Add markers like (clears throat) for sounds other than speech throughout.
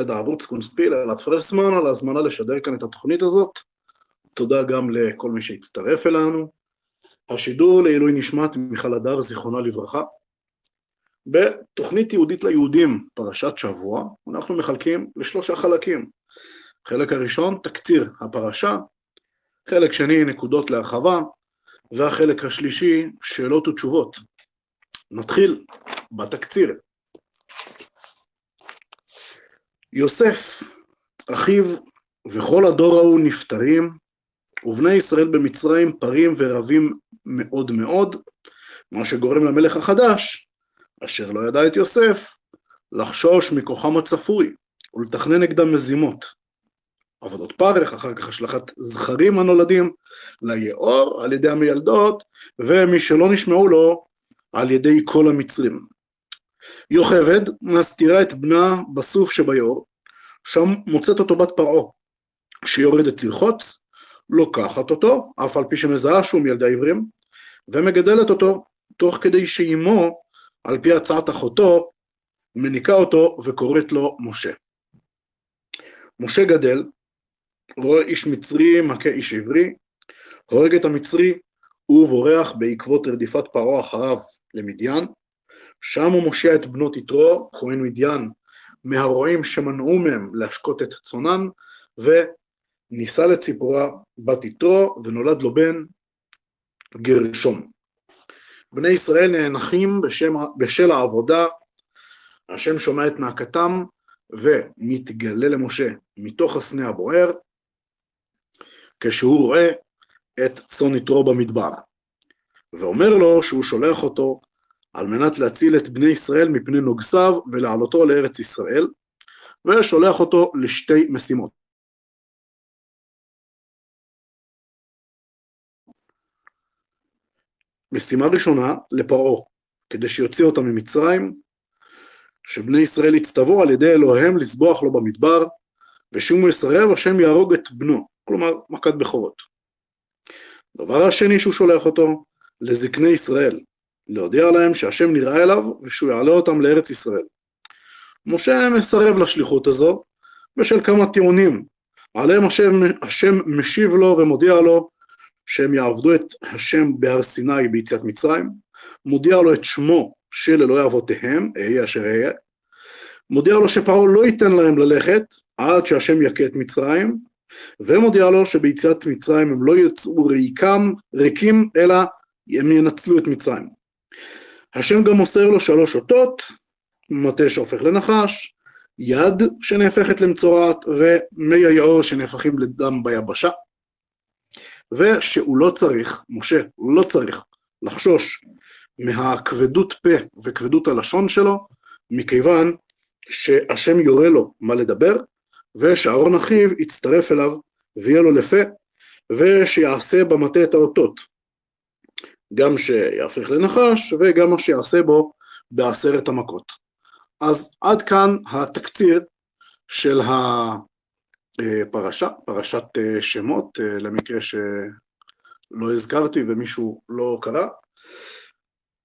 מייסד הערוץ קונספיל, אלעד פרסמן, על ההזמנה לשדר כאן את התוכנית הזאת. תודה גם לכל מי שהצטרף אלינו. השידור לעילוי נשמת מיכל הדר, זיכרונה לברכה. בתוכנית יהודית ליהודים, פרשת שבוע, אנחנו מחלקים לשלושה חלקים. חלק הראשון, תקציר הפרשה, חלק שני, נקודות להרחבה, והחלק השלישי, שאלות ותשובות. נתחיל בתקציר. יוסף, אחיו וכל הדור ההוא נפטרים, ובני ישראל במצרים פרים ורבים מאוד מאוד, מה שגורם למלך החדש, אשר לא ידע את יוסף, לחשוש מכוחם הצפוי ולתכנן נגדם מזימות. עבודות פרך, אחר כך השלכת זכרים הנולדים ליאור על ידי המילדות, ומי שלא נשמעו לו על ידי כל המצרים. יוכבד מסתירה את בנה בסוף שביאור, שם מוצאת אותו בת פרעה, שיורדת ללחוץ, לוקחת אותו, אף על פי שמזהה שהוא מילדי העברים, ומגדלת אותו, תוך כדי שאימו, על פי הצעת אחותו, מניקה אותו וקוראת לו משה. משה גדל, רואה איש מצרי מכה איש עברי, הורג את המצרי ובורח בעקבות רדיפת פרעה אחריו למדיין, שם הוא מושיע את בנות יתרו, כהן מדיין, מהרועים שמנעו מהם להשקות את צונן, ונישא לציפורה בת יתרו, ונולד לו בן גרשום. בני ישראל נאנחים בשם, בשל העבודה, השם שומע את נאקתם ומתגלה למשה מתוך הסנה הבוער, כשהוא רואה את צאן יתרו במדבר, ואומר לו שהוא שולח אותו על מנת להציל את בני ישראל מפני נוגסיו ולהעלותו לארץ ישראל, ושולח אותו לשתי משימות. משימה ראשונה לפרעה, כדי שיוציא אותם ממצרים, שבני ישראל יצטוו על ידי אלוהיהם לסבוח לו במדבר, ושום הוא יסרב, השם יהרוג את בנו, כלומר מכת בכורות. דבר השני שהוא שולח אותו, לזקני ישראל, להודיע להם שהשם נראה אליו ושהוא יעלה אותם לארץ ישראל. משה מסרב לשליחות הזו בשל כמה טיעונים, עליהם השם, השם משיב לו ומודיע לו שהם יעבדו את השם בהר סיני ביציאת מצרים, מודיע לו את שמו של אלוהי אבותיהם, אהיה אשר אהיה, מודיע לו שפרעה לא ייתן להם ללכת עד שהשם יכה את מצרים, ומודיע לו שביציאת מצרים הם לא יצאו ריקם, ריקים, אלא הם ינצלו את מצרים. השם גם מוסר לו שלוש אותות, מטה שהופך לנחש, יד שנהפכת למצורעת, ומי היאור שנהפכים לדם ביבשה. ושהוא לא צריך, משה, לא צריך לחשוש מהכבדות פה וכבדות הלשון שלו, מכיוון שהשם יורה לו מה לדבר, ושאהרון אחיו יצטרף אליו ויהיה לו לפה, ושיעשה במטה את האותות. גם שיהפך לנחש וגם מה שיעשה בו בעשרת המכות. אז עד כאן התקציר של הפרשה, פרשת אה, שמות, אה, למקרה שלא הזכרתי ומישהו לא קרא.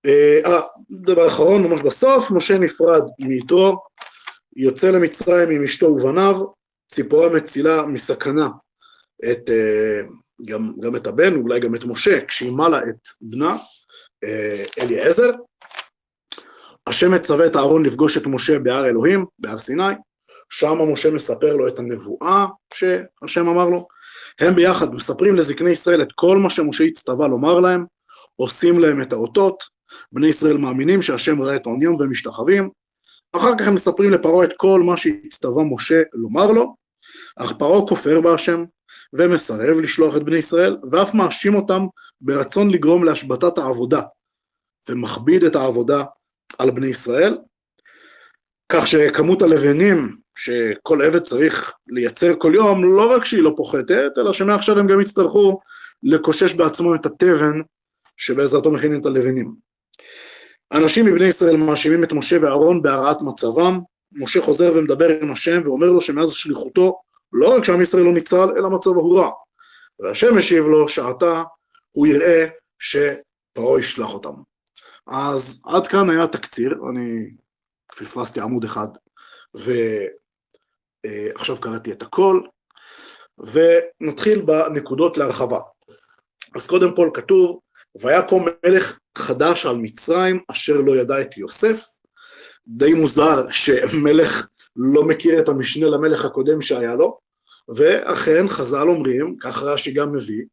אה, דבר אחרון, ממש בסוף, משה נפרד מיתרו, יוצא למצרים עם אשתו ובניו, ציפורה מצילה מסכנה את גם, גם את הבן, אולי גם את משה, כשהיא מלה את בנה, אה, אליעזר. השם מצווה את אהרון לפגוש את משה בהר אלוהים, בהר סיני, שם משה מספר לו את הנבואה שהשם אמר לו. הם ביחד מספרים לזקני ישראל את כל מה שמשה הצטווה לומר להם, עושים להם את האותות, בני ישראל מאמינים שהשם ראה את עוניים ומשתחווים, אחר כך הם מספרים לפרעה את כל מה שהצטווה משה לומר לו, אך פרעה כופר בהשם, ומסרב לשלוח את בני ישראל, ואף מאשים אותם ברצון לגרום להשבתת העבודה, ומכביד את העבודה על בני ישראל, כך שכמות הלבנים שכל עבד צריך לייצר כל יום, לא רק שהיא לא פוחתת, אלא שמעכשיו הם גם יצטרכו לקושש בעצמם את התבן שבעזרתו מכינים את הלבנים. אנשים מבני ישראל מאשימים את משה ואהרון בהרעת מצבם, משה חוזר ומדבר עם השם ואומר לו שמאז שליחותו לא רק שעם ישראל לא ניצל, אלא מצבו הוא רע. והשם משיב לו שעתה הוא יראה שפרעה ישלח אותם. אז עד כאן היה תקציר, אני פספסתי עמוד אחד, אה, עכשיו קראתי את הכל, ונתחיל בנקודות להרחבה. אז קודם כל כתוב, ויקום מלך חדש על מצרים אשר לא ידע את יוסף. די מוזר שמלך לא מכיר את המשנה למלך הקודם שהיה לו, ואכן חז"ל אומרים, כך רש"י גם מביא,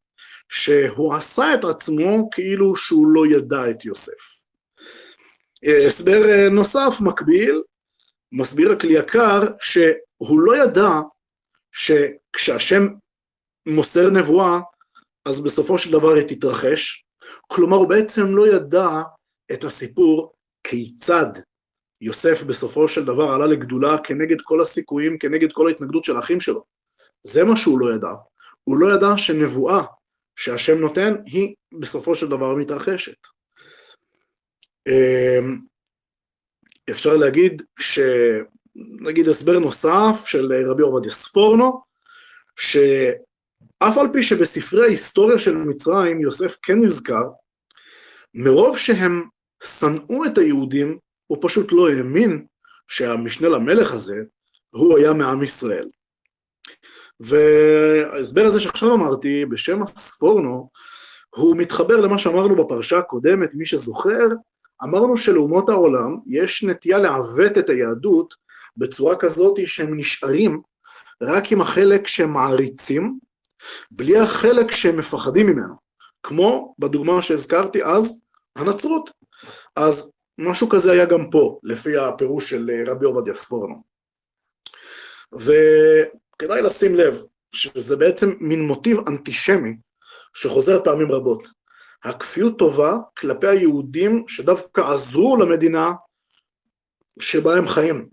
שהוא עשה את עצמו כאילו שהוא לא ידע את יוסף. הסבר נוסף מקביל, מסביר הכלי יקר שהוא לא ידע שכשהשם מוסר נבואה אז בסופו של דבר היא תתרחש, כלומר הוא בעצם לא ידע את הסיפור כיצד יוסף בסופו של דבר עלה לגדולה כנגד כל הסיכויים, כנגד כל ההתנגדות של האחים שלו. זה מה שהוא לא ידע. הוא לא ידע שנבואה שהשם נותן היא בסופו של דבר מתרחשת. אמ, אפשר להגיד ש... נגיד הסבר נוסף של רבי עובדיה ספורנו, שאף על פי שבספרי ההיסטוריה של מצרים יוסף כן נזכר, מרוב שהם שנאו את היהודים, הוא פשוט לא האמין שהמשנה למלך הזה הוא היה מעם ישראל. וההסבר הזה שעכשיו אמרתי, בשם הספורנו, הוא מתחבר למה שאמרנו בפרשה הקודמת, מי שזוכר, אמרנו שלאומות העולם יש נטייה לעוות את היהדות בצורה כזאת שהם נשארים רק עם החלק שהם מעריצים, בלי החלק שהם מפחדים ממנו, כמו בדוגמה שהזכרתי אז, הנצרות. אז משהו כזה היה גם פה, לפי הפירוש של רבי עובדיה ספורנו. וכדאי לשים לב שזה בעצם מין מוטיב אנטישמי שחוזר פעמים רבות. הכפיות טובה כלפי היהודים שדווקא עזרו למדינה שבה הם חיים.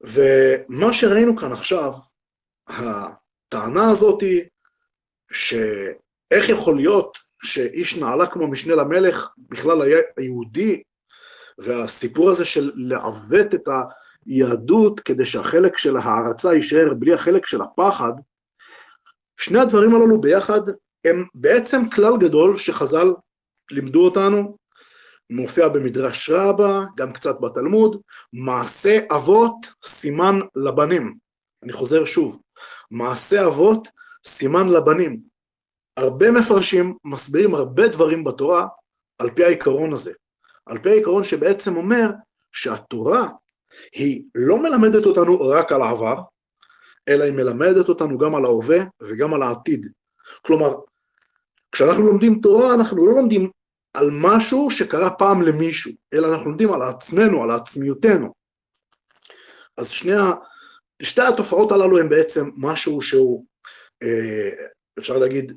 ומה שראינו כאן עכשיו, הטענה הזאת היא שאיך יכול להיות שאיש נעלה כמו משנה למלך בכלל היה יהודי, והסיפור הזה של לעוות את היהדות כדי שהחלק של ההערצה יישאר בלי החלק של הפחד, שני הדברים הללו ביחד הם בעצם כלל גדול שחז"ל לימדו אותנו, מופיע במדרש רבה, גם קצת בתלמוד, מעשה אבות סימן לבנים. אני חוזר שוב, מעשה אבות סימן לבנים. הרבה מפרשים מסבירים הרבה דברים בתורה על פי העיקרון הזה. על פי העיקרון שבעצם אומר שהתורה היא לא מלמדת אותנו רק על העבר, אלא היא מלמדת אותנו גם על ההווה וגם על העתיד. כלומר, כשאנחנו לומדים תורה אנחנו לא לומדים על משהו שקרה פעם למישהו, אלא אנחנו לומדים על עצמנו, על עצמיותנו. אז שני, שתי התופעות הללו הן בעצם משהו שהוא, אה, אפשר להגיד,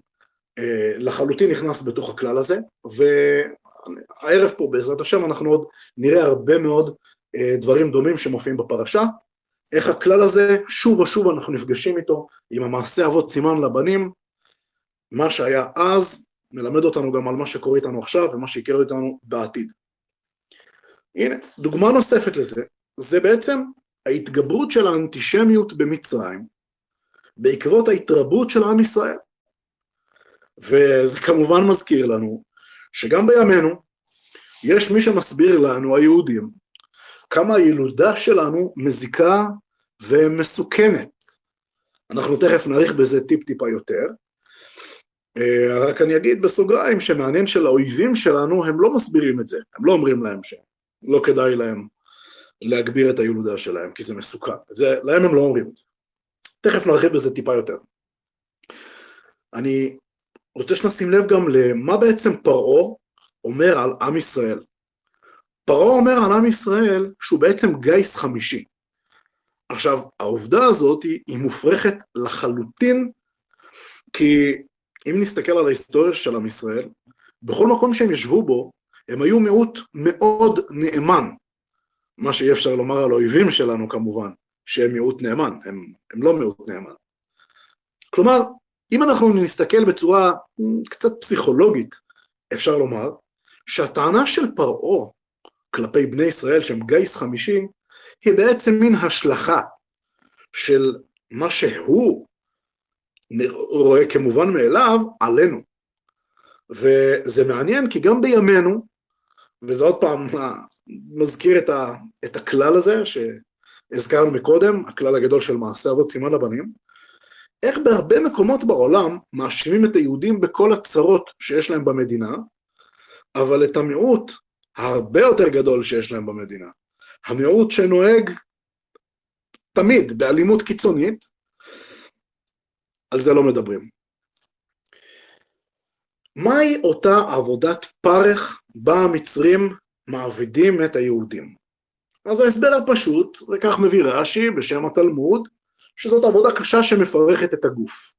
אה, לחלוטין נכנס בתוך הכלל הזה, והערב פה בעזרת השם אנחנו עוד נראה הרבה מאוד דברים דומים שמופיעים בפרשה, איך הכלל הזה, שוב ושוב אנחנו נפגשים איתו, עם המעשה אבות סימן לבנים, מה שהיה אז מלמד אותנו גם על מה שקורה איתנו עכשיו ומה שיקרה איתנו בעתיד. הנה, דוגמה נוספת לזה, זה בעצם ההתגברות של האנטישמיות במצרים בעקבות ההתרבות של עם ישראל. וזה כמובן מזכיר לנו שגם בימינו יש מי שמסביר לנו, היהודים, כמה הילודה שלנו מזיקה ומסוכנת. אנחנו תכף נאריך בזה טיפ טיפה יותר, אה, רק אני אגיד בסוגריים שמעניין שלאויבים שלנו הם לא מסבירים את זה, הם לא אומרים להם שלא כדאי להם להגביר את הילודה שלהם כי זה מסוכן, זה, להם הם לא אומרים את זה. תכף נרחיב בזה טיפה יותר. אני רוצה שנשים לב גם למה בעצם פרעה אומר על עם ישראל. פרעה אומר על עם ישראל שהוא בעצם גיס חמישי. עכשיו, העובדה הזאת היא, היא מופרכת לחלוטין כי אם נסתכל על ההיסטוריה של עם ישראל, בכל מקום שהם ישבו בו, הם היו מיעוט מאוד נאמן. מה שאי אפשר לומר על האויבים שלנו כמובן, שהם מיעוט נאמן, הם, הם לא מיעוט נאמן. כלומר, אם אנחנו נסתכל בצורה קצת פסיכולוגית, אפשר לומר שהטענה של פרעה כלפי בני ישראל שהם גיס חמישי, היא בעצם מין השלכה של מה שהוא רואה כמובן מאליו עלינו. וזה מעניין כי גם בימינו, וזה עוד פעם מזכיר את, ה, את הכלל הזה, הזכרנו מקודם, הכלל הגדול של מעשה אבות סימן לבנים, איך בהרבה מקומות בעולם מאשימים את היהודים בכל הצרות שיש להם במדינה, אבל את המיעוט הרבה יותר גדול שיש להם במדינה, המיעוט שנוהג תמיד באלימות קיצונית, על זה לא מדברים. מהי אותה עבודת פרך בה המצרים מעבידים את היהודים? אז ההסבר הפשוט, וכך מביא רש"י בשם התלמוד, שזאת עבודה קשה שמפרכת את הגוף.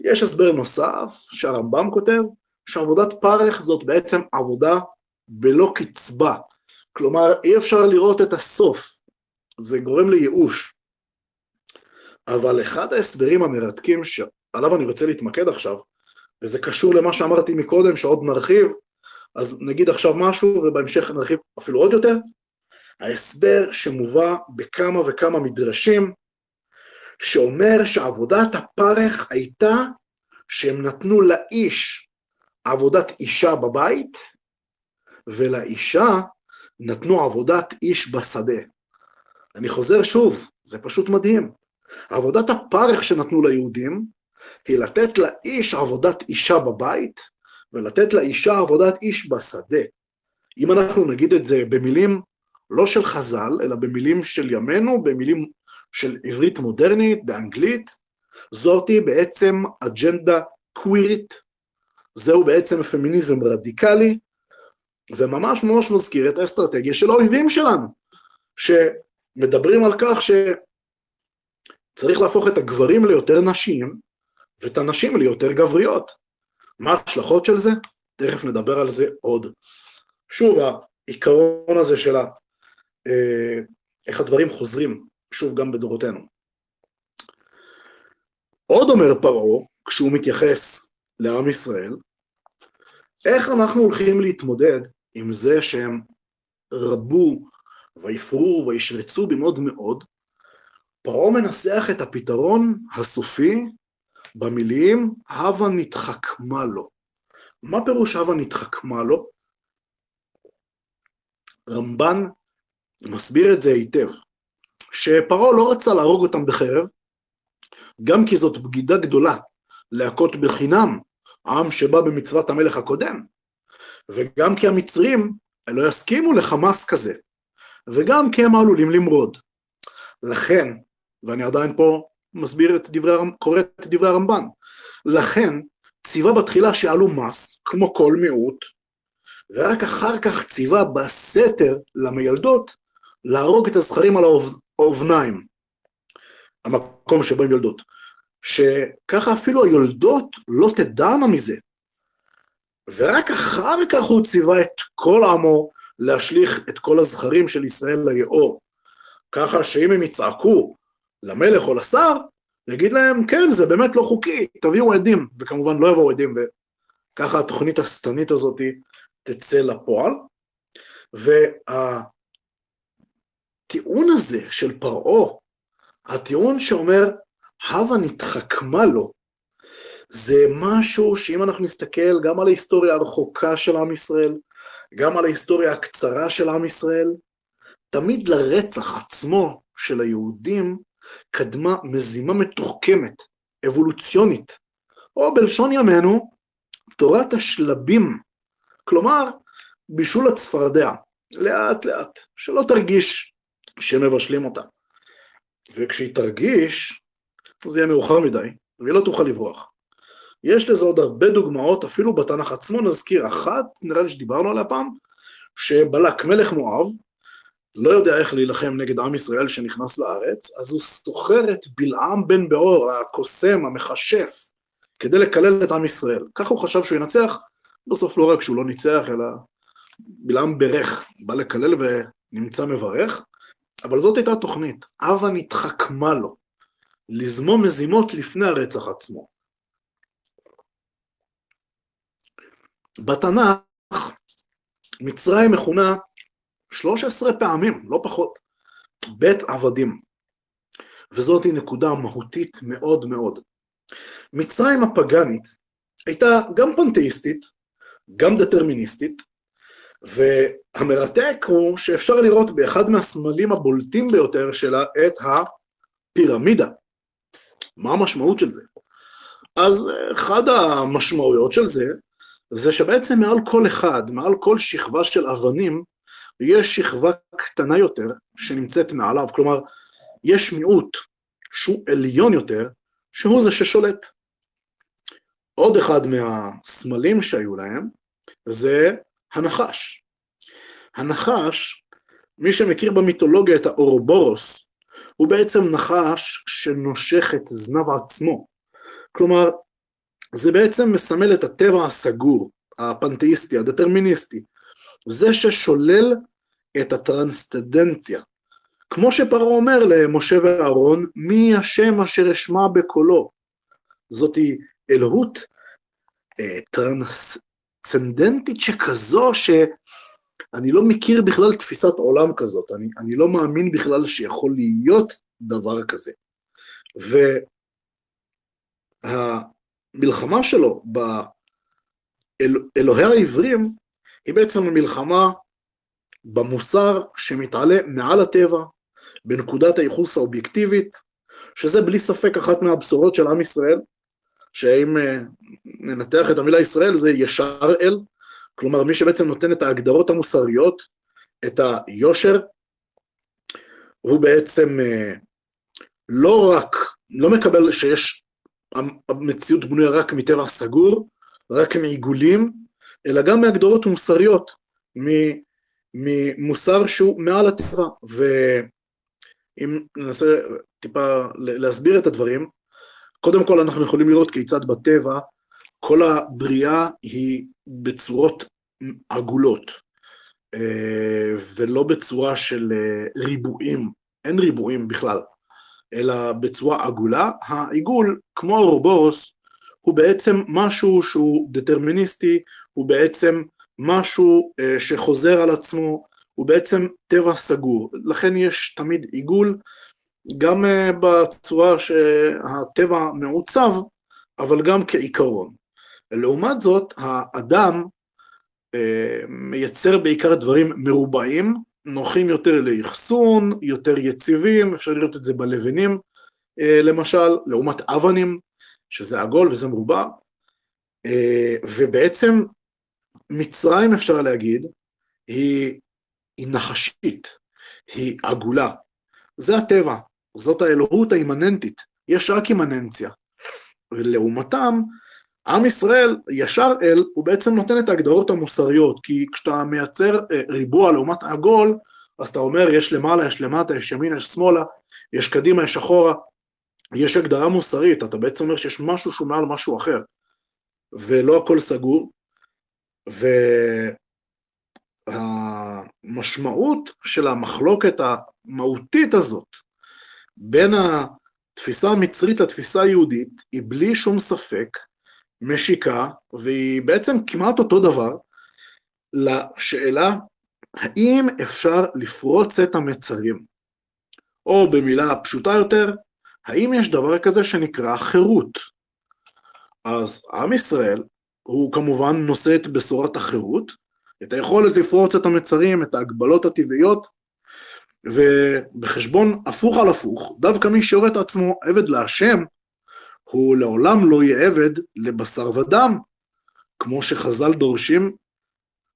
יש הסבר נוסף שהרמב"ם כותב, שעבודת פרך זאת בעצם עבודה בלא קצבה, כלומר אי אפשר לראות את הסוף, זה גורם לייאוש. אבל אחד ההסברים המרתקים שעליו אני רוצה להתמקד עכשיו, וזה קשור למה שאמרתי מקודם שעוד נרחיב, אז נגיד עכשיו משהו ובהמשך נרחיב אפילו עוד יותר, ההסבר שמובא בכמה וכמה מדרשים, שאומר שעבודת הפרך הייתה שהם נתנו לאיש עבודת אישה בבית, ולאישה נתנו עבודת איש בשדה. אני חוזר שוב, זה פשוט מדהים. עבודת הפרך שנתנו ליהודים היא לתת לאיש עבודת אישה בבית, ולתת לאישה עבודת איש בשדה. אם אנחנו נגיד את זה במילים לא של חז"ל, אלא במילים של ימינו, במילים של עברית מודרנית, באנגלית, זאתי בעצם אג'נדה קווירית, זהו בעצם פמיניזם רדיקלי, וממש ממש מזכיר את האסטרטגיה של האויבים שלנו, שמדברים על כך שצריך להפוך את הגברים ליותר נשים, ואת הנשים ליותר גבריות. מה ההשלכות של זה? תכף נדבר על זה עוד. שוב, העיקרון הזה של אה, איך הדברים חוזרים, שוב גם בדורותינו. עוד אומר פרעה, כשהוא מתייחס לעם ישראל, איך אנחנו הולכים להתמודד עם זה שהם רבו ויפרו וישרצו במאוד מאוד, פרעה מנסח את הפתרון הסופי במילים הווה נתחכמה לו. מה פירוש הווה נתחכמה לו? רמב"ן מסביר את זה היטב, שפרעה לא רצה להרוג אותם בחרב, גם כי זאת בגידה גדולה להכות בחינם עם שבא במצוות המלך הקודם, וגם כי המצרים לא יסכימו לחמאס כזה, וגם כי הם עלולים למרוד. לכן, ואני עדיין פה מסביר את דברי, קורא את דברי הרמב"ן, לכן ציווה בתחילה שעלו מס, כמו כל מיעוט, ורק אחר כך ציווה בסתר למיילדות להרוג את הזכרים על האובניים, המקום שבו הם יולדות, שככה אפילו היולדות לא תדענה מזה, ורק אחר כך הוא ציווה את כל עמו להשליך את כל הזכרים של ישראל ליאור, ככה שאם הם יצעקו למלך או לשר, יגיד להם, כן, זה באמת לא חוקי, תביאו עדים, וכמובן לא יבואו עדים, וככה התוכנית השטנית הזאת תצא לפועל. וה... הטיעון הזה של פרעה, הטיעון שאומר, הווה נתחכמה לו, זה משהו שאם אנחנו נסתכל גם על ההיסטוריה הרחוקה של עם ישראל, גם על ההיסטוריה הקצרה של עם ישראל, תמיד לרצח עצמו של היהודים קדמה מזימה מתוחכמת, אבולוציונית, או בלשון ימינו, תורת השלבים, כלומר, בישול הצפרדע, לאט לאט, שלא תרגיש שמבשלים אותה. וכשהיא תרגיש, זה יהיה מאוחר מדי, והיא לא תוכל לברוח. יש לזה עוד הרבה דוגמאות, אפילו בתנ"ך עצמו נזכיר אחת, נראה לי שדיברנו עליה פעם, שבלק מלך מואב, לא יודע איך להילחם נגד עם ישראל שנכנס לארץ, אז הוא סוחר את בלעם בן באור, הקוסם, המכשף, כדי לקלל את עם ישראל. ככה הוא חשב שהוא ינצח, בסוף לא רק שהוא לא ניצח, אלא בלעם ברך, בא לקלל ונמצא מברך. אבל זאת הייתה התוכנית, הווה נתחכמה לו, לזמום מזימות לפני הרצח עצמו. בתנ"ך מצרים מכונה 13 פעמים, לא פחות, בית עבדים, וזאת נקודה מהותית מאוד מאוד. מצרים הפגאנית הייתה גם פנתאיסטית, גם דטרמיניסטית, והמרתק הוא שאפשר לראות באחד מהסמלים הבולטים ביותר שלה את הפירמידה. מה המשמעות של זה? אז אחד המשמעויות של זה, זה שבעצם מעל כל אחד, מעל כל שכבה של אבנים, יש שכבה קטנה יותר שנמצאת מעליו, כלומר, יש מיעוט שהוא עליון יותר, שהוא זה ששולט. עוד אחד מהסמלים שהיו להם זה הנחש. הנחש, מי שמכיר במיתולוגיה את האורובורוס, הוא בעצם נחש שנושך את זנב עצמו. כלומר, זה בעצם מסמל את הטבע הסגור, הפנתאיסטי, הדטרמיניסטי. זה ששולל את הטרנסטדנציה. כמו שפרעה אומר למשה ואהרון, מי השם אשר אשמע בקולו? זאתי אלוהות אה, טרנסצנדנטית שכזו שאני לא מכיר בכלל תפיסת עולם כזאת, אני, אני לא מאמין בכלל שיכול להיות דבר כזה. והמלחמה שלו באלוהי העברים היא בעצם המלחמה במוסר שמתעלה מעל הטבע, בנקודת הייחוס האובייקטיבית, שזה בלי ספק אחת מהבשורות של עם ישראל, שאם אה, ננתח את המילה ישראל זה ישר אל, כלומר מי שבעצם נותן את ההגדרות המוסריות, את היושר, הוא בעצם אה, לא רק, לא מקבל שיש, המציאות בנויה רק מטבע סגור, רק מעיגולים, אלא גם מהגדרות מוסריות, ממוסר שהוא מעל הטבע, ואם ננסה טיפה להסביר את הדברים, קודם כל אנחנו יכולים לראות כיצד בטבע כל הבריאה היא בצורות עגולות, אה, ולא בצורה של אה, ריבועים, אין ריבועים בכלל, אלא בצורה עגולה. העיגול, כמו האורבורוס, הוא בעצם משהו שהוא דטרמיניסטי, הוא בעצם משהו אה, שחוזר על עצמו, הוא בעצם טבע סגור, לכן יש תמיד עיגול, גם אה, בצורה שהטבע מעוצב, אבל גם כעיקרון. לעומת זאת, האדם אה, מייצר בעיקר דברים מרובעים, נוחים יותר לאחסון, יותר יציבים, אפשר לראות את זה בלבנים למשל, לעומת אבנים, שזה עגול וזה מרובע, ובעצם מצרים אפשר להגיד, היא, היא נחשית, היא עגולה. זה הטבע, זאת האלוהות האימננטית, יש רק אימננציה. ולעומתם, עם ישראל, ישר אל, הוא בעצם נותן את ההגדרות המוסריות, כי כשאתה מייצר אה, ריבוע לעומת עגול, אז אתה אומר, יש למעלה, יש למטה, יש ימינה, יש שמאלה, יש קדימה, יש אחורה, יש הגדרה מוסרית, אתה בעצם אומר שיש משהו שהוא מעל משהו אחר, ולא הכל סגור, והמשמעות של המחלוקת המהותית הזאת בין התפיסה המצרית לתפיסה היהודית היא בלי שום ספק משיקה, והיא בעצם כמעט אותו דבר לשאלה האם אפשר לפרוץ את המצרים, או במילה פשוטה יותר, האם יש דבר כזה שנקרא חירות? אז עם ישראל הוא כמובן נושא את בשורת החירות, את היכולת לפרוץ את המצרים, את ההגבלות הטבעיות, ובחשבון הפוך על הפוך, דווקא מי את עצמו עבד להשם, הוא לעולם לא יהיה עבד לבשר ודם, כמו שחז"ל דורשים,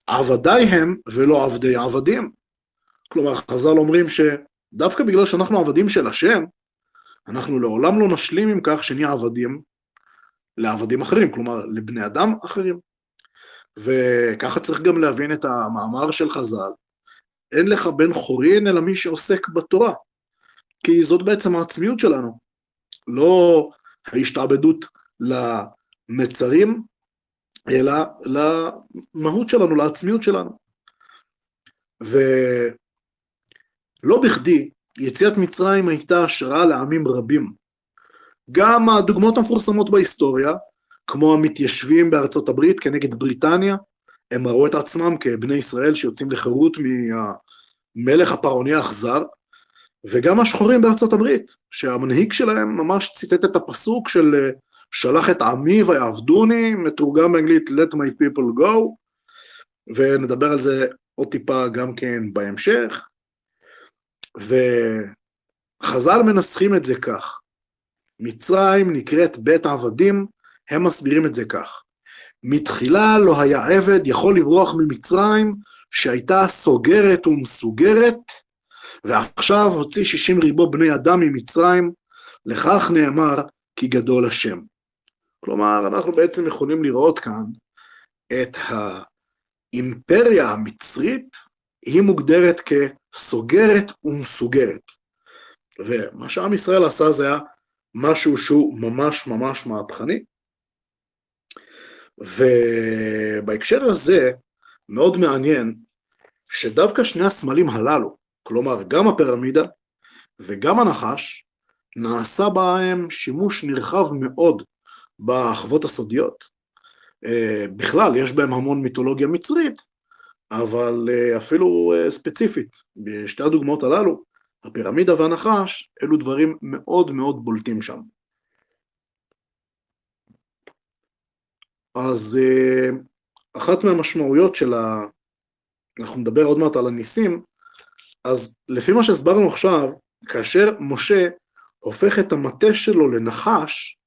עבדיי הם ולא עבדי עבדים. כלומר, חז"ל אומרים שדווקא בגלל שאנחנו עבדים של השם, אנחנו לעולם לא נשלים עם כך שנהיה עבדים לעבדים אחרים, כלומר לבני אדם אחרים. וככה צריך גם להבין את המאמר של חז"ל, אין לך בן חורין אלא מי שעוסק בתורה, כי זאת בעצם העצמיות שלנו, לא ההשתעבדות למצרים, אלא למהות שלנו, לעצמיות שלנו. ולא בכדי, יציאת מצרים הייתה השראה לעמים רבים. גם הדוגמאות המפורסמות בהיסטוריה, כמו המתיישבים בארצות הברית כנגד בריטניה, הם ראו את עצמם כבני ישראל שיוצאים לחירות מהמלך הפרעוני האכזר, וגם השחורים בארצות הברית, שהמנהיג שלהם ממש ציטט את הפסוק של שלח את עמי ויעבדוני, מתורגם באנגלית let my people go, ונדבר על זה עוד טיפה גם כן בהמשך. וחז"ל מנסחים את זה כך, מצרים נקראת בית עבדים, הם מסבירים את זה כך. מתחילה לא היה עבד יכול לברוח ממצרים, שהייתה סוגרת ומסוגרת, ועכשיו הוציא שישים ריבו בני אדם ממצרים, לכך נאמר כי גדול השם. כלומר, אנחנו בעצם יכולים לראות כאן את האימפריה המצרית, היא מוגדרת כסוגרת ומסוגרת. ומה שעם ישראל עשה זה היה משהו שהוא ממש ממש מהפכני. ובהקשר הזה, מאוד מעניין שדווקא שני הסמלים הללו, כלומר גם הפירמידה וגם הנחש, נעשה בהם שימוש נרחב מאוד באחוות הסודיות. אה, בכלל, יש בהם המון מיתולוגיה מצרית, אבל אה, אפילו אה, ספציפית, בשתי הדוגמאות הללו, הפירמידה והנחש, אלו דברים מאוד מאוד בולטים שם. אז אחת מהמשמעויות של ה... אנחנו נדבר עוד מעט על הניסים, אז לפי מה שהסברנו עכשיו, כאשר משה הופך את המטה שלו לנחש,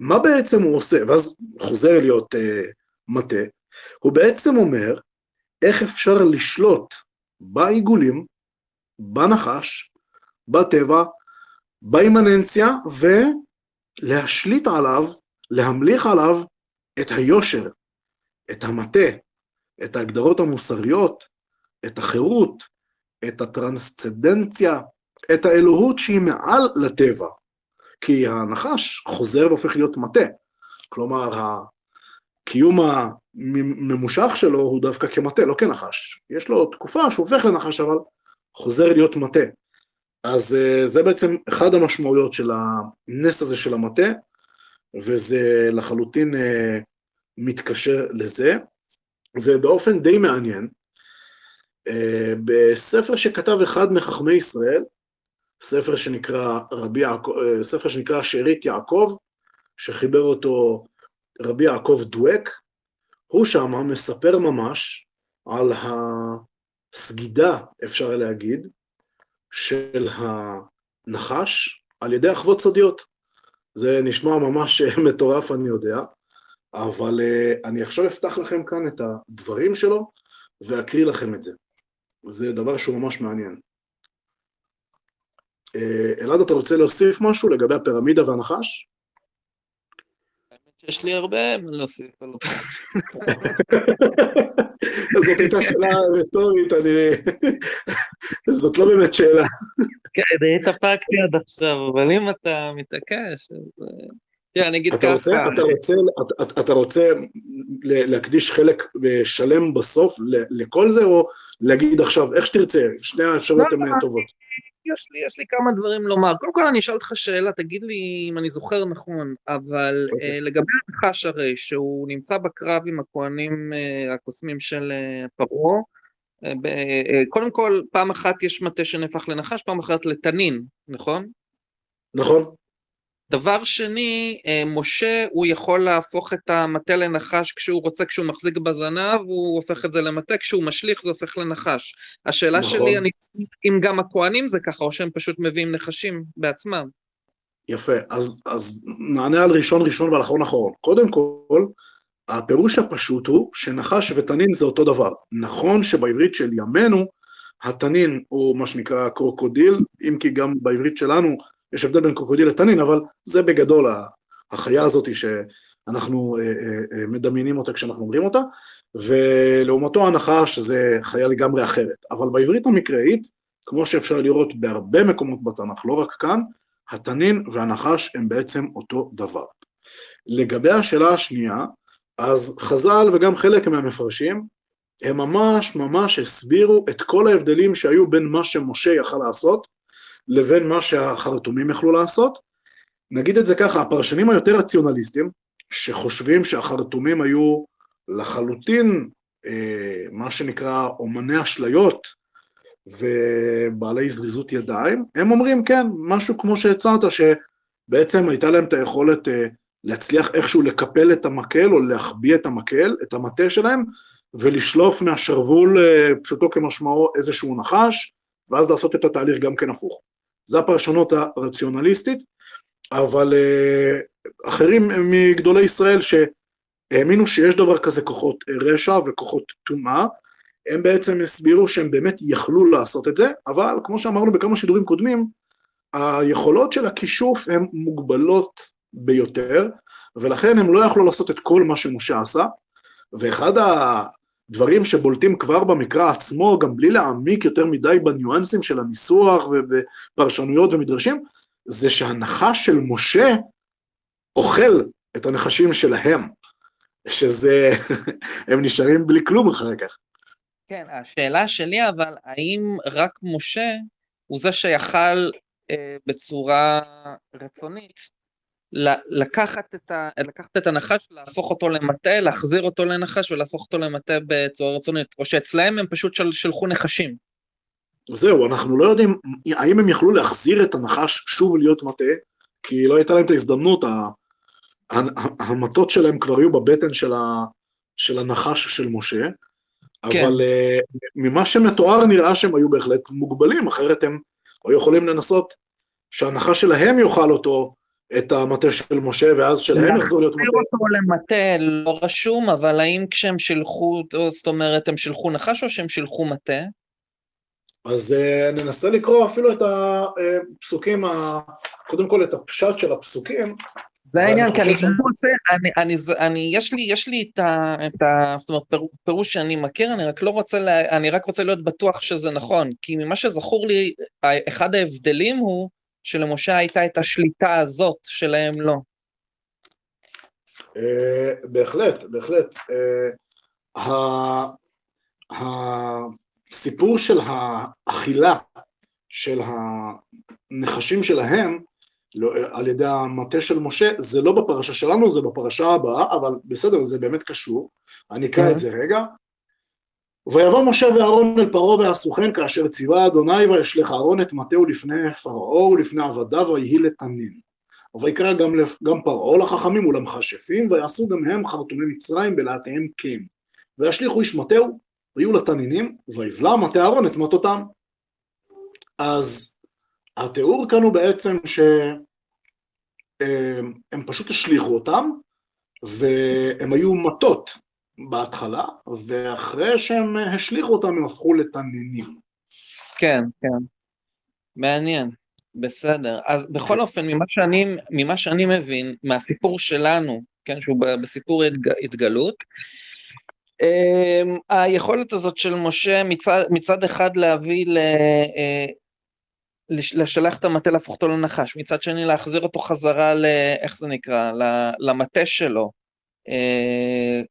מה בעצם הוא עושה? ואז חוזר להיות uh, מטה, הוא בעצם אומר איך אפשר לשלוט בעיגולים, בנחש, בטבע, באימננציה, ולהשליט עליו, להמליך עליו את היושר, את המטה, את ההגדרות המוסריות, את החירות, את הטרנסצדנציה, את האלוהות שהיא מעל לטבע. כי הנחש חוזר והופך להיות מטה. כלומר, הקיום הממושך שלו הוא דווקא כמטה, לא כנחש. יש לו תקופה שהוא הופך לנחש, אבל חוזר להיות מטה. אז אה, זה בעצם אחד המשמעויות של הנס הזה של המטה, וזה לחלוטין אה, מתקשר לזה. ובאופן די מעניין, בספר שכתב אחד מחכמי ישראל, ספר שנקרא, רבי יעקב, אה, ספר שנקרא שארית יעקב, שחיבר אותו רבי יעקב דואק, הוא שם מספר ממש על הסגידה, אפשר להגיד, של הנחש על ידי אחוות סודיות. זה נשמע ממש (laughs) מטורף, אני יודע, אבל אה, אני עכשיו אפתח לכם כאן את הדברים שלו ואקריא לכם את זה. זה דבר שהוא ממש מעניין. אה, אלעד, אתה רוצה להוסיף משהו לגבי הפירמידה והנחש? יש לי הרבה מה להוסיף. (laughs) זאת הייתה שאלה רטורית, אני... (laughs) זאת לא באמת שאלה. כן, התאפקתי עד עכשיו, אבל אם אתה מתעקש, אז... אה, תראה, אני אגיד ככה. אתה רוצה להקדיש חלק שלם בסוף לכל זה, או להגיד עכשיו איך שתרצה? שני האפשרויות הן לא, לא, טובות. יש לי, יש לי כמה דברים לומר. קודם כל אני אשאל אותך שאלה, תגיד לי אם אני זוכר נכון, אבל okay. אוקיי. uh, לגבי הנחש הרי, שהוא נמצא בקרב עם הכוהנים uh, הקוסמים של uh, פרעה, uh, uh, קודם כל, פעם אחת יש מטה שנהפך לנחש, פעם אחת לתנין, נכון? נכון. דבר שני, אה, משה הוא יכול להפוך את המטה לנחש כשהוא רוצה, כשהוא מחזיק בזנב, הוא הופך את זה למטה, כשהוא משליך זה הופך לנחש. השאלה נכון. שלי, אני, אם גם הכוהנים זה ככה, או שהם פשוט מביאים נחשים בעצמם. יפה, אז, אז נענה על ראשון ראשון ועל אחרון אחרון. קודם כל, הפירוש הפשוט הוא שנחש ותנין זה אותו דבר. נכון שבעברית של ימינו, התנין הוא מה שנקרא קרוקודיל, אם כי גם בעברית שלנו יש הבדל בין קרוקודיל לתנין, אבל זה בגדול החיה הזאת שאנחנו אה, אה, אה, מדמיינים אותה כשאנחנו אומרים אותה, ולעומתו הנחש זה חיה לגמרי אחרת. אבל בעברית המקראית, כמו שאפשר לראות בהרבה מקומות בתנ"ך, לא רק כאן, התנין והנחש הם בעצם אותו דבר. לגבי השאלה השנייה, אז חז"ל וגם חלק מהמפרשים, הם ממש ממש הסבירו את כל ההבדלים שהיו בין מה שמשה יכל לעשות לבין מה שהחרטומים יכלו לעשות. נגיד את זה ככה, הפרשנים היותר רציונליסטים, שחושבים שהחרטומים היו לחלוטין אה, מה שנקרא אומני אשליות ובעלי זריזות ידיים, הם אומרים כן, משהו כמו שהצעת, שבעצם הייתה להם את היכולת אה, להצליח איכשהו לקפל את המקל או להחביא את המקל, את המטה שלהם, ולשלוף מהשרוול, אה, פשוטו כמשמעו, איזשהו נחש, ואז לעשות את התהליך גם כן הפוך. זו הפרשנות הרציונליסטית, אבל אה, אחרים מגדולי ישראל שהאמינו שיש דבר כזה כוחות רשע וכוחות טומאה, הם בעצם הסבירו שהם באמת יכלו לעשות את זה, אבל כמו שאמרנו בכמה שידורים קודמים, היכולות של הכישוף הן מוגבלות ביותר, ולכן הם לא יכלו לעשות את כל מה שמשה עשה, ואחד הדברים שבולטים כבר במקרא עצמו, גם בלי להעמיק יותר מדי בניואנסים של הניסוח ובפרשנויות ומדרשים, זה שהנחש של משה אוכל את הנחשים שלהם, שזה, (laughs) הם נשארים בלי כלום אחר כך. כן, השאלה שלי אבל, האם רק משה הוא זה שיכל אה, בצורה רצונית לקחת את, ה, לקחת את הנחש, להפוך אותו למטה, להחזיר אותו לנחש ולהפוך אותו למטה בצורה רצונית, או שאצלהם הם פשוט של, שלחו נחשים. זהו, אנחנו לא יודעים האם הם יכלו להחזיר את הנחש שוב להיות מטה, כי לא הייתה להם את ההזדמנות, המטות שלהם כבר היו בבטן של, ה, של הנחש של משה, כן. אבל uh, ממה שמתואר נראה שהם היו בהחלט מוגבלים, אחרת הם היו יכולים לנסות שההנחה שלהם יאכל אותו, את המטה של משה, ואז שלהם יחזור להיות מטה. להחזיר אותו למטה לא רשום, אבל האם כשהם שילחו, זאת אומרת, הם שילחו נחש או שהם שילחו מטה? אז uh, ננסה לקרוא אפילו את הפסוקים, ה... קודם כל את הפשט של הפסוקים, זה העניין, כי אני ש... רוצה, אני, אני, אני, יש לי, יש לי את ה, את ה... זאת אומרת, פיר, פירוש שאני מכיר, אני רק לא רוצה, לה, אני רק רוצה להיות בטוח שזה נכון, כי ממה שזכור לי, אחד ההבדלים הוא שלמשה הייתה את השליטה הזאת, שלהם לא. Uh, בהחלט, בהחלט. Uh, הסיפור של האכילה של הנחשים שלהם, לא, על ידי המטה של משה, זה לא בפרשה שלנו, זה בפרשה הבאה, אבל בסדר, זה באמת קשור. אני אקרא את זה רגע. ויבוא משה ואהרון אל פרעה ועשו כן כאשר ציווה אדוני וישלך אהרון את מטהו לפני פרעה ולפני עבדיו ויהי לתנין. ויקרא גם, גם פרעה לחכמים ולמכשפים ויעשו גם הם חרטומי מצרים בלהטיהם כן. וישליכו איש מטהו ויהיו לתנינים ויבלע מטה אהרון את מטותם. אז התיאור כאן הוא בעצם שהם פשוט השליכו אותם והם היו מטות בהתחלה ואחרי שהם השליכו אותם הם הפכו לתנינים. כן, כן. מעניין. בסדר. אז בכל אופן, ממה שאני, ממה שאני מבין, מהסיפור שלנו, כן, שהוא בסיפור התגלות, היכולת הזאת של משה מצד, מצד אחד להביא ל, אה, לשלח את המטה להפוך אותו לנחש, מצד שני להחזיר אותו חזרה ל... איך זה נקרא? למטה שלו,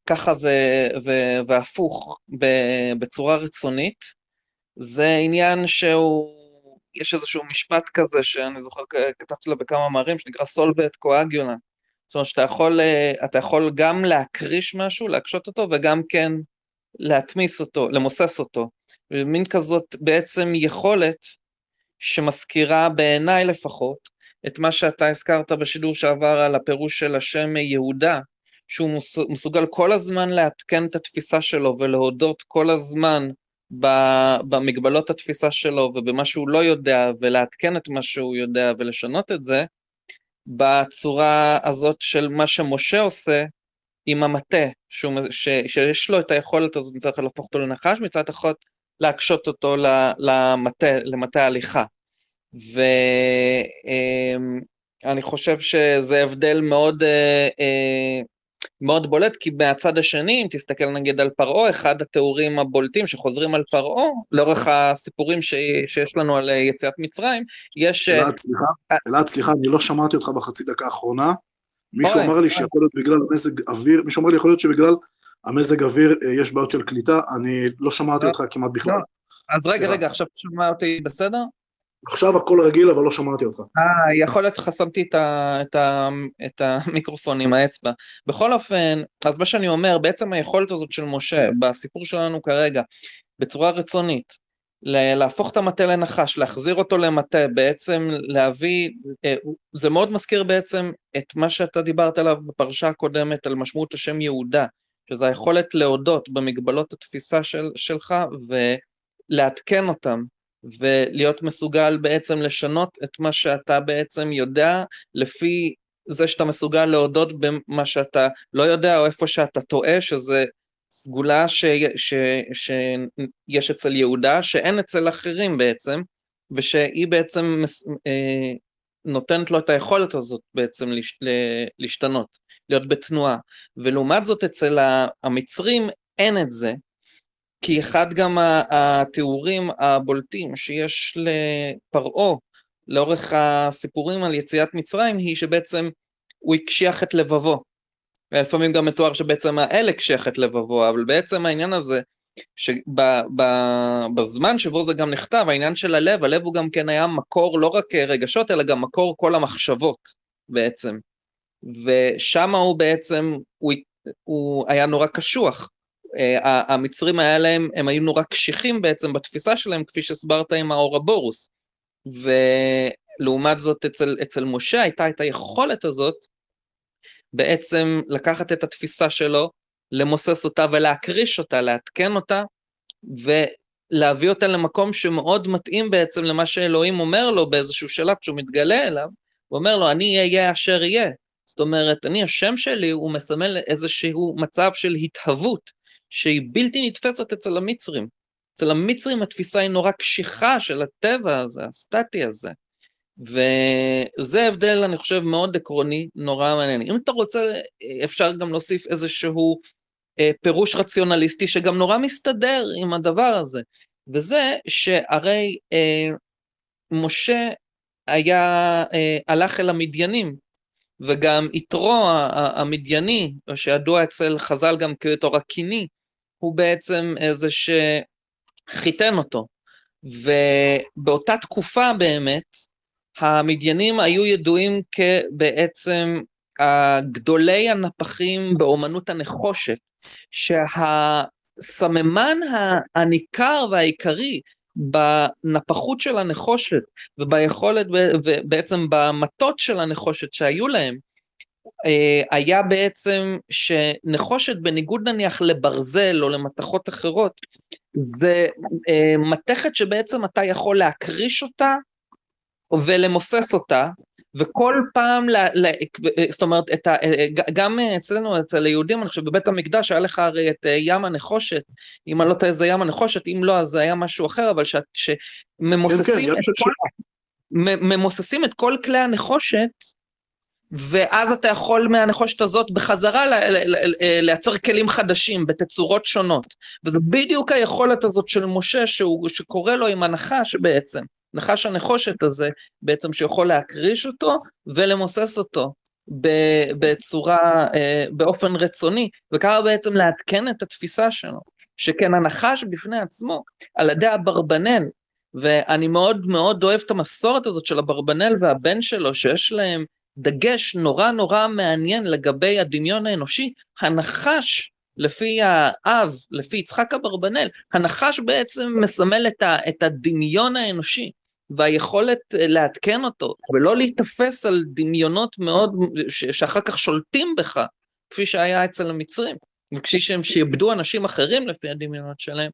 ככה ו, ו, והפוך בצורה רצונית, זה עניין שהוא, יש איזשהו משפט כזה שאני זוכר, כתבתי לו בכמה מאמרים, שנקרא סולווט קואגיולה. זאת אומרת שאתה יכול, אה, אתה יכול גם להקריש משהו, להקשות אותו, וגם כן להטמיס אותו, למוסס אותו. מין כזאת בעצם יכולת שמזכירה בעיניי לפחות את מה שאתה הזכרת בשידור שעבר על הפירוש של השם יהודה, שהוא מסוגל כל הזמן לעדכן את התפיסה שלו ולהודות כל הזמן במגבלות התפיסה שלו ובמה שהוא לא יודע ולעדכן את מה שהוא יודע ולשנות את זה, בצורה הזאת של מה שמשה עושה עם המטה, שהוא, ש, שיש לו את היכולת הזאת מצד אחד להפוך אותו לנחש, מצד אחד להקשות אותו למטה, למטה ההליכה. ואני חושב שזה הבדל מאוד, אה, אה, מאוד בולט, כי מהצד השני, אם תסתכל נגיד על פרעה, אחד התיאורים הבולטים שחוזרים על פרעה, לאורך הסיפורים ש... שיש לנו על יציאת מצרים, יש... אה, אלעד, סליחה, אלעד, סליחה, אני לא שמעתי אותך בחצי דקה האחרונה. מישהו אמר לי שיכול להיות בגלל מזג אוויר, מישהו אמר לי יכול להיות שבגלל המזג אוויר יש בעיות של קליטה, אני לא שמעתי לא. אותך כמעט בכלל. אז רגע, רגע, עכשיו תשמע אותי בסדר? עכשיו הכל רגיל, אבל לא שמעתי אותך. אה, יכול להיות חסמתי את, ה, את, ה, את המיקרופון עם האצבע. בכל אופן, אז מה שאני אומר, בעצם היכולת הזאת של משה, בסיפור שלנו כרגע, בצורה רצונית, להפוך את המטה לנחש, להחזיר אותו למטה, בעצם להביא, אה, זה מאוד מזכיר בעצם את מה שאתה דיברת עליו בפרשה הקודמת על משמעות השם יהודה, שזה היכולת להודות במגבלות התפיסה של, שלך ולעדכן אותם ולהיות מסוגל בעצם לשנות את מה שאתה בעצם יודע לפי זה שאתה מסוגל להודות במה שאתה לא יודע או איפה שאתה טועה, שזה סגולה ש, ש, שיש אצל יהודה, שאין אצל אחרים בעצם, ושהיא בעצם אה, נותנת לו את היכולת הזאת בעצם לש, להשתנות, להיות בתנועה. ולעומת זאת אצל המצרים אין את זה, כי אחד גם התיאורים הבולטים שיש לפרעה לאורך הסיפורים על יציאת מצרים היא שבעצם הוא הקשיח את לבבו. לפעמים גם מתואר שבעצם האל הקשיח את לבבו, אבל בעצם העניין הזה, שבזמן שבו זה גם נכתב, העניין של הלב, הלב הוא גם כן היה מקור לא רק רגשות, אלא גם מקור כל המחשבות בעצם. ושם הוא בעצם, הוא, הוא היה נורא קשוח. אה, המצרים היה להם, הם היו נורא קשיחים בעצם בתפיסה שלהם, כפי שהסברת עם האורבורוס. ולעומת זאת אצל, אצל משה הייתה את היכולת הזאת בעצם לקחת את התפיסה שלו, למוסס אותה ולהקריש אותה, לעדכן אותה, ולהביא אותה למקום שמאוד מתאים בעצם למה שאלוהים אומר לו באיזשהו שלב כשהוא מתגלה אליו, הוא אומר לו, אני אהיה אשר יהיה. זאת אומרת, אני, השם שלי, הוא מסמל איזשהו מצב של התהוות, שהיא בלתי נתפסת אצל המצרים. אצל המצרים התפיסה היא נורא קשיחה של הטבע הזה, הסטטי הזה. וזה הבדל, אני חושב, מאוד עקרוני, נורא מעניין. אם אתה רוצה, אפשר גם להוסיף איזשהו אה, פירוש רציונליסטי שגם נורא מסתדר עם הדבר הזה, וזה שהרי אה, משה היה, אה, הלך אל המדיינים, וגם יתרו המדייני, שידוע אצל חז"ל גם כתור הקיני, הוא בעצם איזה שחיתן אותו. ובאותה תקופה באמת, המדיינים היו ידועים כבעצם גדולי הנפחים באומנות הנחושת, שהסממן הניכר והעיקרי בנפחות של הנחושת וביכולת ובעצם במטות של הנחושת שהיו להם, היה בעצם שנחושת בניגוד נניח לברזל או למתכות אחרות, זה אה, מתכת שבעצם אתה יכול להקריש אותה ולמוסס אותה, וכל פעם, לה, לה, זאת אומרת, ה, גם אצלנו, אצל היהודים, אני חושב, בבית המקדש היה לך הרי את ים הנחושת, אם אני לא טועה זה ים הנחושת, אם לא אז זה היה משהו אחר, אבל שממוססים כן, כן, את, כל, ממוססים את כל כלי הנחושת, ואז אתה יכול מהנחושת הזאת בחזרה לייצר כלים חדשים בתצורות שונות. וזה בדיוק היכולת הזאת של משה, שהוא, שקורא לו עם הנחש בעצם. נחש הנחושת הזה, בעצם שיכול להקריש אותו ולמוסס אותו בצורה, אה, באופן רצוני, וככה בעצם לעדכן את התפיסה שלו, שכן הנחש בפני עצמו, על ידי אברבנאל, ואני מאוד מאוד אוהב את המסורת הזאת של אברבנאל והבן שלו, שיש להם דגש נורא נורא מעניין לגבי הדמיון האנושי, הנחש לפי האב, לפי יצחק אברבנאל, הנחש בעצם מסמל את, ה, את הדמיון האנושי והיכולת אה, לעדכן אותו, ולא להיתפס על דמיונות מאוד, ש, שאחר כך שולטים בך, כפי שהיה אצל המצרים, וכפי שהם שיעבדו אנשים אחרים לפי הדמיונות שלהם.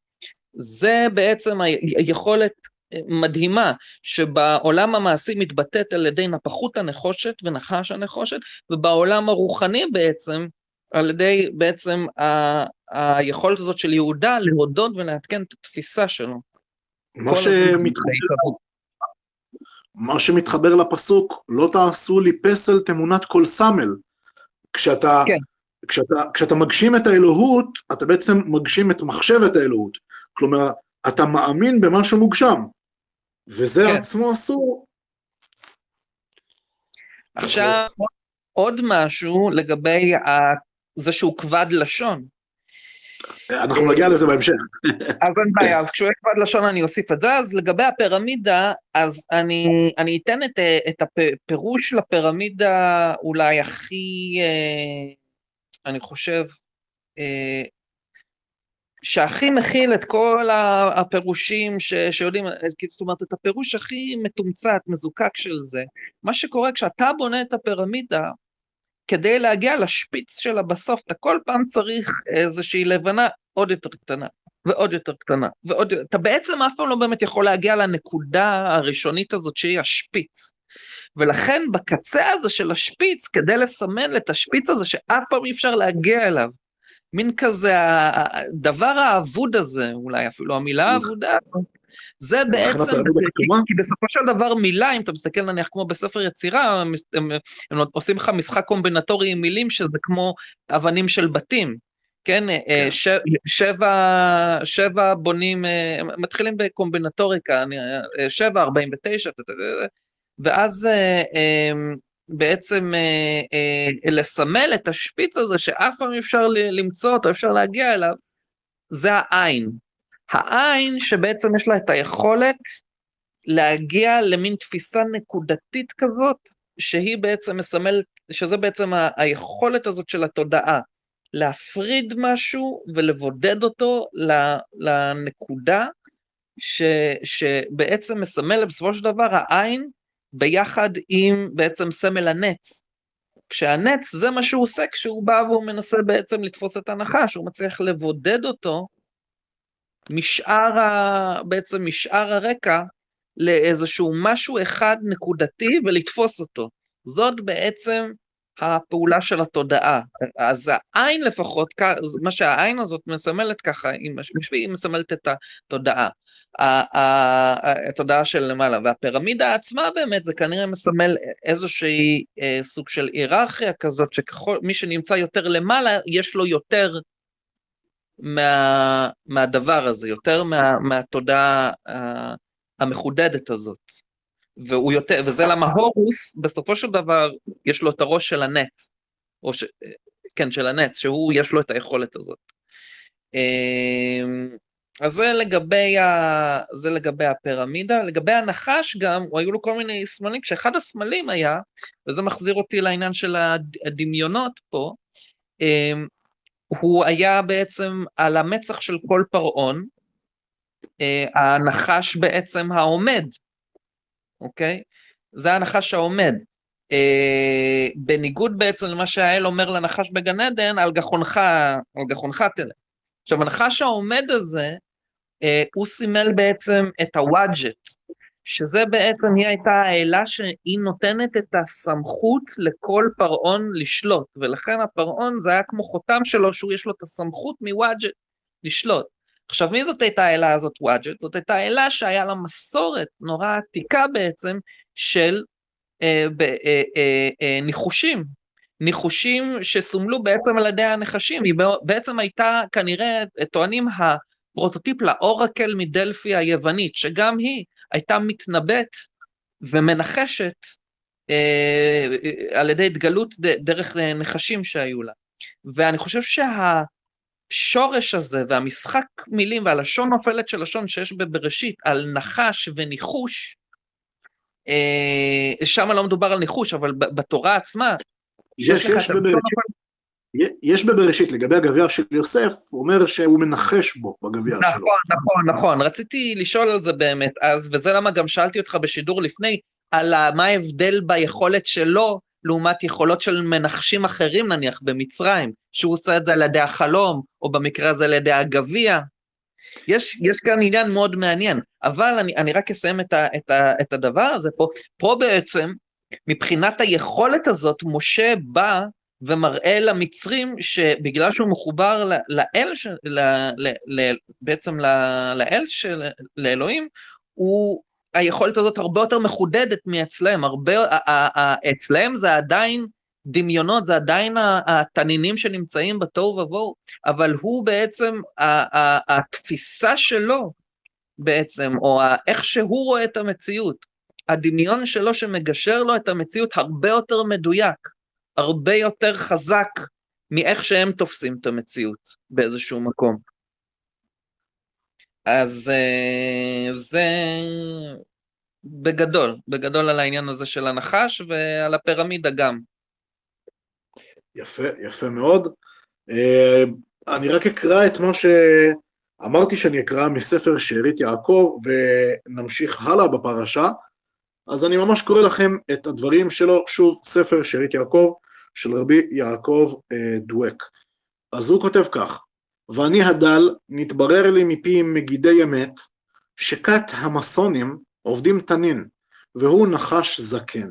זה בעצם היכולת מדהימה שבעולם המעשי מתבטאת על ידי נפחות הנחושת ונחש הנחושת, ובעולם הרוחני בעצם על ידי בעצם ה, היכולת הזאת של יהודה להודות ולעדכן את התפיסה שלו. מה שמתחבר, מה שמתחבר לפסוק, לא תעשו לי פסל תמונת כל סמל. כשאתה, כן. כשאתה, כשאתה מגשים את האלוהות, אתה בעצם מגשים את מחשבת האלוהות. כלומר, אתה מאמין במשהו מוגשם, וזה כן. עצמו אסור. עכשיו, עוד משהו לגבי זה שהוא כבד לשון. אנחנו נגיע לזה בהמשך. אז אין בעיה, אז כשהוא יהיה כבד לשון אני אוסיף את זה. אז לגבי הפירמידה, אז אני, אני אתן את, את הפירוש לפירמידה אולי הכי, אה, אני חושב, אה, שהכי מכיל את כל הפירושים ש, שיודעים, זאת אומרת, את הפירוש הכי מתומצת, מזוקק של זה. מה שקורה כשאתה בונה את הפירמידה, כדי להגיע לשפיץ שלה בסוף, אתה כל פעם צריך איזושהי לבנה עוד יותר קטנה, ועוד יותר קטנה, ועוד אתה בעצם אף פעם לא באמת יכול להגיע לנקודה הראשונית הזאת שהיא השפיץ. ולכן בקצה הזה של השפיץ, כדי לסמן את השפיץ הזה שאף פעם אי אפשר להגיע אליו, מין כזה הדבר האבוד הזה, אולי אפילו המילה האבודה הזאת, זה בעצם, זה, כי, כי בסופו של דבר מילה, אם אתה מסתכל נניח כמו בספר יצירה, הם, הם, הם עושים לך משחק קומבינטורי עם מילים שזה כמו אבנים של בתים, כן, אה, כן. ש, שבע, שבע בונים, אה, מתחילים בקומבינטוריקה, אה, שבע, ארבעים ותשע, ואז בעצם לסמל את השפיץ הזה שאף פעם אפשר למצוא אותו, אפשר להגיע אליו, זה העין. העין שבעצם יש לה את היכולת להגיע למין תפיסה נקודתית כזאת, שהיא בעצם מסמלת, שזה בעצם ה- היכולת הזאת של התודעה, להפריד משהו ולבודד אותו לנקודה ש, שבעצם מסמל בסופו של דבר העין ביחד עם בעצם סמל הנץ. כשהנץ זה מה שהוא עושה כשהוא בא והוא מנסה בעצם לתפוס את הנחש, הוא מצליח לבודד אותו משאר, ה, בעצם משאר הרקע לאיזשהו משהו אחד נקודתי ולתפוס אותו. זאת בעצם הפעולה של התודעה. אז העין לפחות, מה שהעין הזאת מסמלת ככה, היא מסמלת את התודעה. התודעה של למעלה, והפירמידה עצמה באמת זה כנראה מסמל איזושהי אה, סוג של היררכיה כזאת, שככל, מי שנמצא יותר למעלה, יש לו יותר מה, מהדבר הזה, יותר מה, מהתודעה uh, המחודדת הזאת. והוא יותר, וזה למה הורוס, בסופו של דבר, יש לו את הראש של הנץ, או ש... כן, של הנץ, שהוא, יש לו את היכולת הזאת. אז זה לגבי, ה... זה לגבי הפירמידה. לגבי הנחש גם, היו לו כל מיני סמלים, כשאחד הסמלים היה, וזה מחזיר אותי לעניין של הדמיונות פה, אמ, הוא היה בעצם על המצח של כל פרעון, אה, הנחש בעצם העומד, אוקיי? זה הנחש העומד. אה, בניגוד בעצם למה שהאל אומר לנחש בגן עדן, על גחונך, על גחונך תלך. עכשיו הנחש העומד הזה, אה, הוא סימל בעצם את הוואג'ט, שזה בעצם, היא הייתה האלה שהיא נותנת את הסמכות לכל פרעון לשלוט, ולכן הפרעון זה היה כמו חותם שלו, שהוא יש לו את הסמכות מוואג'ט לשלוט. עכשיו, מי זאת הייתה האלה הזאת וואג'ט? זאת הייתה האלה שהיה לה מסורת נורא עתיקה בעצם של אה, ב, אה, אה, אה, ניחושים, ניחושים שסומלו בעצם על ידי הנחשים, היא בעצם הייתה כנראה, טוענים, הפרוטוטיפ לאורקל מדלפי היוונית, שגם היא הייתה מתנבאת ומנחשת אה, על ידי התגלות דרך נחשים שהיו לה. ואני חושב שהשורש הזה והמשחק מילים והלשון נופלת של לשון שיש בבראשית על נחש וניחוש, אה, שם לא מדובר על ניחוש, אבל בתורה עצמה, יש, יש, בבראשית, יש בבראשית, לגבי הגביע של יוסף, הוא אומר שהוא מנחש בו בגביע נכון, שלו. נכון, נכון, נכון, רציתי לשאול על זה באמת אז, וזה למה גם שאלתי אותך בשידור לפני, על מה ההבדל ביכולת שלו לעומת יכולות של מנחשים אחרים נניח במצרים, שהוא עושה את זה על ידי החלום, או במקרה הזה על ידי הגביע. יש, יש כאן עניין מאוד מעניין, אבל אני, אני רק אסיים את, ה, את, ה, את הדבר הזה פה, פה בעצם, מבחינת היכולת הזאת, משה בא ומראה למצרים שבגלל שהוא מחובר לאל, ל, ל, ל, בעצם לאל של, לאלוהים, הוא, היכולת הזאת הרבה יותר מחודדת מאצלם, הרבה, אצלם זה עדיין דמיונות, זה עדיין התנינים שנמצאים בתוהו ובוהו, אבל הוא בעצם, התפיסה שלו בעצם, או איך שהוא רואה את המציאות, הדמיון שלו שמגשר לו את המציאות הרבה יותר מדויק. הרבה יותר חזק מאיך שהם תופסים את המציאות באיזשהו מקום. אז אה, זה בגדול, בגדול על העניין הזה של הנחש ועל הפירמידה גם. יפה, יפה מאוד. אה, אני רק אקרא את מה שאמרתי שאני אקרא מספר שארית יעקב ונמשיך הלאה בפרשה. אז אני ממש קורא לכם את הדברים שלו, שוב, ספר שארית יעקב, של רבי יעקב אה, דואק. אז הוא כותב כך, ואני הדל, נתברר לי מפי מגידי אמת, שכת המסונים עובדים תנין, והוא נחש זקן.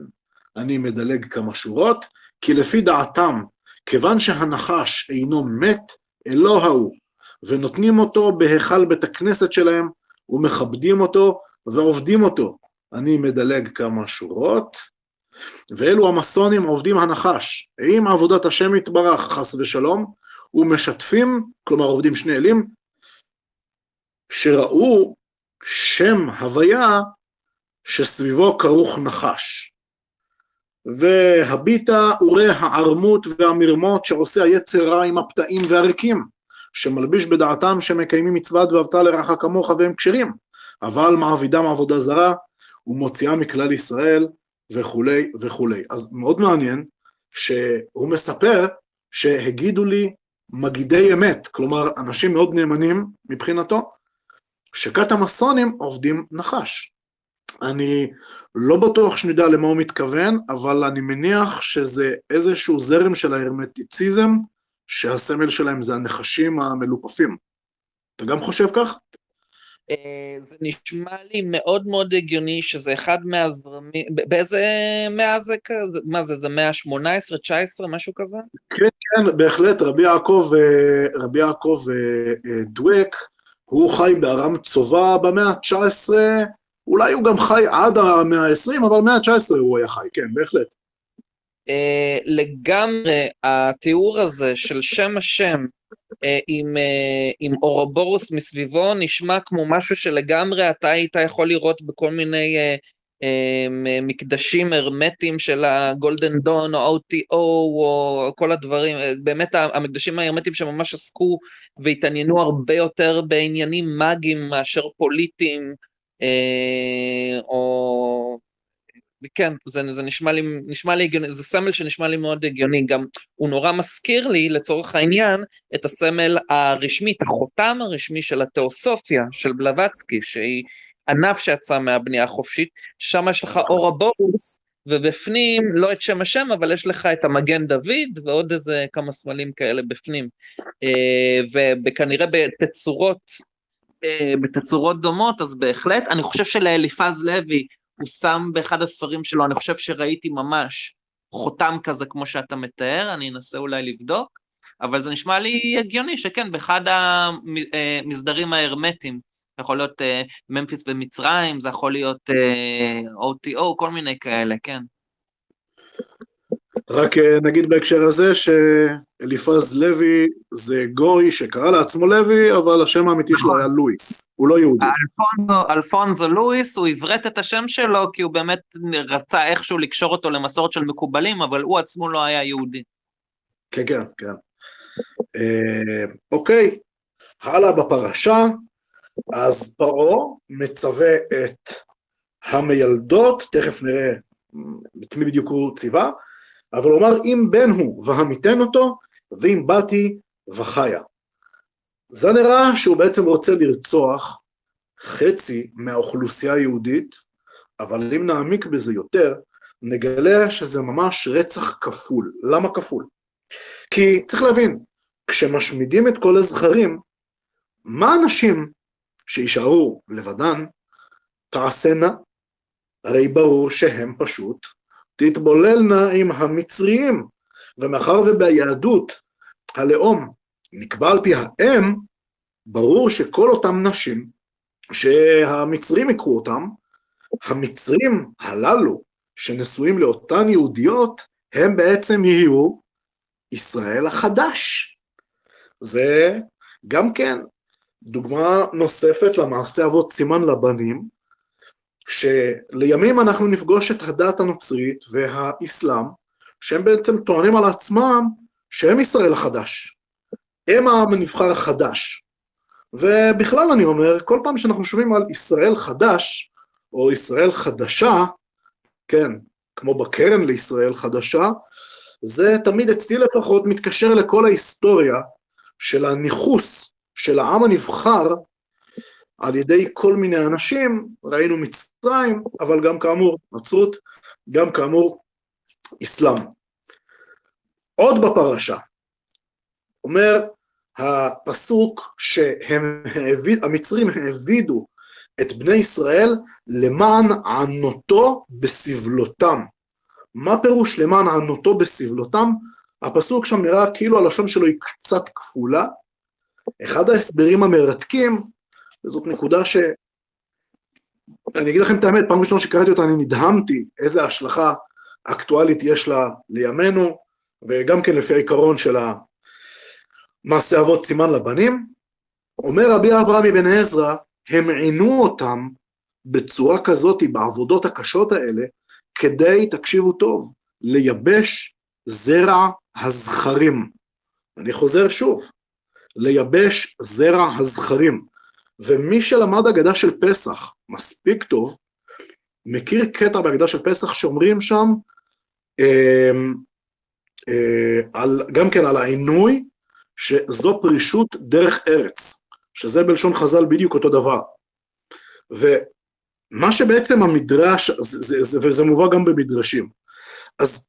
אני מדלג כמה שורות, כי לפי דעתם, כיוון שהנחש אינו מת, אלוה הוא, ונותנים אותו בהיכל בית הכנסת שלהם, ומכבדים אותו ועובדים אותו. אני מדלג כמה שורות, ואלו המסונים עובדים הנחש, עם עבודת השם יתברך חס ושלום, ומשתפים, כלומר עובדים שני אלים, שראו שם הוויה שסביבו כרוך נחש. והביטה וראה הערמות והמרמות שעושה היצר רע עם הפתאים והריקים, שמלביש בדעתם שמקיימים מצוות ואהבת לרעך כמוך והם כשרים, אבל מעבידם עבודה זרה ומוציאה מכלל ישראל וכולי וכולי. אז מאוד מעניין שהוא מספר שהגידו לי מגידי אמת, כלומר אנשים מאוד נאמנים מבחינתו, שכת המסונים עובדים נחש. אני לא בטוח שנדע למה הוא מתכוון, אבל אני מניח שזה איזשהו זרם של ההרמטיציזם, שהסמל שלהם זה הנחשים המלופפים. אתה גם חושב כך? אה, זה נשמע לי מאוד מאוד הגיוני שזה אחד מהזרמים, באיזה מאה זה כזה? מה זה, זה מאה ה-18, 19, משהו כזה? כן, כן, בהחלט, רבי יעקב, אה, רבי יעקב אה, דואק, הוא חי בארם צובה במאה ה-19, אולי הוא גם חי עד המאה ה-20, אבל במאה ה-19 הוא היה חי, כן, בהחלט. לגמרי, התיאור הזה של שם השם, עם, אה, עם אורובורוס מסביבו נשמע כמו משהו שלגמרי אתה היית יכול לראות בכל מיני אה, מקדשים הרמטיים של הגולדן דון או OTO או כל הדברים, באמת המקדשים ההרמטיים שממש עסקו והתעניינו הרבה יותר בעניינים מאגיים מאשר פוליטיים או כן, זה, זה נשמע לי, נשמע לי הגיוני, זה סמל שנשמע לי מאוד הגיוני, גם הוא נורא מזכיר לי, לצורך העניין, את הסמל הרשמי, את החותם הרשמי של התיאוסופיה, של בלבצקי, שהיא ענף שיצא מהבנייה החופשית, שם יש לך אור הבורוס, ובפנים, לא את שם השם, אבל יש לך את המגן דוד, ועוד איזה כמה סמלים כאלה בפנים. אה, וכנראה בתצורות, אה, בתצורות דומות, אז בהחלט, אני חושב שלאליפז לוי, הוא שם באחד הספרים שלו, אני חושב שראיתי ממש חותם כזה כמו שאתה מתאר, אני אנסה אולי לבדוק, אבל זה נשמע לי הגיוני שכן, באחד המסדרים ההרמטיים, יכול להיות אה, ממפיס במצרים, זה יכול להיות OTO, אה, כל מיני כאלה, כן. רק אה, נגיד בהקשר הזה שאליפז לוי זה גוי שקרא לעצמו לוי, אבל השם האמיתי שלו היה לואיס, הוא לא יהודי. אלפונזו, אלפונזו לואיס, הוא עברת את השם שלו כי הוא באמת רצה איכשהו לקשור אותו למסורת של מקובלים, אבל הוא עצמו לא היה יהודי. כן, כן, כן. אה, אוקיי, הלאה בפרשה, אז פרעה מצווה את המיילדות, תכף נראה את מי בדיוק הוא ציווה, אבל הוא אמר אם בן הוא והמיתן אותו, ואם באתי וחיה. זה נראה שהוא בעצם רוצה לרצוח חצי מהאוכלוסייה היהודית, אבל אם נעמיק בזה יותר, נגלה שזה ממש רצח כפול. למה כפול? כי צריך להבין, כשמשמידים את כל הזכרים, מה הנשים שיישארו לבדן תעשנה? הרי ברור שהם פשוט תתבוללנה עם המצריים, ומאחר וביהדות הלאום נקבע על פי האם, ברור שכל אותם נשים שהמצרים יקחו אותם, המצרים הללו שנשואים לאותן יהודיות, הם בעצם יהיו ישראל החדש. זה גם כן דוגמה נוספת למעשה אבות סימן לבנים, שלימים אנחנו נפגוש את הדת הנוצרית והאסלאם, שהם בעצם טוענים על עצמם שהם ישראל החדש, הם העם הנבחר החדש. ובכלל אני אומר, כל פעם שאנחנו שומעים על ישראל חדש, או ישראל חדשה, כן, כמו בקרן לישראל חדשה, זה תמיד אצלי לפחות מתקשר לכל ההיסטוריה של הניכוס של העם הנבחר על ידי כל מיני אנשים, ראינו מצרים, אבל גם כאמור נצרות, גם כאמור אסלאם. עוד בפרשה, אומר הפסוק שהמצרים העבידו את בני ישראל למען ענותו בסבלותם. מה פירוש למען ענותו בסבלותם? הפסוק שם נראה כאילו הלשון שלו היא קצת כפולה. אחד ההסברים המרתקים, וזאת נקודה ש... אני אגיד לכם את האמת, פעם ראשונה שקראתי אותה אני נדהמתי איזה השלכה אקטואלית יש לה לימינו, וגם כן לפי העיקרון של מעשה אבות סימן לבנים. אומר רבי אברהם אבן עזרא, הם עינו אותם בצורה כזאת בעבודות הקשות האלה, כדי, תקשיבו טוב, לייבש זרע הזכרים. אני חוזר שוב, לייבש זרע הזכרים. ומי שלמד אגדה של פסח מספיק טוב, מכיר קטע בהגדה של פסח שאומרים שם, אה, אה, על, גם כן על העינוי, שזו פרישות דרך ארץ, שזה בלשון חז"ל בדיוק אותו דבר. ומה שבעצם המדרש, זה, זה, וזה מובא גם במדרשים, אז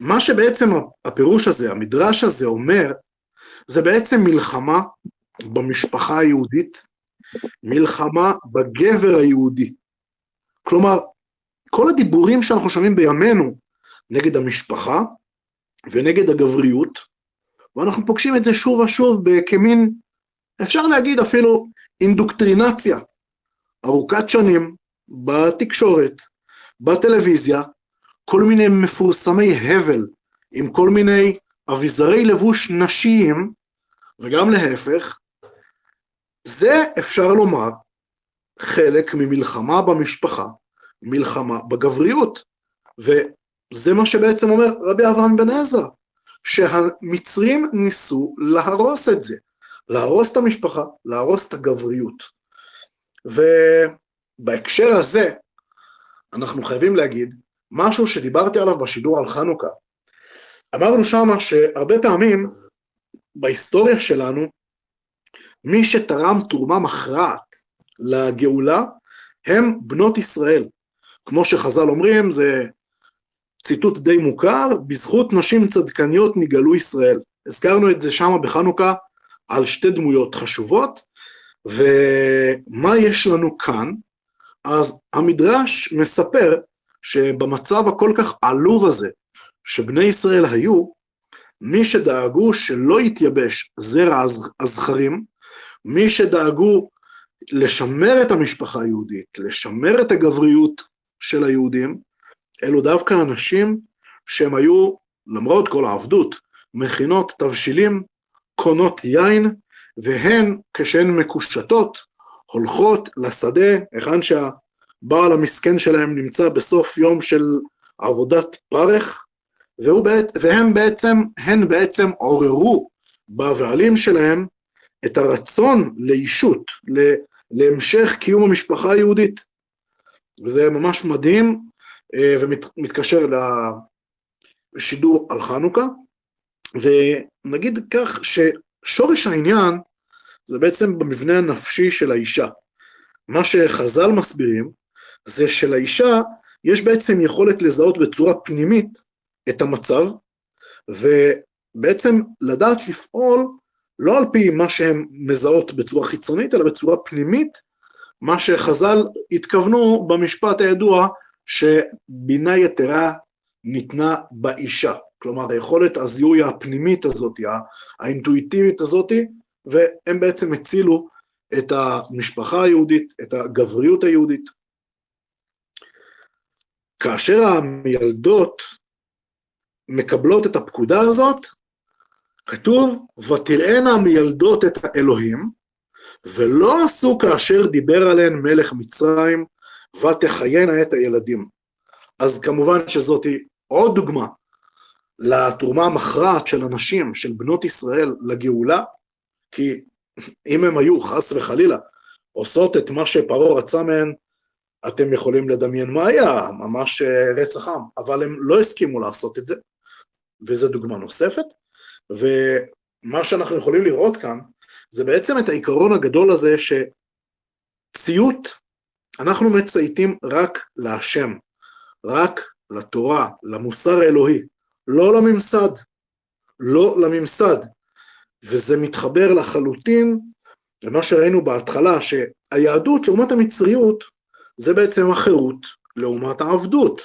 מה שבעצם הפירוש הזה, המדרש הזה אומר, זה בעצם מלחמה במשפחה היהודית, מלחמה בגבר היהודי. כלומר, כל הדיבורים שאנחנו שומעים בימינו נגד המשפחה ונגד הגבריות, ואנחנו פוגשים את זה שוב ושוב כמין, אפשר להגיד אפילו אינדוקטרינציה ארוכת שנים בתקשורת, בטלוויזיה, כל מיני מפורסמי הבל עם כל מיני אביזרי לבוש נשיים, וגם להפך, זה אפשר לומר חלק ממלחמה במשפחה, מלחמה בגבריות. וזה מה שבעצם אומר רבי אברהם בן עזרא, שהמצרים ניסו להרוס את זה, להרוס את המשפחה, להרוס את הגבריות. ובהקשר הזה, אנחנו חייבים להגיד משהו שדיברתי עליו בשידור על חנוכה. אמרנו שמה שהרבה פעמים בהיסטוריה שלנו, מי שתרם תרומה מכרעת לגאולה הם בנות ישראל. כמו שחז"ל אומרים, זה ציטוט די מוכר, בזכות נשים צדקניות נגאלו ישראל. הזכרנו את זה שמה בחנוכה על שתי דמויות חשובות, ומה יש לנו כאן? אז המדרש מספר שבמצב הכל כך עלוב הזה שבני ישראל היו, מי שדאגו שלא יתייבש זרע הזכרים, מי שדאגו לשמר את המשפחה היהודית, לשמר את הגבריות של היהודים, אלו דווקא אנשים שהם היו, למרות כל העבדות, מכינות תבשילים, קונות יין, והן, כשהן מקושטות, הולכות לשדה, היכן שהבעל המסכן שלהם נמצא בסוף יום של עבודת פרך, והוא, והם בעצם, הן בעצם עוררו בבעלים שלהם את הרצון לאישות, להמשך קיום המשפחה היהודית. וזה ממש מדהים, אה, ומתקשר לשידור על חנוכה, ונגיד כך ששורש העניין זה בעצם במבנה הנפשי של האישה. מה שחז"ל מסבירים זה שלאישה יש בעצם יכולת לזהות בצורה פנימית את המצב, ובעצם לדעת לפעול לא על פי מה שהן מזהות בצורה חיצונית, אלא בצורה פנימית, מה שחז"ל התכוונו במשפט הידוע שבינה יתרה ניתנה באישה. כלומר, היכולת הזיהוי הפנימית הזאת, האינטואיטיבית הזאת, והם בעצם הצילו את המשפחה היהודית, את הגבריות היהודית. כאשר המילדות מקבלות את הפקודה הזאת, כתוב, ותראינה מילדות את האלוהים, ולא עשו כאשר דיבר עליהן מלך מצרים, ותחיינה את הילדים. אז כמובן שזאת עוד דוגמה לתרומה המכרעת של הנשים, של בנות ישראל, לגאולה, כי אם הם היו, חס וחלילה, עושות את מה שפרעה רצה מהן, אתם יכולים לדמיין מה היה, ממש אה, רצח עם, אבל הם לא הסכימו לעשות את זה, וזו דוגמה נוספת. ומה שאנחנו יכולים לראות כאן, זה בעצם את העיקרון הגדול הזה שציות, אנחנו מצייתים רק להשם, רק לתורה, למוסר האלוהי, לא לממסד, לא לממסד. וזה מתחבר לחלוטין למה שראינו בהתחלה, שהיהדות לעומת המצריות זה בעצם החירות לעומת העבדות.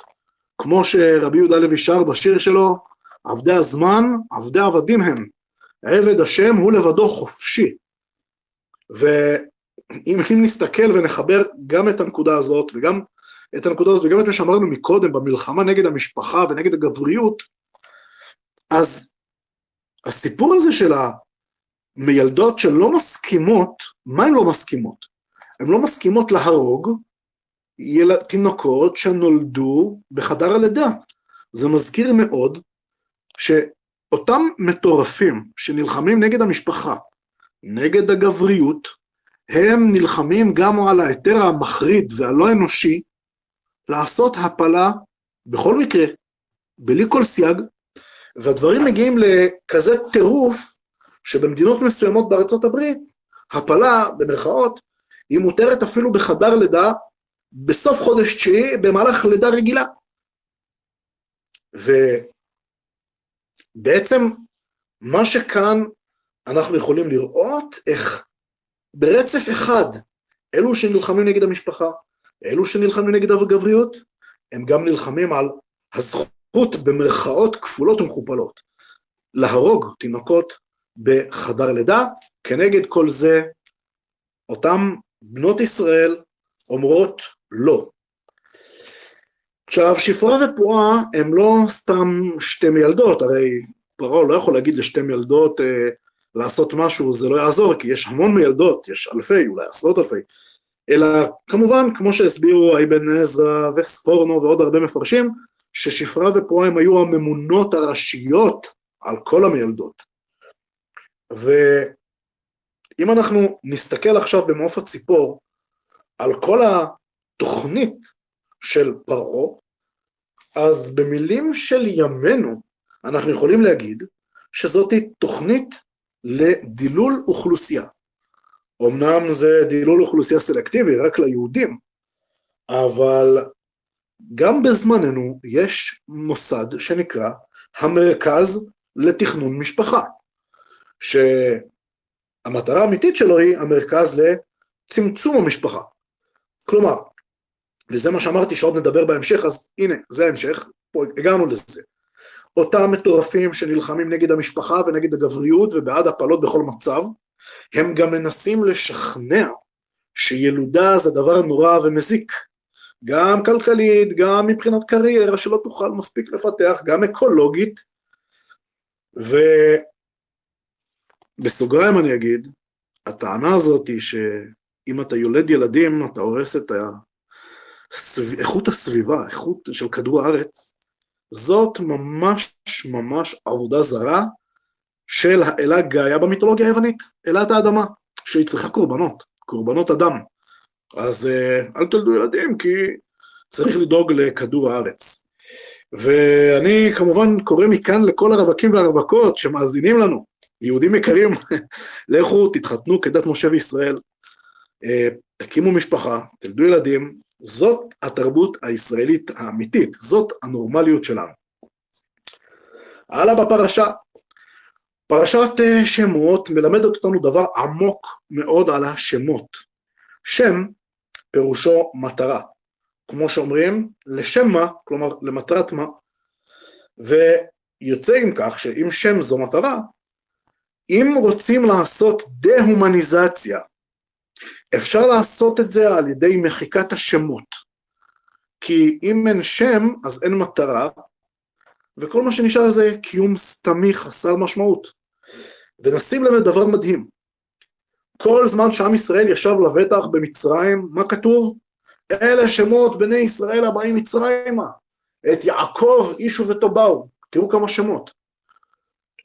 כמו שרבי יהודה לוי שר בשיר שלו, עבדי הזמן, עבדי עבדים הם. עבד השם הוא לבדו חופשי. ואם נסתכל ונחבר גם את הנקודה הזאת וגם את הנקודה הזאת וגם את מה שאמרנו מקודם במלחמה נגד המשפחה ונגד הגבריות, אז הסיפור הזה של המיילדות שלא מסכימות, מה הן לא מסכימות? הן לא מסכימות להרוג. תינוקות שנולדו בחדר הלידה. זה מזכיר מאוד שאותם מטורפים שנלחמים נגד המשפחה, נגד הגבריות, הם נלחמים גם על ההיתר המחריד והלא אנושי לעשות הפלה בכל מקרה, בלי כל סייג, והדברים מגיעים לכזה טירוף שבמדינות מסוימות בארצות הברית, הפלה, במרכאות, היא מותרת אפילו בחדר לידה בסוף חודש תשיעי במהלך לידה רגילה. ובעצם מה שכאן אנחנו יכולים לראות איך ברצף אחד, אלו שנלחמים נגד המשפחה, אלו שנלחמים נגד הגבריות, הם גם נלחמים על הזכות במרכאות כפולות ומכופלות להרוג תינוקות בחדר לידה, כנגד כל זה אותם בנות ישראל אומרות לא. עכשיו, שפרה ופועה הם לא סתם שתי מיילדות, הרי פרעה לא יכול להגיד לשתי מיילדות אה, לעשות משהו, זה לא יעזור, כי יש המון מיילדות, יש אלפי, אולי עשרות אלפי, אלא כמובן, כמו שהסבירו אבן עזרא וספורנו ועוד הרבה מפרשים, ששפרה ופועה הם היו הממונות הראשיות על כל המיילדות. ואם אנחנו נסתכל עכשיו במעוף הציפור על כל התוכנית של פרעה, אז במילים של ימינו אנחנו יכולים להגיד שזאת תוכנית לדילול אוכלוסייה. אמנם זה דילול אוכלוסייה סלקטיבי רק ליהודים, אבל גם בזמננו יש מוסד שנקרא המרכז לתכנון משפחה, שהמטרה האמיתית שלו היא המרכז לצמצום המשפחה. כלומר, וזה מה שאמרתי שעוד נדבר בהמשך, אז הנה, זה ההמשך, פה הגענו לזה. אותם מטורפים שנלחמים נגד המשפחה ונגד הגבריות ובעד הפלות בכל מצב, הם גם מנסים לשכנע שילודה זה דבר נורא ומזיק, גם כלכלית, גם מבחינת קריירה שלא תוכל מספיק לפתח, גם אקולוגית, ובסוגריים אני אגיד, הטענה הזאת היא שאם אתה יולד ילדים, אתה הורס את הסב... איכות הסביבה, איכות של כדור הארץ, זאת ממש ממש עבודה זרה של האלה גאיה במיתולוגיה היוונית, אלת האדמה, שהיא צריכה קורבנות, קורבנות אדם. אז אה, אל תולדו ילדים כי צריך לדאוג לכדור הארץ. ואני כמובן קורא מכאן לכל הרווקים והרווקות שמאזינים לנו, יהודים יקרים, (laughs) לכו תתחתנו כדת משה וישראל, אה, תקימו משפחה, תלדו ילדים, זאת התרבות הישראלית האמיתית, זאת הנורמליות שלנו. הלאה בפרשה. פרשת אה, שמות מלמדת אותנו דבר עמוק מאוד על השמות. שם פירושו מטרה. כמו שאומרים, לשם מה, כלומר למטרת מה. ויוצא עם כך שאם שם זו מטרה, אם רוצים לעשות דה-הומניזציה אפשר לעשות את זה על ידי מחיקת השמות. כי אם אין שם, אז אין מטרה, וכל מה שנשאר זה קיום סתמי חסר משמעות. ונשים לב לדבר מדהים. כל זמן שעם ישראל ישב לבטח במצרים, מה כתוב? אלה שמות בני ישראל הבאים מצרימה. את יעקב איש ובתו באו. תראו כמה שמות.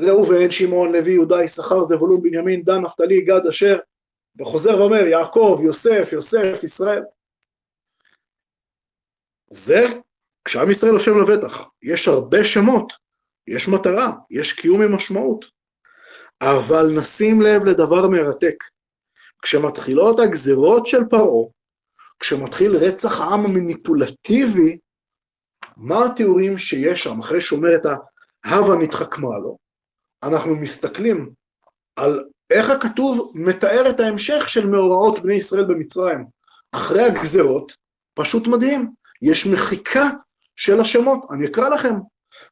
ראובן, שמעון, לוי, יהודה, יששכר, זבולון, בנימין, דן, נפתלי, גד, אשר, וחוזר ואומר יעקב, יוסף, יוסף, ישראל. זה כשעם ישראל יושב לבטח, יש הרבה שמות, יש מטרה, יש קיום עם משמעות. אבל נשים לב לדבר מרתק, כשמתחילות הגזרות של פרעה, כשמתחיל רצח העם המניפולטיבי, מה התיאורים שיש שם אחרי שאומר את ההווה נתחכמה לו? אנחנו מסתכלים על איך הכתוב מתאר את ההמשך של מאורעות בני ישראל במצרים. אחרי הגזרות, פשוט מדהים, יש מחיקה של השמות, אני אקרא לכם.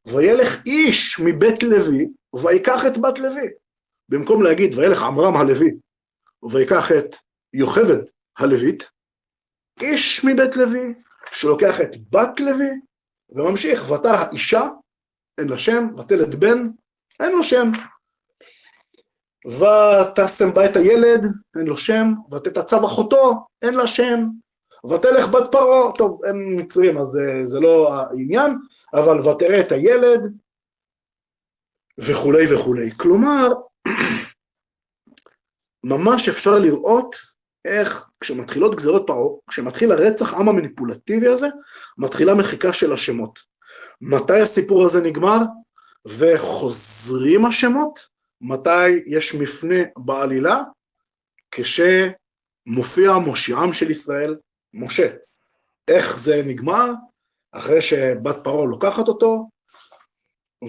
וילך איש מבית לוי, ויקח את בת לוי. במקום להגיד וילך עמרם הלוי, ויקח את יוכבד הלווית, איש מבית לוי, שלוקח את בת לוי, וממשיך, ותר האישה, אין לה שם, ותלת בן, אין לו שם. ותשם בה את הילד, אין לו שם, ותתצב אחותו, אין לה שם, ותלך בת פרעה, טוב, הם מצרים אז זה, זה לא העניין, אבל ותראה את הילד, וכולי וכולי. כלומר, (clears throat) ממש אפשר לראות איך כשמתחילות גזרות פרעה, כשמתחיל הרצח עם המניפולטיבי הזה, מתחילה מחיקה של השמות. מתי הסיפור הזה נגמר? וחוזרים השמות? מתי יש מפנה בעלילה? כשמופיע מושיעם של ישראל, משה. איך זה נגמר? אחרי שבת פרעה לוקחת אותו,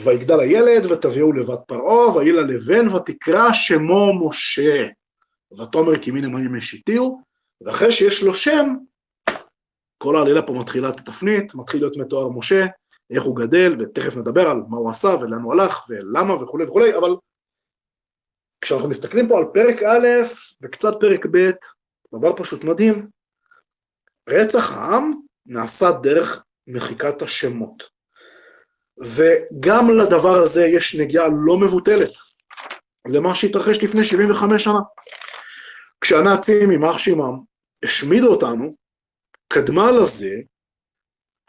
ויגדל הילד ותביאו לבת פרעה, ויהי לה לבן ותקרא שמו משה. ותאמר כי מיני מים משיתיהו, ואחרי שיש לו שם, כל העלילה פה מתחילה את התפנית, מתחיל להיות מתואר משה, איך הוא גדל, ותכף נדבר על מה הוא עשה ולאן הוא הלך ולמה וכולי וכולי, אבל כשאנחנו מסתכלים פה על פרק א' וקצת פרק ב', דבר פשוט מדהים, רצח העם נעשה דרך מחיקת השמות. וגם לדבר הזה יש נגיעה לא מבוטלת למה שהתרחש לפני 75 שנה. כשהנאצים, יימח שמם, השמידו אותנו, קדמה לזה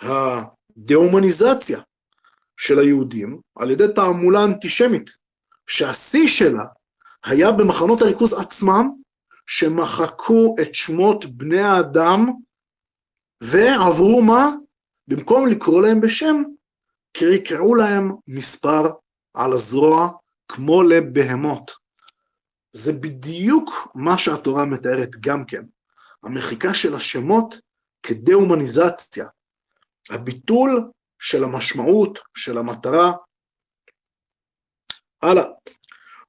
הדה-הומניזציה של היהודים על ידי תעמולה אנטישמית, שהשיא שלה היה במחנות הריכוז עצמם, שמחקו את שמות בני האדם ועברו מה? במקום לקרוא להם בשם, קראו להם מספר על הזרוע כמו לבהמות. זה בדיוק מה שהתורה מתארת גם כן. המחיקה של השמות כדה-הומניזציה. הביטול של המשמעות, של המטרה. הלאה.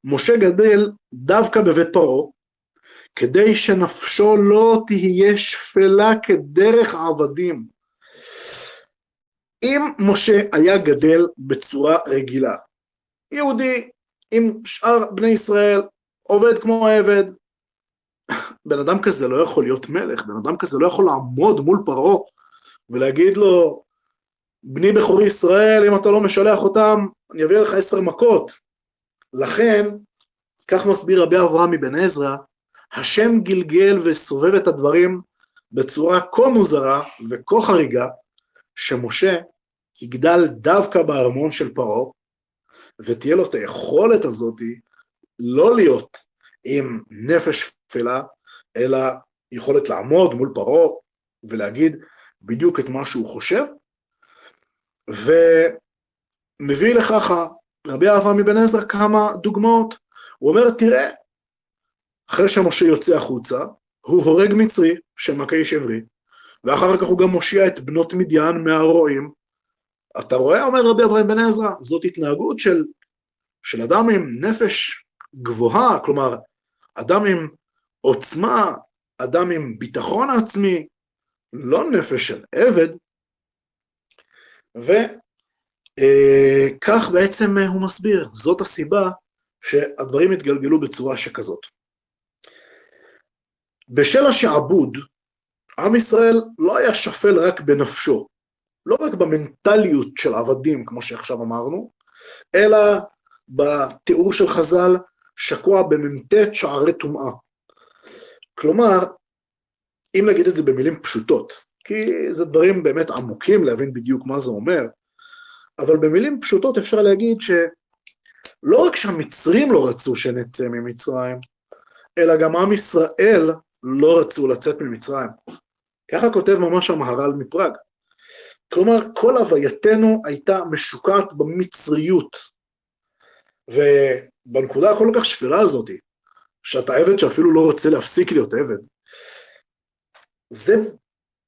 משה גדל דווקא בבית פרעה, כדי שנפשו לא תהיה שפלה כדרך עבדים. אם משה היה גדל בצורה רגילה, יהודי עם שאר בני ישראל, עובד כמו עבד, בן אדם כזה לא יכול להיות מלך, בן אדם כזה לא יכול לעמוד מול פרעה ולהגיד לו, בני בכורי ישראל, אם אתה לא משלח אותם, אני אביא לך עשר מכות. לכן, כך מסביר רבי אברהם מבן עזרא, השם גלגל וסובב את הדברים בצורה כה מוזרה וכה חריגה, שמשה יגדל דווקא בארמון של פרעה, ותהיה לו את היכולת הזאתי לא להיות עם נפש שפלה, אלא יכולת לעמוד מול פרעה ולהגיד בדיוק את מה שהוא חושב, ומביא לכך רבי אברהם מבן עזרא כמה דוגמאות. הוא אומר, תראה, אחרי שמשה יוצא החוצה, הוא הורג מצרי שמכה איש עברי, ואחר כך הוא גם מושיע את בנות מדיין מהרועים. אתה רואה, אומר רבי אברהם בן עזרא, זאת התנהגות של, של אדם עם נפש גבוהה, כלומר, אדם עם עוצמה, אדם עם ביטחון עצמי, לא נפש של עבד. וכך אה, בעצם הוא מסביר, זאת הסיבה שהדברים התגלגלו בצורה שכזאת. בשל השעבוד, עם ישראל לא היה שפל רק בנפשו, לא רק במנטליות של עבדים, כמו שעכשיו אמרנו, אלא בתיאור של חז"ל, שקוע במ"ט שערי טומאה. כלומר, אם נגיד את זה במילים פשוטות, כי זה דברים באמת עמוקים להבין בדיוק מה זה אומר, אבל במילים פשוטות אפשר להגיד שלא רק שהמצרים לא רצו שנצא ממצרים, אלא גם עם ישראל לא רצו לצאת ממצרים. ככה כותב ממש המהר"ל מפראג. כלומר, כל הווייתנו הייתה משוקעת במצריות. ובנקודה הכל כך שפלה הזאת, שאתה עבד שאפילו לא רוצה להפסיק להיות עבד, זה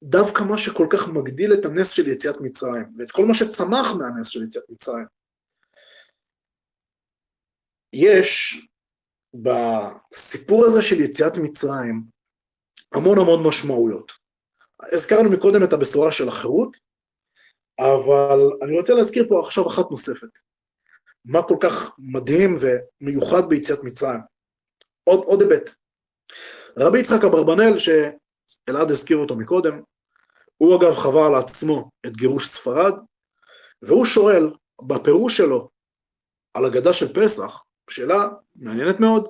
דווקא מה שכל כך מגדיל את הנס של יציאת מצרים, ואת כל מה שצמח מהנס של יציאת מצרים. יש בסיפור הזה של יציאת מצרים המון המון משמעויות. הזכרנו מקודם את הבשורה של החירות, אבל אני רוצה להזכיר פה עכשיו אחת נוספת. מה כל כך מדהים ומיוחד ביציאת מצרים. עוד, היבט. רבי יצחק אברבנאל, שאלעד הזכיר אותו מקודם, הוא אגב חווה על עצמו את גירוש ספרד, והוא שואל בפירוש שלו על הגדה של פסח, שאלה מעניינת מאוד.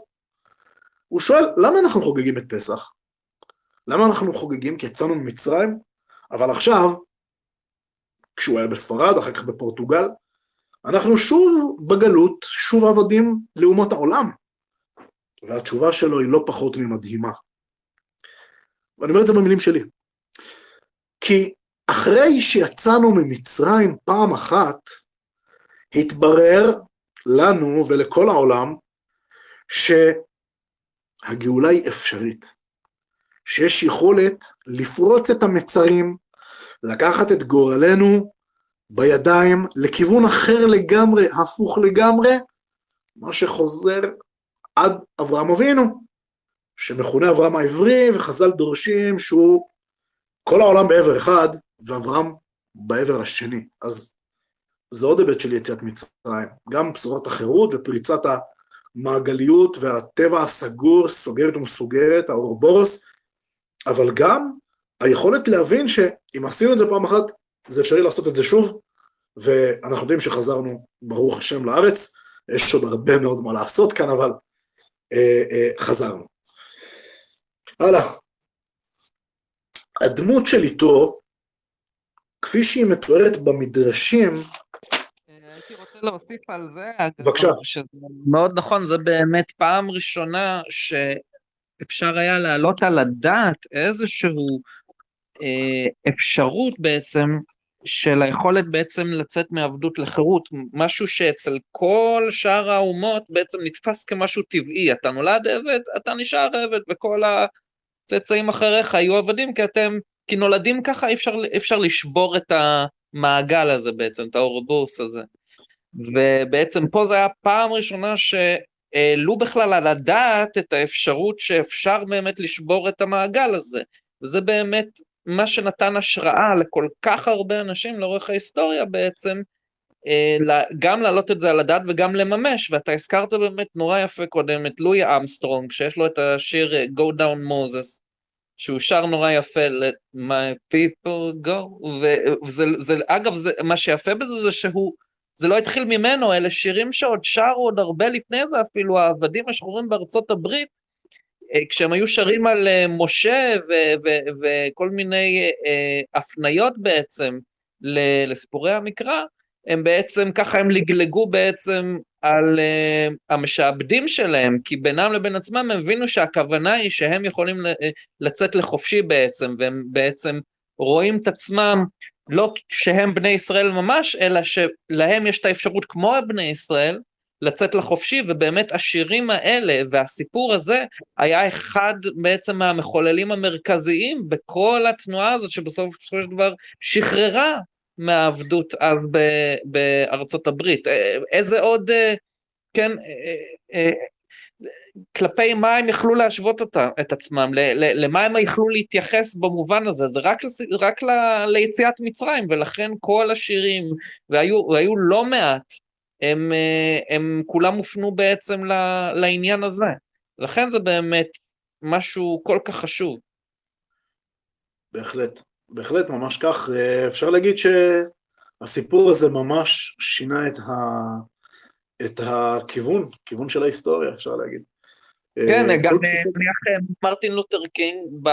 הוא שואל, למה אנחנו חוגגים את פסח? למה אנחנו חוגגים? כי יצאנו ממצרים, אבל עכשיו, כשהוא היה בספרד, אחר כך בפורטוגל, אנחנו שוב בגלות, שוב עבדים לאומות העולם. והתשובה שלו היא לא פחות ממדהימה. ואני אומר את זה במילים שלי. כי אחרי שיצאנו ממצרים פעם אחת, התברר לנו ולכל העולם שהגאולה היא אפשרית, שיש יכולת לפרוץ את המצרים, לקחת את גורלנו בידיים לכיוון אחר לגמרי, הפוך לגמרי, מה שחוזר עד אברהם אבינו, שמכונה אברהם העברי, וחז"ל דורשים שהוא כל העולם בעבר אחד, ואברהם בעבר השני. אז זה עוד היבט של יציאת מצרים, גם בשורת החירות ופריצת המעגליות והטבע הסגור, סוגרת ומסוגרת, האורבורוס, אבל גם היכולת להבין שאם עשינו את זה פעם אחת, זה אפשרי לעשות את זה שוב, ואנחנו יודעים שחזרנו, ברוך השם, לארץ, יש עוד הרבה מאוד מה לעשות כאן, אבל אה, אה, חזרנו. הלאה. הדמות של איתו, כפי שהיא מתוארת במדרשים, הייתי רוצה להוסיף על זה, בבקשה. שזה מאוד נכון, זה באמת פעם ראשונה שאפשר היה להעלות על הדעת איזשהו אה, אפשרות בעצם של היכולת בעצם לצאת מעבדות לחירות, משהו שאצל כל שאר האומות בעצם נתפס כמשהו טבעי, אתה נולד עבד, אתה נשאר עבד, וכל הצאצאים אחריך היו עבדים, כי אתם, כי נולדים ככה, אי אפשר, אפשר לשבור את המעגל הזה בעצם, את האורבוס הזה. ובעצם פה זה היה פעם ראשונה שהעלו בכלל על הדעת את האפשרות שאפשר באמת לשבור את המעגל הזה. וזה באמת מה שנתן השראה לכל כך הרבה אנשים לאורך ההיסטוריה בעצם, גם להעלות את זה על הדעת וגם לממש, ואתה הזכרת באמת נורא יפה קודם את לואי אמסטרונג, שיש לו את השיר אה, Go Down Moses, שהוא שר נורא יפה, Let my people go, וזה, זה, אגב, זה, מה שיפה בזה זה שהוא, זה לא התחיל ממנו, אלה שירים שעוד שרו עוד הרבה לפני זה אפילו, העבדים השחורים בארצות הברית, אה, כשהם היו שרים על אה, משה וכל מיני אה, הפניות בעצם לסיפורי המקרא, הם בעצם ככה הם לגלגו בעצם על uh, המשעבדים שלהם, כי בינם לבין עצמם הם הבינו שהכוונה היא שהם יכולים לצאת לחופשי בעצם, והם בעצם רואים את עצמם לא שהם בני ישראל ממש, אלא שלהם יש את האפשרות כמו בני ישראל, לצאת לחופשי, ובאמת השירים האלה והסיפור הזה היה אחד בעצם מהמחוללים המרכזיים בכל התנועה הזאת שבסופו של דבר שחררה מהעבדות אז בארצות הברית. איזה עוד, כן, כלפי מה הם יכלו להשוות אותה, את עצמם, למה הם יכלו להתייחס במובן הזה, זה רק, רק ל, ליציאת מצרים, ולכן כל השירים, והיו, והיו לא מעט, הם, הם כולם הופנו בעצם לעניין הזה. לכן זה באמת משהו כל כך חשוב. בהחלט, בהחלט ממש כך. אפשר להגיד שהסיפור הזה ממש שינה את, ה, את הכיוון, כיוון של ההיסטוריה, אפשר להגיד. כן, אה, גם נניח אה, מרטין לותר קינג, ב...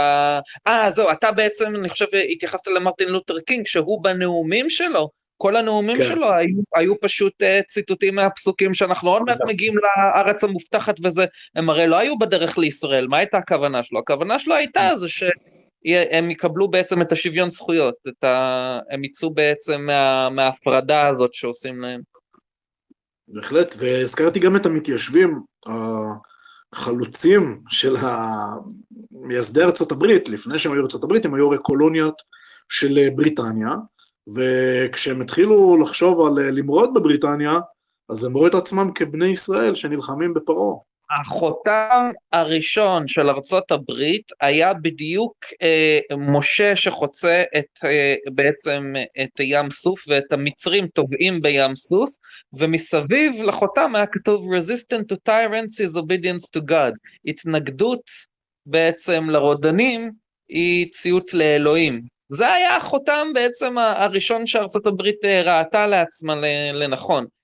אה, זהו, אתה בעצם, אני חושב, התייחסת למרטין לותר קינג, שהוא בנאומים שלו, כל הנאומים כן. שלו היו, היו פשוט uh, ציטוטים מהפסוקים שאנחנו עוד מעט מגיעים לארץ המובטחת וזה, הם הרי לא היו בדרך לישראל, מה הייתה הכוונה שלו? הכוונה שלו הייתה כן. זה שהם יקבלו בעצם את השוויון זכויות, את ה... הם יצאו בעצם מה... מההפרדה הזאת שעושים להם. בהחלט, והזכרתי גם את המתיישבים, החלוצים של מייסדי ארצות הברית, לפני שהם היו ארצות הברית, הם היו הרי קולוניות של בריטניה, וכשהם התחילו לחשוב על למרוד בבריטניה, אז הם רואים את עצמם כבני ישראל שנלחמים בפרעה. החותם הראשון של ארצות הברית היה בדיוק אה, משה שחוצה את, אה, בעצם את ים סוף ואת המצרים טובעים בים סוף ומסביב לחותם היה כתוב resistant to tyrants is obedience to God. התנגדות בעצם לרודנים היא ציות לאלוהים. זה היה החותם בעצם הראשון שארצות הברית אה, ראתה לעצמה לנכון. אה,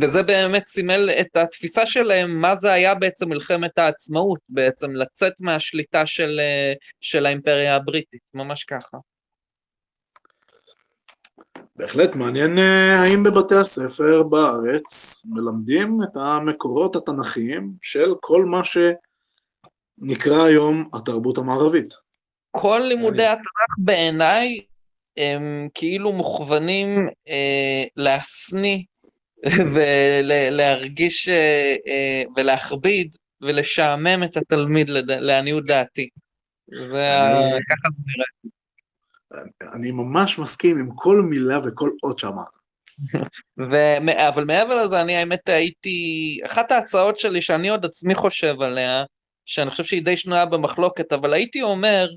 וזה באמת סימל את התפיסה שלהם, מה זה היה בעצם מלחמת העצמאות, בעצם לצאת מהשליטה של, אה, של האימפריה הבריטית, ממש ככה. בהחלט מעניין אה, האם בבתי הספר בארץ מלמדים את המקורות התנ"כיים של כל מה שנקרא היום התרבות המערבית. כל לימודי התנ"ך בעיניי הם כאילו מוכוונים אה, להשניא (laughs) ולהרגיש אה, אה, ולהכביד ולשעמם את התלמיד לד... לעניות דעתי. זה אני... ככה זה נראה. אני ממש מסכים עם כל מילה וכל אות שאמרת. (laughs) ו... אבל מעבר לזה, אני האמת הייתי, אחת ההצעות שלי שאני עוד עצמי חושב עליה, שאני חושב שהיא די שנויה במחלוקת, אבל הייתי אומר,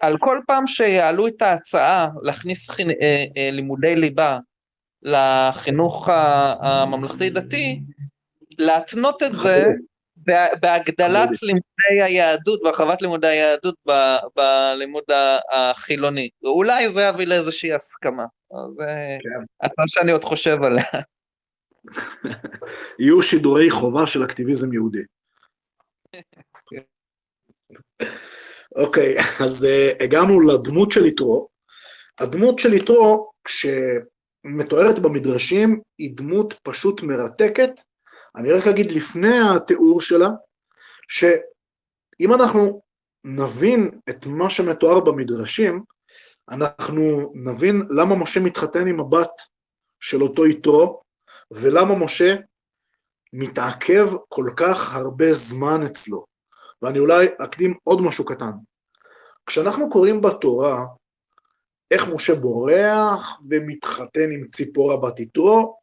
על כל פעם שיעלו את ההצעה להכניס חינ... אה, אה, לימודי ליבה לחינוך הממלכתי דתי, להתנות את זה בהגדלת לימודי היהדות והרחבת לימודי היהדות בלימוד החילוני. אולי זה יביא לאיזושהי הסכמה. זה כן. הצעה שאני עוד חושב עליה. (laughs) יהיו שידורי חובה של אקטיביזם יהודי. אוקיי, אז uh, הגענו לדמות של יתרו. הדמות של יתרו, כשמתוארת במדרשים, היא דמות פשוט מרתקת. אני רק אגיד לפני התיאור שלה, שאם אנחנו נבין את מה שמתואר במדרשים, אנחנו נבין למה משה מתחתן עם הבת של אותו יתרו, ולמה משה מתעכב כל כך הרבה זמן אצלו. ואני אולי אקדים עוד משהו קטן. כשאנחנו קוראים בתורה איך משה בורח ומתחתן עם ציפורה בת יתרו,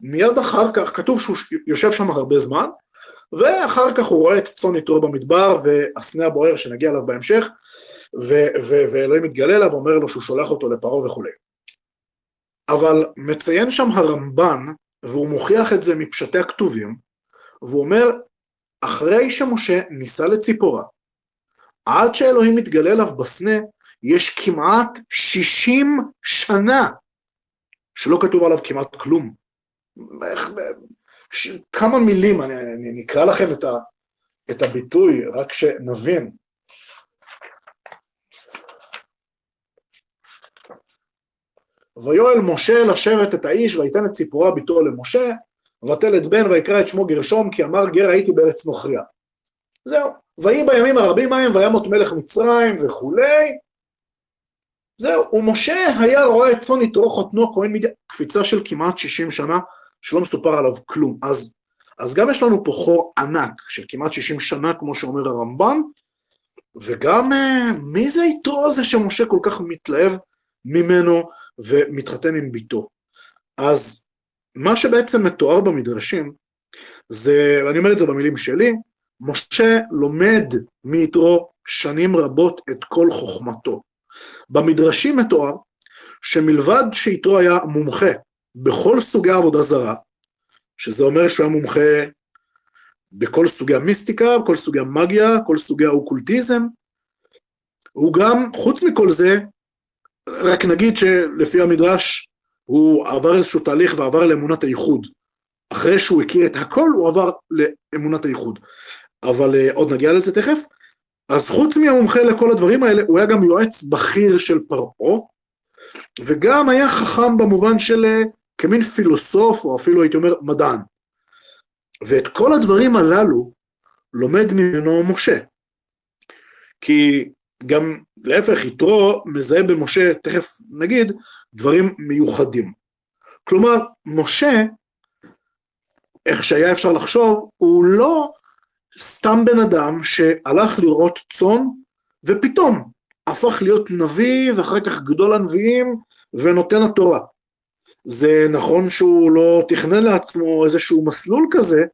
מיד אחר כך, כתוב שהוא יושב שם הרבה זמן, ואחר כך הוא רואה את צאן יתרו במדבר והסנה הבוער שנגיע אליו בהמשך, ו- ו- ואלוהים מתגלה אליו ואומר לו שהוא שולח אותו לפרעה וכולי. אבל מציין שם הרמב"ן, והוא מוכיח את זה מפשטי הכתובים, והוא אומר, אחרי שמשה נישא לציפורה, עד שאלוהים מתגלה אליו בסנה, יש כמעט 60 שנה שלא כתוב עליו כמעט כלום. איך, ש, כמה מילים, אני, אני, אני אקרא לכם את, ה, את הביטוי, רק שנבין. ויואל משה לשבת את האיש ויתן את ציפורה ביתו למשה, ותל את בן ויקרא את שמו גרשום כי אמר גר הייתי בארץ נוכריה. זהו. ויהי בימים הרבים ההם וימות מלך מצרים וכולי. זהו, ומשה היה רואה את צאן יתרו חותנו כהן מדי, קפיצה של כמעט 60 שנה שלא מסופר עליו כלום. אז, אז גם יש לנו פה חור ענק של כמעט 60 שנה כמו שאומר הרמב"ן, וגם אה, מי זה יתרו הזה שמשה כל כך מתלהב ממנו ומתחתן עם ביתו. אז מה שבעצם מתואר במדרשים, זה, אני אומר את זה במילים שלי, משה לומד מיתרו שנים רבות את כל חוכמתו. במדרשים מתואר שמלבד שיתרו היה מומחה בכל סוגי עבודה זרה, שזה אומר שהוא היה מומחה בכל סוגי המיסטיקה, כל סוגי המאגיה, כל סוגי האוקולטיזם, הוא גם, חוץ מכל זה, רק נגיד שלפי המדרש הוא עבר איזשהו תהליך ועבר לאמונת הייחוד. אחרי שהוא הכיר את הכל, הוא עבר לאמונת הייחוד. אבל uh, עוד נגיע לזה תכף. אז חוץ מהמומחה לכל הדברים האלה, הוא היה גם יועץ בכיר של פרעה, וגם היה חכם במובן של uh, כמין פילוסוף, או אפילו הייתי אומר מדען. ואת כל הדברים הללו לומד ממנו משה. כי גם להפך, יתרו מזהה במשה, תכף נגיד, דברים מיוחדים. כלומר, משה, איך שהיה אפשר לחשוב, הוא לא סתם בן אדם שהלך לראות צאן, ופתאום הפך להיות נביא, ואחר כך גדול הנביאים, ונותן התורה. זה נכון שהוא לא תכנן לעצמו איזשהו מסלול כזה,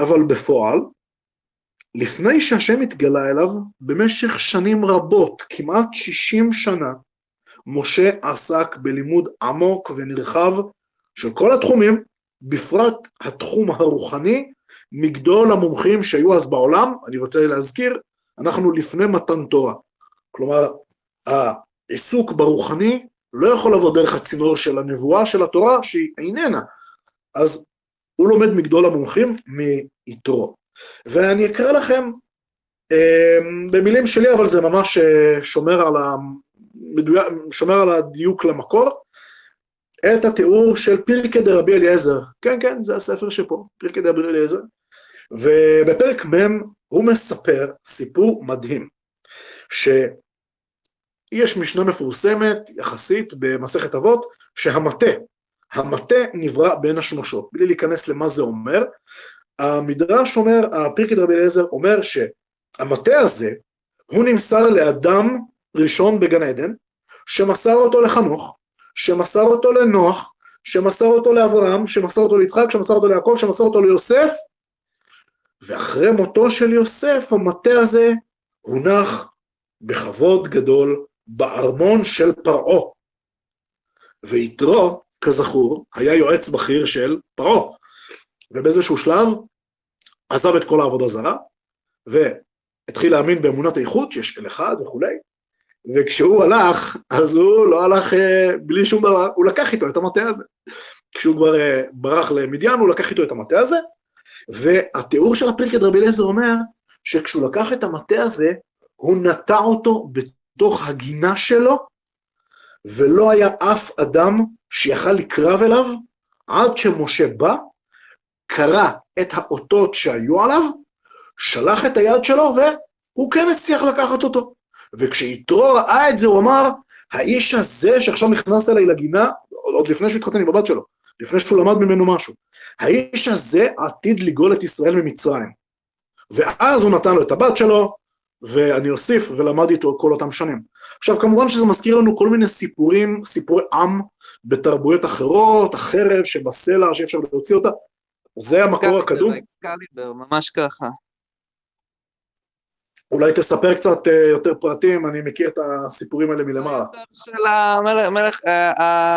אבל בפועל, לפני שהשם התגלה אליו, במשך שנים רבות, כמעט 60 שנה, משה עסק בלימוד עמוק ונרחב של כל התחומים, בפרט התחום הרוחני, מגדול המומחים שהיו אז בעולם, אני רוצה להזכיר, אנחנו לפני מתן תורה. כלומר, העיסוק ברוחני לא יכול לבוא דרך הצינור של הנבואה של התורה, שהיא איננה. אז הוא לומד מגדול המומחים מיתרו. ואני אקרא לכם אה, במילים שלי, אבל זה ממש אה, שומר על, המדויק, שומר על הדיוק למקור, את התיאור של פירקי דרבי אליעזר. כן, כן, זה הספר שפה, פירקי דרבי אליעזר. ובפרק מ' הוא מספר סיפור מדהים, שיש משנה מפורסמת יחסית במסכת אבות, שהמטה, המטה נברא בין השמשות. בלי להיכנס למה זה אומר, המדרש אומר, הפרקי דרבי אליעזר אומר שהמטה הזה, הוא נמסר לאדם ראשון בגן עדן, שמסר אותו לחנוך, שמסר אותו לנוח, שמסר אותו לאברהם, שמסר אותו ליצחק, שמסר אותו ליעקב, שמסר אותו ליוסף, ואחרי מותו של יוסף המטה הזה הונח בכבוד גדול בארמון של פרעה. ויתרו, כזכור, היה יועץ בכיר של פרעה, ובאיזשהו שלב עזב את כל העבודה זרה, והתחיל להאמין באמונת האיכות, שיש אל אחד וכולי, וכשהוא הלך, אז הוא לא הלך אה, בלי שום דבר, הוא לקח איתו את המטה הזה. כשהוא כבר אה, ברח למדיין, הוא לקח איתו את המטה הזה, והתיאור של הפרק את רבי אליעזר אומר שכשהוא לקח את המטה הזה, הוא נטע אותו בתוך הגינה שלו, ולא היה אף אדם שיכל לקרב אליו, עד שמשה בא, קרא את האותות שהיו עליו, שלח את היד שלו, והוא כן הצליח לקחת אותו. וכשיתרו ראה את זה, הוא אמר, האיש הזה שעכשיו נכנס אליי לגינה, עוד לפני שהוא התחתן עם הבת שלו, לפני שהוא למד ממנו משהו, האיש הזה עתיד לגאול את ישראל ממצרים. ואז הוא נתן לו את הבת שלו, ואני אוסיף, ולמד איתו כל אותם שנים. עכשיו כמובן שזה מזכיר לנו כל מיני סיפורים, סיפורי עם בתרבויות אחרות, החרב שבסלע שאי אפשר להוציא אותה, זה המקור הקדום. ממש ככה. אולי תספר קצת אה, יותר פרטים, אני מכיר את הסיפורים האלה מלמעלה. של המלך, מלך, אה,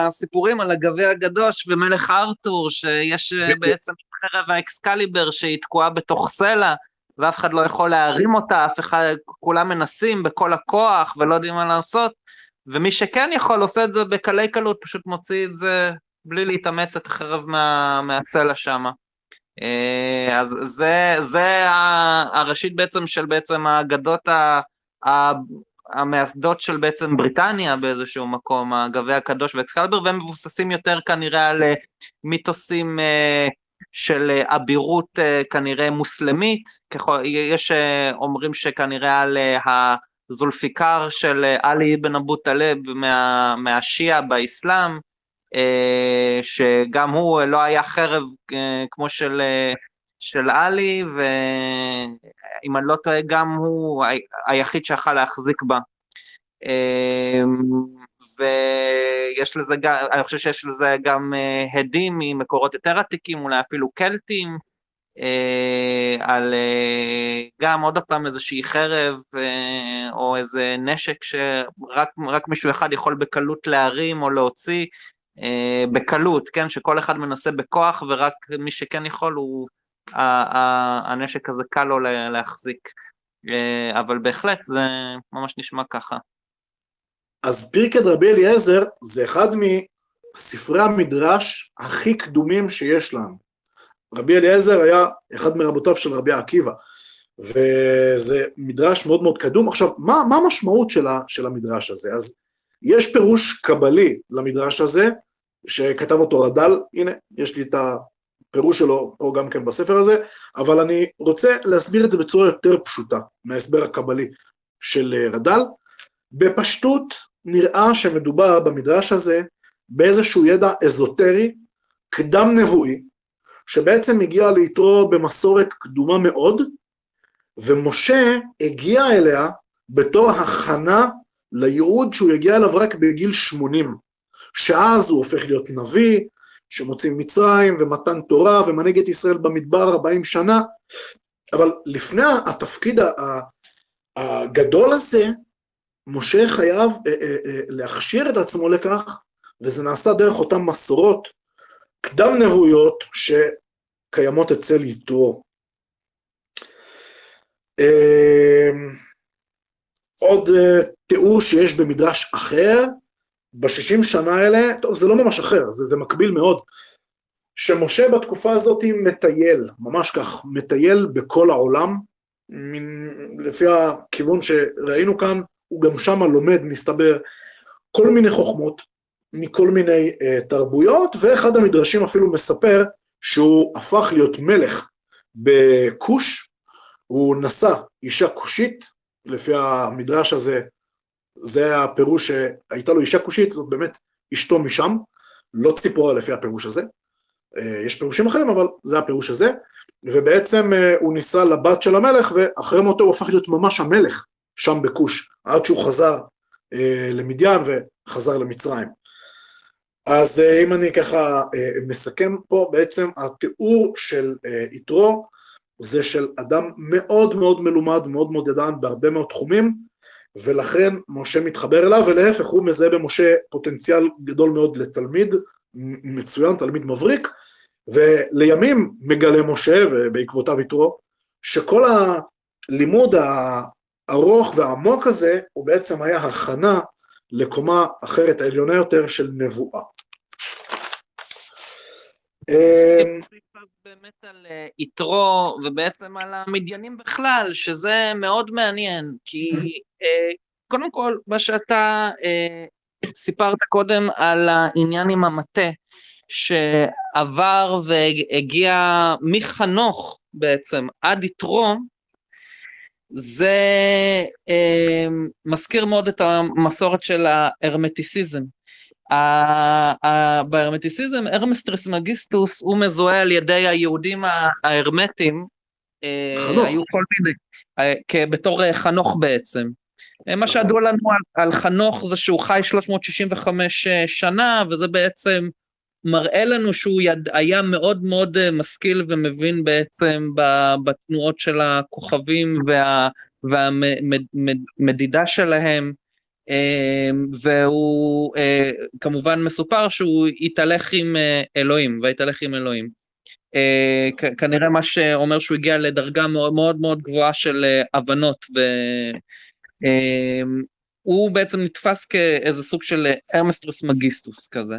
הסיפורים על הגביע הגדוש ומלך ארתור, שיש אה, בעצם חרב האקסקליבר שהיא תקועה בתוך סלע, ואף אחד לא יכול להרים אותה, אף אחד, כולם מנסים בכל הכוח ולא יודעים מה לעשות, ומי שכן יכול עושה את זה בקלי קלות, פשוט מוציא את זה בלי להתאמץ את החרב מה, מהסלע שמה. אה, אז זה, זה הראשית בעצם של בעצם האגדות המייסדות של בעצם בריטניה באיזשהו מקום, הגביע הקדוש ואקסקלבר, והם מבוססים יותר כנראה על אה, מיתוסים אה, של אבירות כנראה מוסלמית, יש אומרים שכנראה על הזולפיקר של עלי אבן אבו טלב מה, מהשיעה באסלאם, שגם הוא לא היה חרב אה, כמו של, אה, של עלי, ואם אני לא טועה גם הוא היחיד שיכל להחזיק בה. ויש לזה גם, אני חושב שיש לזה גם הדים ממקורות יותר עתיקים, אולי אפילו קלטים, על גם עוד פעם איזושהי חרב או איזה נשק שרק מישהו אחד יכול בקלות להרים או להוציא, אה, בקלות, כן, שכל אחד מנסה בכוח ורק מי שכן יכול הוא, הנשק הזה קל לו להחזיק, אה, אבל בהחלט זה ממש נשמע ככה. אז פרקד רבי אליעזר זה אחד מספרי המדרש הכי קדומים שיש לנו. רבי אליעזר היה אחד מרבותיו של רבי עקיבא, וזה מדרש מאוד מאוד קדום. עכשיו, מה, מה המשמעות של, של המדרש הזה? אז יש פירוש קבלי למדרש הזה, שכתב אותו רד"ל, הנה, יש לי את הפירוש שלו פה גם כן בספר הזה, אבל אני רוצה להסביר את זה בצורה יותר פשוטה מההסבר הקבלי של אה, רד"ל. בפשטות נראה שמדובר במדרש הזה באיזשהו ידע אזוטרי, קדם נבואי, שבעצם הגיע ליתרו במסורת קדומה מאוד, ומשה הגיע אליה בתור הכנה לייעוד שהוא יגיע אליו רק בגיל 80. שאז הוא הופך להיות נביא, שמוציא מצרים ומתן תורה ומנהיג את ישראל במדבר 40 שנה, אבל לפני התפקיד הגדול הזה, משה חייב אה, אה, אה, להכשיר את עצמו לכך, וזה נעשה דרך אותן מסורות קדם נבואיות שקיימות אצל יתרו. עוד תיאור שיש במדרש אחר, בשישים שנה האלה, טוב זה לא ממש אחר, זה, זה מקביל מאוד, שמשה בתקופה הזאת מטייל, ממש כך, מטייל בכל העולם, לפי הכיוון שראינו כאן, הוא גם שם לומד, מסתבר, כל מיני חוכמות מכל מיני uh, תרבויות, ואחד המדרשים אפילו מספר שהוא הפך להיות מלך בכוש, הוא נשא אישה כושית, לפי המדרש הזה, זה הפירוש שהייתה לו אישה כושית, זאת באמת אשתו משם, לא ציפורה לפי הפירוש הזה, uh, יש פירושים אחרים, אבל זה הפירוש הזה, ובעצם uh, הוא נישא לבת של המלך, ואחרי מותו הוא הפך להיות ממש המלך שם בכוש, עד שהוא חזר אה, למדיין וחזר למצרים. אז אה, אם אני ככה אה, מסכם פה, בעצם התיאור של אה, יתרו זה של אדם מאוד מאוד מלומד, מאוד מאוד ידען בהרבה מאוד תחומים, ולכן משה מתחבר אליו, ולהפך הוא מזהה במשה פוטנציאל גדול מאוד לתלמיד מצוין, תלמיד מבריק, ולימים מגלה משה, ובעקבותיו יתרו, שכל הלימוד הארוך והעמוק הזה, הוא בעצם היה הכנה לקומה אחרת, העליונה יותר, של נבואה. אמ, באמת על אה, יתרו ובעצם על המדיינים בכלל, שזה מאוד מעניין, כי קודם כל, מה שאתה אה, סיפרת קודם על העניין עם המטה, שעבר והגיע מחנוך בעצם עד יתרו, זה אה, מזכיר מאוד את המסורת של ההרמטיסיזם. בהרמטיסיזם הרמס טריסמגיסטוס הוא מזוהה על ידי היהודים ההרמטים, אה, היו כל מיני, אה, בתור אה, חנוך בעצם. אה, מה שידוע לנו על, על חנוך זה שהוא חי 365 אה, שנה וזה בעצם מראה לנו שהוא יד, היה מאוד מאוד אה, משכיל ומבין בעצם בתנועות של הכוכבים וה, והמדידה שלהם, והוא כמובן מסופר שהוא התהלך עם אלוהים, והתהלך עם אלוהים. כנראה מה שאומר שהוא הגיע לדרגה מאוד מאוד, מאוד גבוהה של הבנות, והוא בעצם נתפס כאיזה סוג של הרמסטרס מגיסטוס כזה.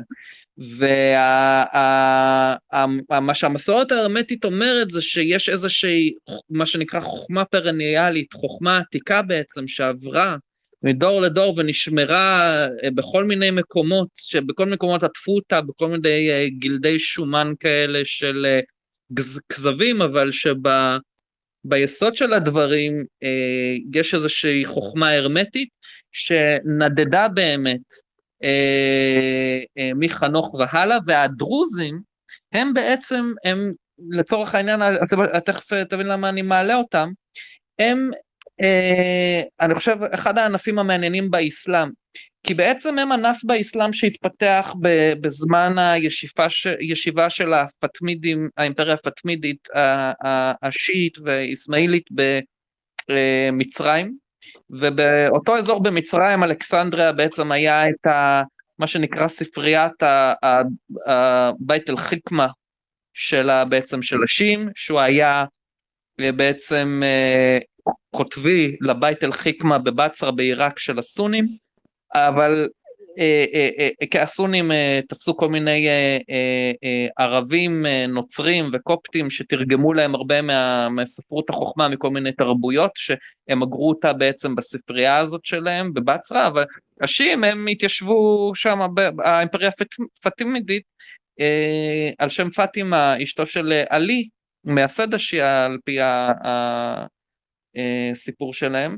ומה שהמסורת ההרמטית אומרת זה שיש איזושהי, מה שנקרא חוכמה פרניאלית, חוכמה עתיקה בעצם, שעברה מדור לדור ונשמרה אה, בכל מיני מקומות, שבכל מיני מקומות עטפו אותה, בכל מיני אה, גלדי שומן כאלה של אה, כזבים, אבל שביסוד של הדברים יש איזושהי חוכמה הרמטית שנדדה באמת אה, אה, מחנוך והלאה, והדרוזים הם בעצם, הם לצורך העניין, תכף תבין למה אני מעלה אותם, הם, אה, אני חושב, אחד הענפים המעניינים באסלאם, כי בעצם הם ענף באסלאם שהתפתח בזמן הישיבה, של הפטמידים, האימפריה הפטמידית השיעית ואיסמעילית במצרים, ובאותו אזור במצרים, אלכסנדריה בעצם היה את ה, מה שנקרא ספריית הבית אל-חיקמה של בעצם של השים, שהוא היה אה, בעצם אה, כותבי לבית אל-חיקמה בבצרה בעיראק של הסונים, אבל אה, אה, אה, כי הסונים תפסו כל מיני ערבים, נוצרים וקופטים שתרגמו להם הרבה מספרות החוכמה מכל מיני תרבויות שהם אגרו אותה בעצם בספרייה הזאת שלהם בבצרה, אבל השיעים הם התיישבו שם, האימפריה הפטימידית על שם פטימה, אשתו של עלי, מייסד השיעה על פי הסיפור שלהם.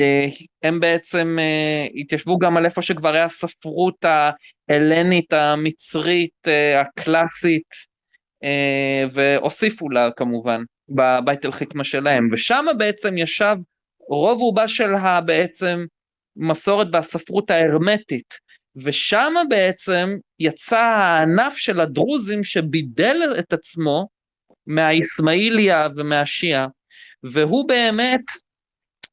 אה, הם בעצם אה, התיישבו גם על איפה שכבר היה ספרות ההלנית, המצרית, אה, הקלאסית, והוסיפו לה כמובן בבית אל-חכמה שלהם, ושם בעצם ישב רוב רובה של בעצם מסורת והספרות ההרמטית, ושם בעצם יצא הענף של הדרוזים שבידל את עצמו מהאיסמעיליה ומהשיעה, והוא באמת,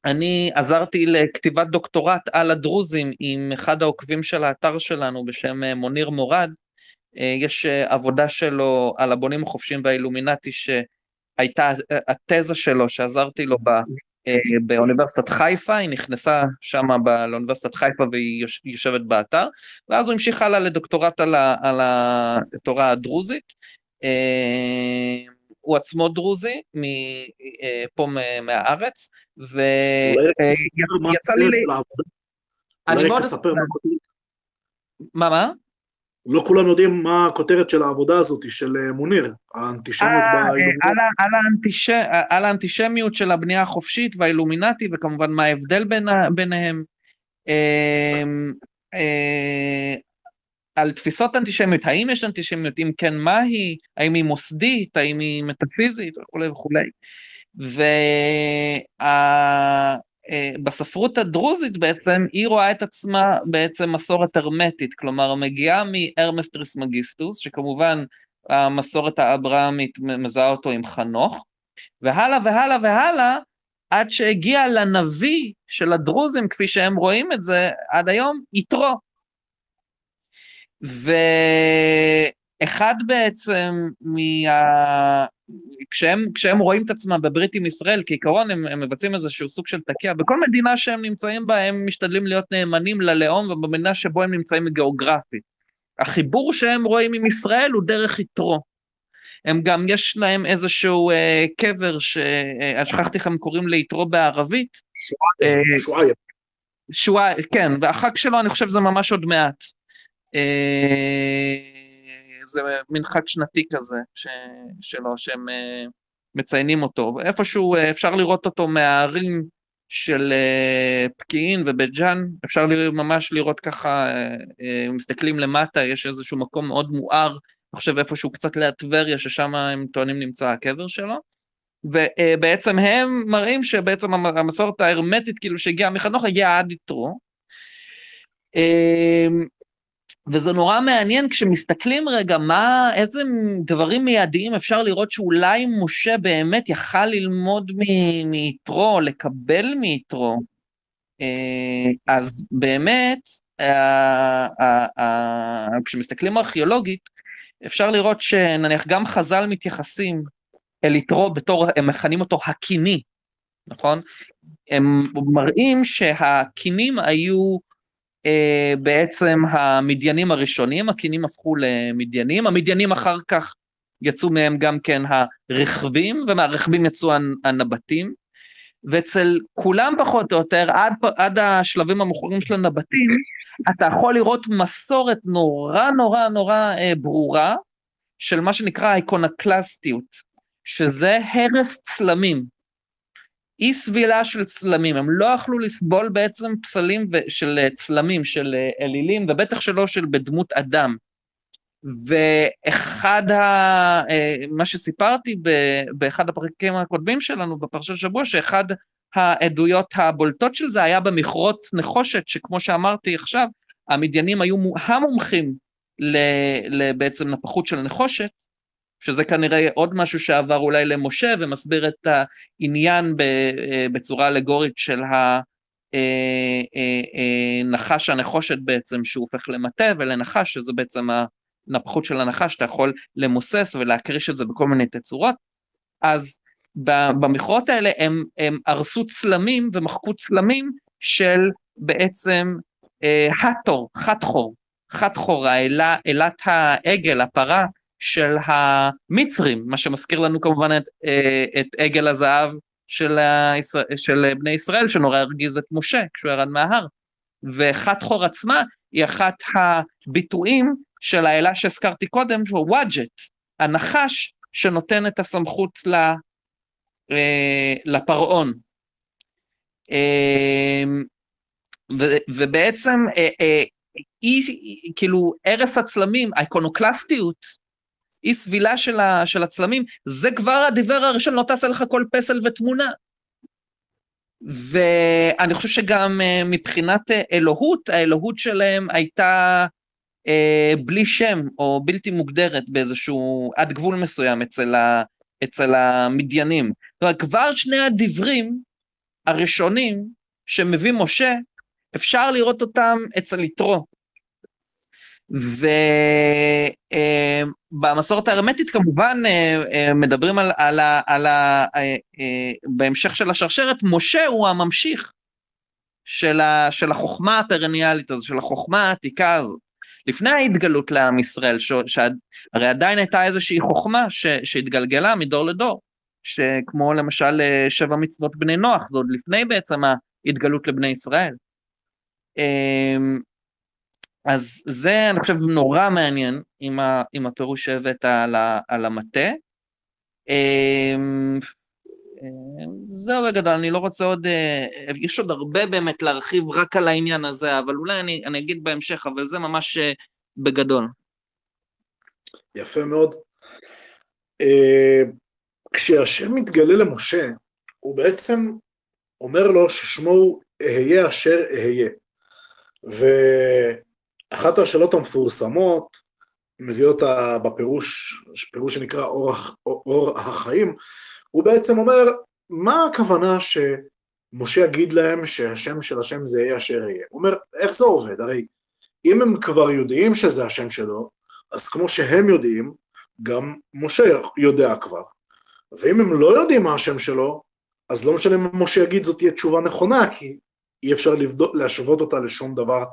אני עזרתי לכתיבת דוקטורט על הדרוזים עם אחד העוקבים של האתר שלנו בשם אה, מוניר מורד, אה, יש אה, עבודה שלו על הבונים החופשיים והאילומינטי שהייתה התזה שלו שעזרתי לו בה באוניברסיטת חיפה, היא נכנסה שם לאוניברסיטת חיפה והיא יושבת באתר, ואז הוא המשיך הלאה לדוקטורט על, על התורה הדרוזית. הוא עצמו דרוזי, פה מהארץ, ויצא לי... אני מאוד... מה, מה? לא כולם יודעים מה הכותרת של העבודה הזאת, של אה, מוניר, האנטישמיות אה, אה, על האנטישמיות של הבנייה החופשית והאילומינטי, וכמובן מה ההבדל ביניהם. על תפיסות אנטישמיות, האם יש אנטישמיות, אם כן מהי, האם היא מוסדית, האם היא מטאפיזית וכולי וכולי. ובספרות הדרוזית בעצם היא רואה את עצמה בעצם מסורת הרמטית, כלומר מגיעה מהרמס טריסמגיסטוס, שכמובן המסורת האברהמית מזהה אותו עם חנוך, והלאה והלאה והלאה, עד שהגיע לנביא של הדרוזים, כפי שהם רואים את זה עד היום, יתרו. ואחד בעצם מה... כשהם, כשהם רואים את עצמם בברית עם ישראל, כעיקרון הם, הם מבצעים איזשהו סוג של תקיע, בכל מדינה שהם נמצאים בה הם משתדלים להיות נאמנים ללאום ובמדינה שבו הם נמצאים גיאוגרפית. החיבור שהם רואים עם ישראל הוא דרך יתרו. הם גם, יש להם איזשהו אה, קבר, ששכחתי אה, איך הם קוראים ליתרו בערבית. שועייב. אה, שועייב, כן, והחג שלו אני חושב זה ממש עוד מעט. אה, זה מין חג שנתי כזה ש, שלו שהם אה, מציינים אותו, איפשהו אה, אפשר לראות אותו מהערים של פקיעין ובית ג'אן, אפשר ממש לראות ככה, מסתכלים למטה, יש איזשהו מקום מאוד מואר, אני חושב איפשהו קצת ליד טבריה, ששם הם טוענים נמצא הקבר שלו. ובעצם הם מראים שבעצם המסורת ההרמטית כאילו שהגיעה מחנוך הגיעה עד יתרו. וזה נורא מעניין כשמסתכלים רגע מה, איזה דברים מיידיים אפשר לראות שאולי משה באמת יכל ללמוד מיתרו, לקבל מיתרו. אה, אז באמת, אה, אה, כשמסתכלים ארכיאולוגית, אפשר לראות שנניח גם חז"ל מתייחסים אל יתרו בתור, הם מכנים אותו הקיני, נכון? הם מראים שהקינים היו בעצם המדיינים הראשונים, הקינים הפכו למדיינים, המדיינים אחר כך יצאו מהם גם כן הרכבים, ומהרכבים יצאו הנבטים, ואצל כולם פחות או יותר, עד, עד השלבים המאוחרים של הנבטים, אתה יכול לראות מסורת נורא נורא נורא אה, ברורה, של מה שנקרא האיקונקלסטיות, שזה הרס צלמים. אי סבילה של צלמים, הם לא יכלו לסבול בעצם פסלים של אה, צלמים, של אה, אלילים, ובטח שלא של בדמות אדם. ואחד ה... אה, מה שסיפרתי באחד הפרקים הקודמים שלנו בפרשת שבוע, שאחד העדויות הבולטות של זה היה במכרות נחושת, שכמו שאמרתי עכשיו, המדיינים היו המומחים בעצם נפחות של נחושת, שזה כנראה עוד משהו שעבר אולי למשה ומסביר את העניין אה, בצורה אלגורית של הנחש אה, אה, הנחושת בעצם שהוא הופך למטה ולנחש שזה בעצם הנפחות של הנחש שאתה יכול למוסס ולהקריש את זה בכל מיני תצורות. אז במכרות האלה הם, הם הרסו צלמים ומחקו צלמים של בעצם האטור, חתחור, חתחור, אלת העגל, הפרה של המצרים, מה שמזכיר לנו כמובן את, אה, את עגל הזהב של, הישראל, של בני ישראל שנורא הרגיז את משה כשהוא ירד מההר. וחתחור עצמה היא אחת הביטויים של האלה שהזכרתי קודם, שהוא וואג'ט, הנחש שנותן את הסמכות אה, לפרעון. אה, ובעצם היא, כאילו, ערש הצלמים, האיקונוקלסטיות אי סבילה של, ה, של הצלמים, זה כבר הדיבר הראשון, לא תעשה לך כל פסל ותמונה. ואני חושב שגם מבחינת אלוהות, האלוהות שלהם הייתה בלי שם או בלתי מוגדרת באיזשהו, עד גבול מסוים אצל, ה, אצל המדיינים. אומרת, כבר שני הדברים הראשונים שמביא משה, אפשר לראות אותם אצל יתרו. ובמסורת ההרמטית כמובן אה, אה, מדברים על, על, ה, על ה, אה, בהמשך של השרשרת, משה הוא הממשיך של, ה, של החוכמה הפרניאלית הזו, של החוכמה העתיקה הזאת. לפני ההתגלות לעם ישראל, שהרי עדיין הייתה איזושהי חוכמה ש, שהתגלגלה מדור לדור, שכמו למשל שבע מצוות בני נוח, זה עוד לפני בעצם ההתגלות לבני ישראל. אז זה אני חושב נורא מעניין עם, ה, עם הפירוש שהבאת על, על המטה. אמ, אמ, זהו בגדול, אני לא רוצה עוד, אה, יש עוד הרבה באמת להרחיב רק על העניין הזה, אבל אולי אני, אני אגיד בהמשך, אבל זה ממש אה, בגדול. יפה מאוד. אה, כשהשם מתגלה למשה, הוא בעצם אומר לו ששמו הוא אהיה אשר אהיה. ואחת השאלות המפורסמות, מביא אותה בפירוש, פירוש שנקרא אור, אור החיים, הוא בעצם אומר, מה הכוונה שמשה יגיד להם שהשם של השם זה יהיה אשר יהיה? הוא אומר, איך זה עובד? הרי אם הם כבר יודעים שזה השם שלו, אז כמו שהם יודעים, גם משה יודע כבר. ואם הם לא יודעים מה השם שלו, אז לא משנה אם משה יגיד זאת תהיה תשובה נכונה, כי אי אפשר לבדוק, להשוות אותה לשום דבר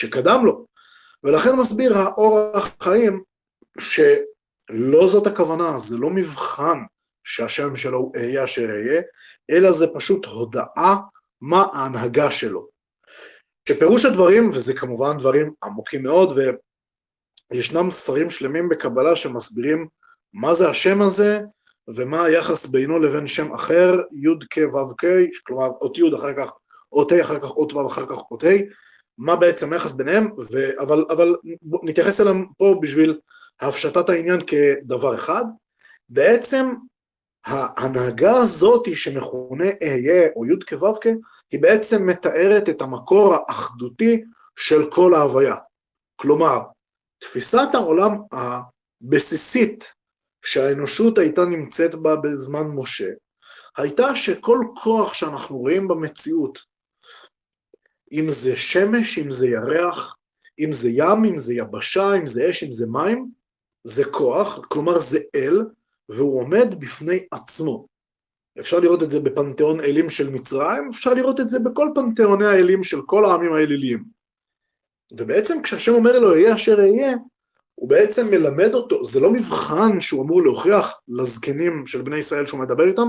שקדם לו. ולכן מסביר האור החיים שלא זאת הכוונה, זה לא מבחן שהשם שלו הוא אהיה אשר אהיה, אלא זה פשוט הודעה מה ההנהגה שלו. שפירוש הדברים, וזה כמובן דברים עמוקים מאוד, וישנם ספרים שלמים בקבלה שמסבירים מה זה השם הזה, ומה היחס בינו לבין שם אחר, י' כ' ו' כ', כלומר אות י' אחר כך אות ה' אחר כך אות ו' אחר כך אות ה', מה בעצם היחס ביניהם, ו... אבל, אבל נתייחס אליהם פה בשביל הפשטת העניין כדבר אחד. בעצם ההנהגה הזאת שמכונה אהיה או י' כו' היא בעצם מתארת את המקור האחדותי של כל ההוויה. כלומר, תפיסת העולם הבסיסית שהאנושות הייתה נמצאת בה בזמן משה, הייתה שכל כוח שאנחנו רואים במציאות, אם זה שמש, אם זה ירח, אם זה ים, אם זה יבשה, אם זה אש, אם זה מים, זה כוח, כלומר זה אל, והוא עומד בפני עצמו. אפשר לראות את זה בפנתיאון אלים של מצרים, אפשר לראות את זה בכל פנתיאוני האלים של כל העמים האליליים. ובעצם כשהשם אומר לו יהיה אשר אהיה, הוא בעצם מלמד אותו, זה לא מבחן שהוא אמור להוכיח לזקנים של בני ישראל שהוא מדבר איתם,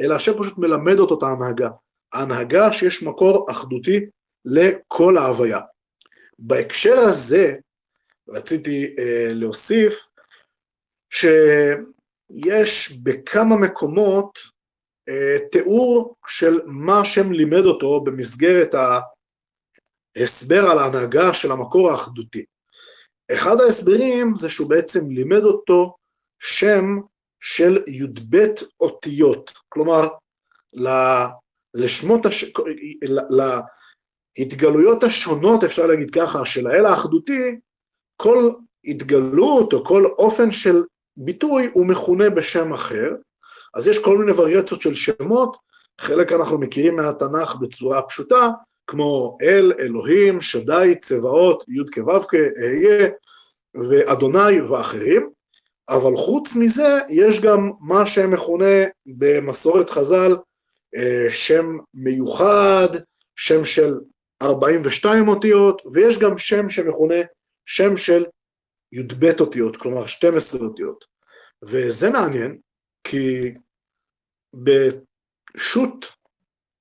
אלא השם פשוט מלמד אותו את ההנהגה. ההנהגה שיש מקור אחדותי לכל ההוויה. בהקשר הזה רציתי אה, להוסיף שיש בכמה מקומות אה, תיאור של מה השם לימד אותו במסגרת ההסבר על ההנהגה של המקור האחדותי. אחד ההסברים זה שהוא בעצם לימד אותו שם של י"ב אותיות, כלומר לשמות, הש... להתגלויות השונות, אפשר להגיד ככה, של האל האחדותי, כל התגלות או כל אופן של ביטוי הוא מכונה בשם אחר, אז יש כל מיני וריאציות של שמות, חלק אנחנו מכירים מהתנ"ך בצורה פשוטה, כמו אל, אלוהים, שדי, צבאות, י' כו' אהיה, ואדוני ואחרים, אבל חוץ מזה יש גם מה שמכונה במסורת חז"ל אה, שם מיוחד, שם של 42 אותיות, ויש גם שם שמכונה שם של י"ב אותיות, כלומר 12 אותיות. וזה מעניין, כי בשו"ת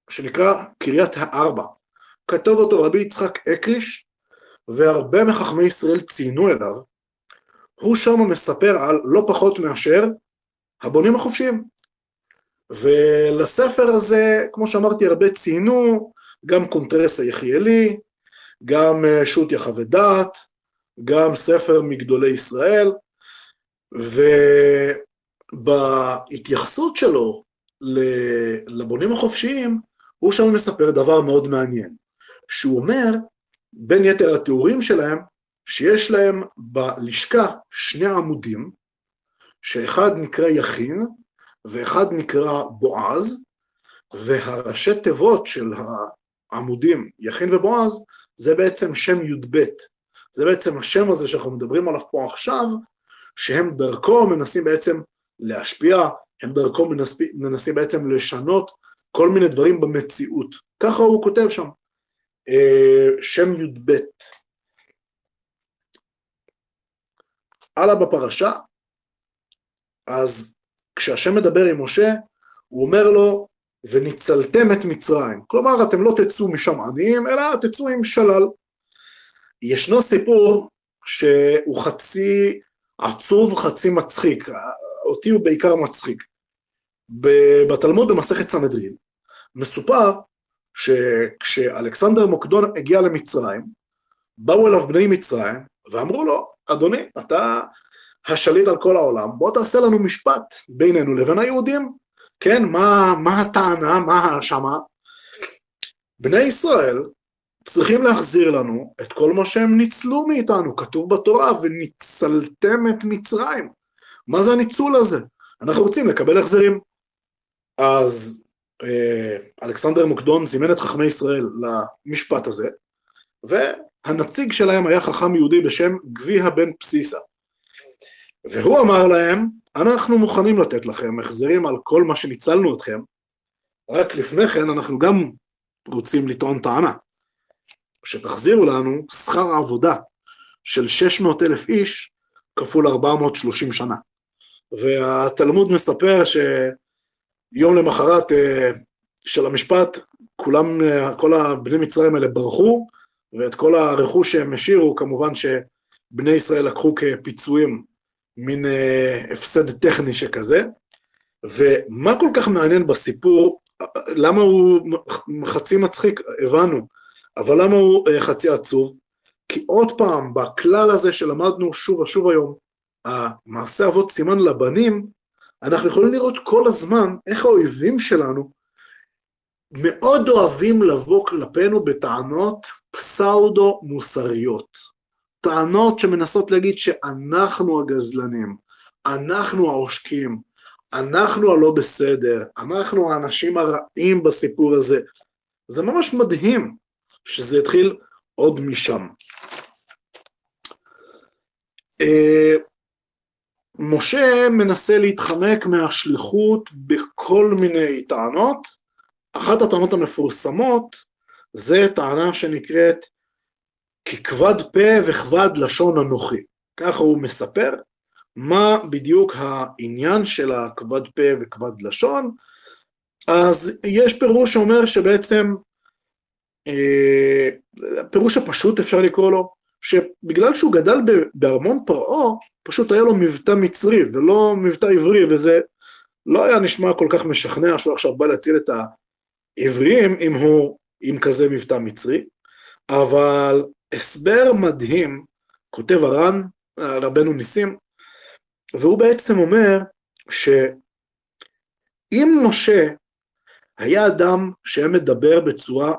שנקרא קריית הארבע, כתב אותו רבי יצחק אקליש, והרבה מחכמי ישראל ציינו אליו, הוא שם מספר על לא פחות מאשר הבונים החופשיים. ולספר הזה, כמו שאמרתי, הרבה ציינו, גם קונטרס היחיאלי, גם אה, שו"ת יחווה דעת, גם ספר מגדולי ישראל, ובהתייחסות שלו לבונים החופשיים, הוא שם מספר דבר מאוד מעניין, שהוא אומר, בין יתר התיאורים שלהם, שיש להם בלשכה שני עמודים, שאחד נקרא יכין ואחד נקרא בועז, והראשי תיבות של העמודים יכין ובועז זה בעצם שם י"ב, זה בעצם השם הזה שאנחנו מדברים עליו פה עכשיו, שהם דרכו מנסים בעצם להשפיע, הם דרכו מנסים, מנסים בעצם לשנות כל מיני דברים במציאות. ככה הוא כותב שם, אה, שם י"ב. הלאה בפרשה, אז כשהשם מדבר עם משה, הוא אומר לו, וניצלתם את מצרים. כלומר, אתם לא תצאו משם עניים, אלא תצאו עם שלל. ישנו סיפור שהוא חצי עצוב, חצי מצחיק, אותי הוא בעיקר מצחיק. בתלמוד במסכת סנהדרין מסופר שכשאלכסנדר מוקדון הגיע למצרים, באו אליו בני מצרים ואמרו לו, אדוני, אתה השליט על כל העולם, בוא תעשה לנו משפט בינינו לבין היהודים, כן, מה, מה הטענה, מה ההאשמה? בני ישראל צריכים להחזיר לנו את כל מה שהם ניצלו מאיתנו, כתוב בתורה, וניצלתם את מצרים. מה זה הניצול הזה? אנחנו רוצים לקבל החזרים. אז אה, אלכסנדר מוקדון זימן את חכמי ישראל למשפט הזה, והנציג שלהם היה חכם יהודי בשם גביע בן בסיסה. והוא אמר להם, אנחנו מוכנים לתת לכם החזרים על כל מה שניצלנו אתכם, רק לפני כן אנחנו גם רוצים לטעון טענה, שתחזירו לנו שכר עבודה של 600 אלף איש כפול 430 שנה. והתלמוד מספר שיום למחרת אה, של המשפט, כולם, אה, כל הבני מצרים האלה ברחו, ואת כל הרכוש שהם השאירו, כמובן שבני ישראל לקחו כפיצויים מין אה, הפסד טכני שכזה, ומה כל כך מעניין בסיפור, למה הוא חצי מצחיק, הבנו, אבל למה הוא אה, חצי עצוב? כי עוד פעם, בכלל הזה שלמדנו שוב ושוב היום, המעשה אבות סימן לבנים, אנחנו יכולים לראות כל הזמן איך האויבים שלנו מאוד אוהבים לבוא כלפינו בטענות פסאודו מוסריות. טענות שמנסות להגיד שאנחנו הגזלנים, אנחנו העושקים, אנחנו הלא בסדר, אנחנו האנשים הרעים בסיפור הזה. זה ממש מדהים שזה התחיל עוד משם. אה, משה מנסה להתחמק מהשליחות בכל מיני טענות. אחת הטענות המפורסמות זה טענה שנקראת כי כבד פה וכבד לשון אנוכי. ככה הוא מספר מה בדיוק העניין של הכבד פה וכבד לשון. אז יש פירוש שאומר שבעצם, אה, הפירוש הפשוט אפשר לקרוא לו, שבגלל שהוא גדל בארמון פרעה, פשוט היה לו מבטא מצרי ולא מבטא עברי, וזה לא היה נשמע כל כך משכנע שהוא עכשיו בא להציל את העבריים אם הוא עם כזה מבטא מצרי, אבל הסבר מדהים, כותב הר"ן, רבנו ניסים, והוא בעצם אומר שאם משה היה אדם שהיה מדבר בצורה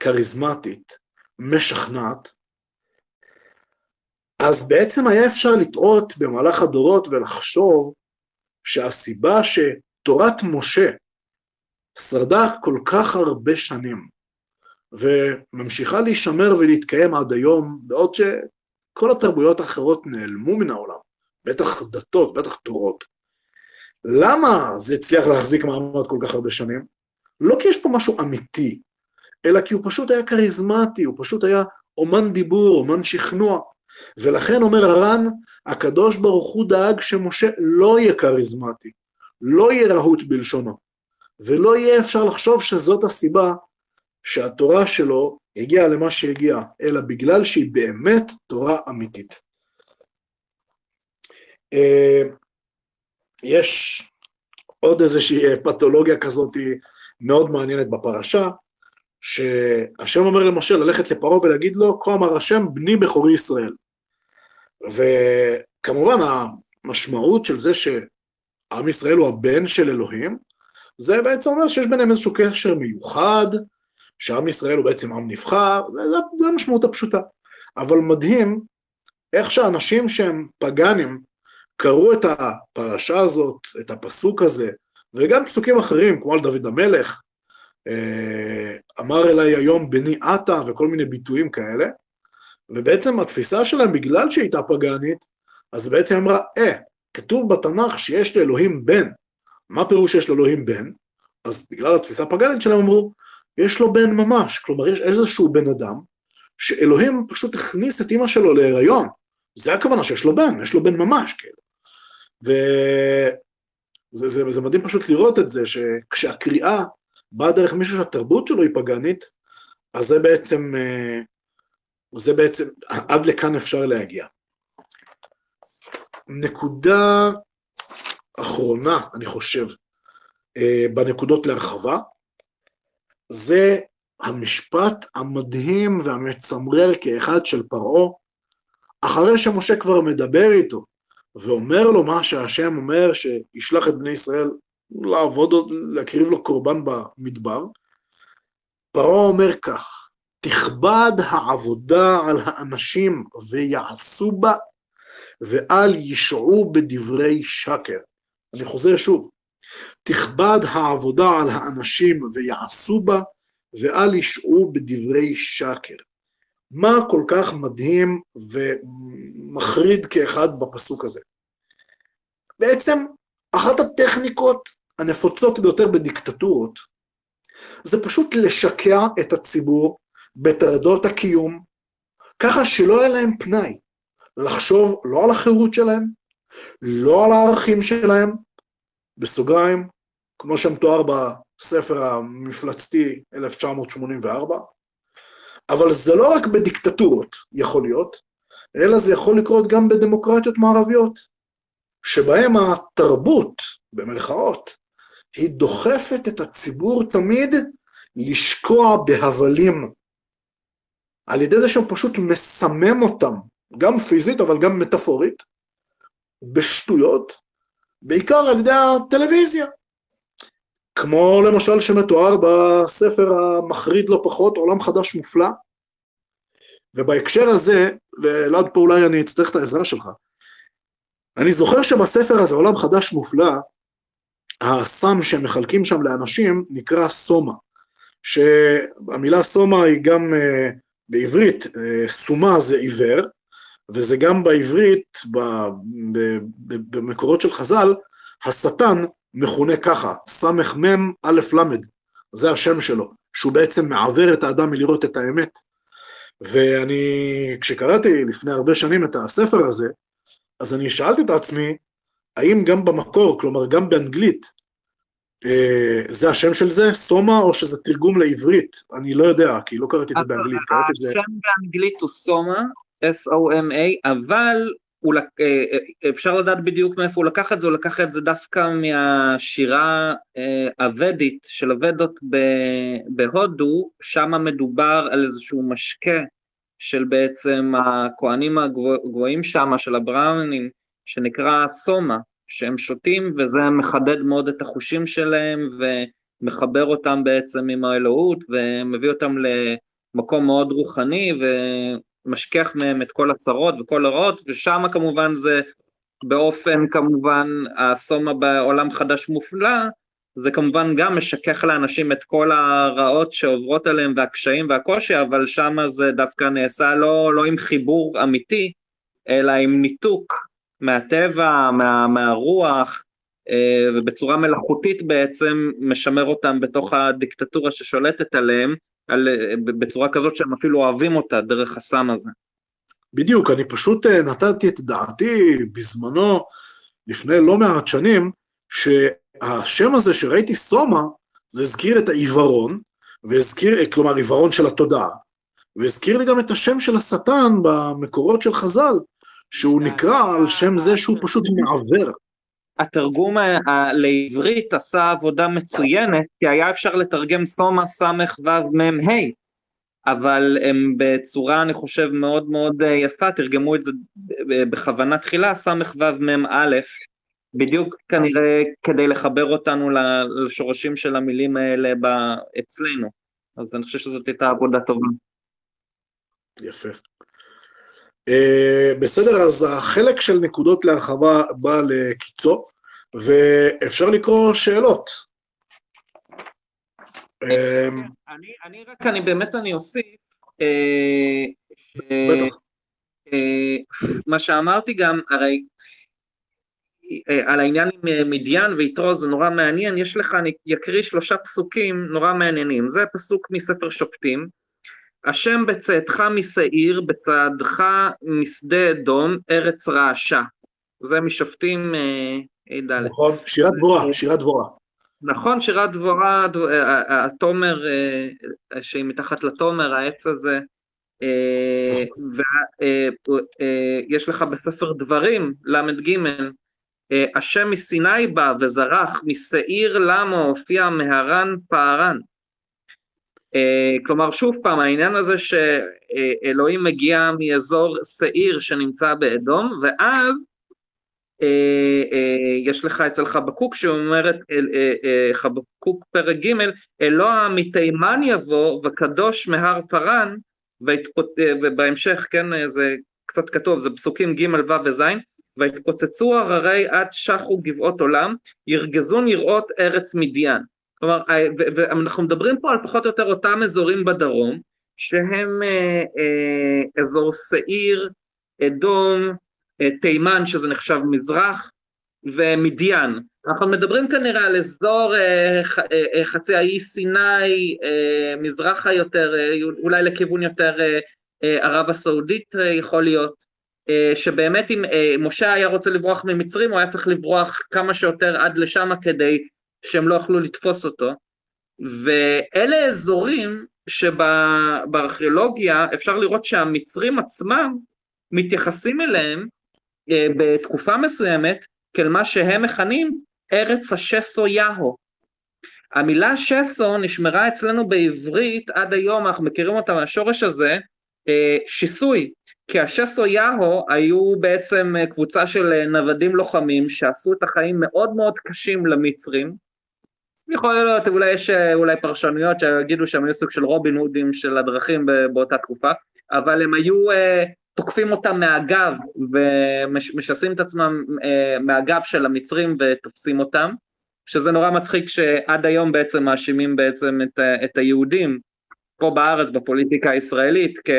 כריזמטית, משכנעת, אז בעצם היה אפשר לטעות במהלך הדורות ולחשוב שהסיבה שתורת משה שרדה כל כך הרבה שנים וממשיכה להישמר ולהתקיים עד היום, בעוד שכל התרבויות האחרות נעלמו מן העולם, בטח דתות, בטח תורות. למה זה הצליח להחזיק מעמד כל כך הרבה שנים? לא כי יש פה משהו אמיתי, אלא כי הוא פשוט היה כריזמטי, הוא פשוט היה אומן דיבור, אומן שכנוע. ולכן אומר הר"ן, הקדוש ברוך הוא דאג שמשה לא יהיה כריזמטי, לא יהיה רהוט בלשונו, ולא יהיה אפשר לחשוב שזאת הסיבה שהתורה שלו הגיעה למה שהגיעה, אלא בגלל שהיא באמת תורה אמיתית. אה, יש עוד איזושהי פתולוגיה כזאת מאוד מעניינת בפרשה, שהשם אומר למשה ללכת לפרעה ולהגיד לו, כה אמר השם בני בכורי ישראל. וכמובן המשמעות של זה שעם ישראל הוא הבן של אלוהים, זה בעצם אומר שיש ביניהם איזשהו קשר מיוחד, שעם ישראל הוא בעצם עם נבחר, זה, זה, זה המשמעות הפשוטה. אבל מדהים איך שאנשים שהם פגאנים קראו את הפרשה הזאת, את הפסוק הזה, וגם פסוקים אחרים, כמו על דוד המלך, אה, אמר אליי היום בני עתה וכל מיני ביטויים כאלה, ובעצם התפיסה שלהם, בגלל שהיא הייתה פגאנית, אז בעצם אמרה, אה, כתוב בתנ"ך שיש לאלוהים בן. מה פירוש שיש לאלוהים בן? אז בגלל התפיסה הפגאנית שלהם אמרו, יש לו בן ממש, כלומר יש איזשהו בן אדם שאלוהים פשוט הכניס את אימא שלו להיריון, זה הכוונה שיש לו בן, יש לו בן ממש, כאילו. וזה זה, זה מדהים פשוט לראות את זה, שכשהקריאה באה דרך מישהו שהתרבות שלו היא פגאנית, אז זה בעצם, אה, זה בעצם, עד לכאן אפשר להגיע. נקודה אחרונה, אני חושב, אה, בנקודות להרחבה, זה המשפט המדהים והמצמרר כאחד של פרעה, אחרי שמשה כבר מדבר איתו ואומר לו מה שהשם אומר שישלח את בני ישראל לעבוד, להקריב לו קורבן במדבר, פרעה אומר כך, תכבד העבודה על האנשים ויעשו בה ואל ישעו בדברי שקר. אני חוזר שוב, תכבד העבודה על האנשים ויעשו בה ואל ישעו בדברי שקר. מה כל כך מדהים ומחריד כאחד בפסוק הזה? בעצם אחת הטכניקות הנפוצות ביותר בדיקטטורות זה פשוט לשקע את הציבור בטרדות הקיום, ככה שלא יהיה להם פנאי לחשוב לא על החירות שלהם, לא על הערכים שלהם, בסוגריים, כמו שמתואר בספר המפלצתי 1984, אבל זה לא רק בדיקטטורות יכול להיות, אלא זה יכול לקרות גם בדמוקרטיות מערביות, שבהם התרבות, במרכאות, היא דוחפת את הציבור תמיד לשקוע בהבלים, על ידי זה שהוא פשוט מסמם אותם, גם פיזית אבל גם מטאפורית, בשטויות, בעיקר על ידי הטלוויזיה. כמו למשל שמתואר בספר המחריד לא פחות, עולם חדש מופלא. ובהקשר הזה, ואלעד פה אולי אני אצטרך את העזרה שלך, אני זוכר שבספר הזה, עולם חדש מופלא, הסם שהם מחלקים שם לאנשים נקרא סומה, שהמילה סומה היא גם uh, בעברית, uh, סומה זה עיוור, וזה גם בעברית, במקורות של חז"ל, השטן מכונה ככה, סמ"ם א' ל', זה השם שלו, שהוא בעצם מעוור את האדם מלראות את האמת. ואני, כשקראתי לפני הרבה שנים את הספר הזה, אז אני שאלתי את עצמי, האם גם במקור, כלומר גם באנגלית, אה, זה השם של זה, סומה, או שזה תרגום לעברית? אני לא יודע, כי לא קראתי את זה באנגלית, קראתי את זה... השם באנגלית הוא סומה, S-O-M-A, אבל הוא, אה, אה, אפשר לדעת בדיוק מאיפה הוא לקח את זה, הוא לקח את זה דווקא מהשירה אה, הוודית של הוודות בהודו, שם מדובר על איזשהו משקה של בעצם הכוהנים הגבוהים שם, של הבראונים, שנקרא סומה, שהם שותים וזה מחדד מאוד את החושים שלהם ומחבר אותם בעצם עם האלוהות ומביא אותם למקום מאוד רוחני משכך מהם את כל הצרות וכל הרעות, ושם כמובן זה באופן כמובן הסומה בעולם חדש מופלא, זה כמובן גם משכך לאנשים את כל הרעות שעוברות עליהם והקשיים והקושי, אבל שם זה דווקא נעשה לא, לא עם חיבור אמיתי, אלא עם ניתוק מהטבע, מה, מהרוח, אה, ובצורה מלאכותית בעצם משמר אותם בתוך הדיקטטורה ששולטת עליהם, על, בצורה כזאת שהם אפילו אוהבים אותה דרך הסם הזה. בדיוק, אני פשוט אה, נתתי את דעתי בזמנו, לפני לא מעט שנים, שהשם הזה שראיתי סומה, זה הזכיר את העיוורון, והזכיר, כלומר עיוורון של התודעה, והזכיר לי גם את השם של השטן במקורות של חז"ל, שהוא נקרא על שם זה שהוא פשוט מעוור. התרגום לעברית עשה עבודה מצוינת, כי היה אפשר לתרגם סומה סמך וו מם ה', אבל הם בצורה אני חושב מאוד מאוד יפה, תרגמו את זה בכוונה תחילה סמך וו מם א', בדיוק כנראה כדי לחבר אותנו לשורשים של המילים האלה אצלנו. אז אני חושב שזאת הייתה עבודה טובה. יפה. Uh, בסדר, אז החלק של נקודות להרחבה בא לקיצו, ואפשר לקרוא שאלות. אה, אני, אני רק, אני באמת אני אוסיף. Uh, מה שאמרתי גם, הרי אה, על העניין עם אה, מדיין ויתרו זה נורא מעניין, יש לך, אני אקריא שלושה פסוקים נורא מעניינים, זה פסוק מספר שופטים, השם בצאתך משעיר, בצעדך משדה אדום, ארץ רעשה, זה משופטים אה, ד'. נכון, שירת דבורה, שירת דבורה. נכון, שירת דבורה, התומר שהיא מתחת לתומר, העץ הזה, ויש נכון. לך בספר דברים, ל"ג, אה, השם מסיני בא וזרח משעיר למה הופיע מהרן פערן. אה, כלומר שוב פעם העניין הזה שאלוהים מגיע מאזור שעיר שנמצא באדום ואז אה, יש לך אצל חבקוק שאומרת חבקוק פרק ג' אלוה מתימן יבוא וקדוש מהר פרן ובהמשך כן זה קצת כתוב זה פסוקים ג' ו' וז' ויתפוצצו הררי עד שחו גבעות עולם, ירגזון יראות ארץ מדיין. כלומר, ואנחנו מדברים פה על פחות או יותר אותם אזורים בדרום, שהם אה, אה, אזור שעיר, אדום, אה, תימן שזה נחשב מזרח, ומדיין. אנחנו מדברים כנראה על אזור אה, ח, אה, אה חצי האי סיני, אה, מזרחה יותר, אה, אולי לכיוון יותר אה, אה, ערב הסעודית אה, יכול להיות. אה, שבאמת אם אה, משה היה רוצה לברוח ממצרים הוא היה צריך לברוח כמה שיותר עד לשם כדי שהם לא יכלו לתפוס אותו ואלה אזורים שבארכיאולוגיה אפשר לראות שהמצרים עצמם מתייחסים אליהם אה, בתקופה מסוימת כאל מה שהם מכנים ארץ השסו יהו. המילה שסו נשמרה אצלנו בעברית עד היום, אנחנו מכירים אותה מהשורש הזה, שיסוי, כי השסו יהו היו בעצם אה, קבוצה של אה, נוודים לוחמים שעשו את החיים מאוד מאוד קשים למצרים. יכול להיות, אולי יש אה, אולי פרשנויות שיגידו שהם היו סוג של רובין הודים של הדרכים באותה תקופה, אבל הם היו תוקפים אותם מהגב ומשסים את עצמם מהגב של המצרים ותופסים אותם, שזה נורא מצחיק שעד היום בעצם מאשימים בעצם את, את היהודים פה בארץ בפוליטיקה הישראלית כ...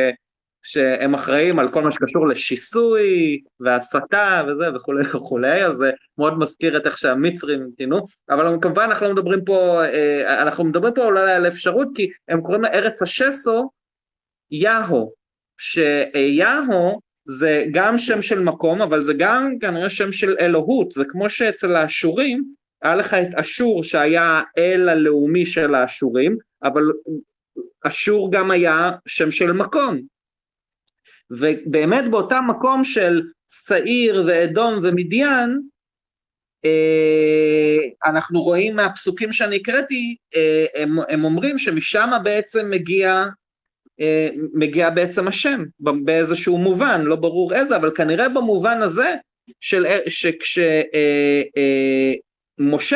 שהם אחראים על כל מה שקשור לשיסוי והסתה וזה וכולי (laughs) וכולי, אז זה מאוד מזכיר את איך שהמצרים המתינו, אבל כמובן אנחנו לא מדברים פה, אה, אנחנו מדברים פה אולי על אפשרות כי הם קוראים לארץ השסו יהו, שיהו זה גם שם של מקום אבל זה גם כנראה שם של אלוהות, זה כמו שאצל האשורים היה לך את אשור שהיה אל הלאומי של האשורים, אבל אשור גם היה שם של מקום, ובאמת באותם מקום של שעיר ואדום ומדיין, אה, אנחנו רואים מהפסוקים שאני הקראתי, אה, הם, הם אומרים שמשם בעצם מגיע, אה, מגיע בעצם השם, באיזשהו מובן, לא ברור איזה, אבל כנראה במובן הזה, של, שכשמשה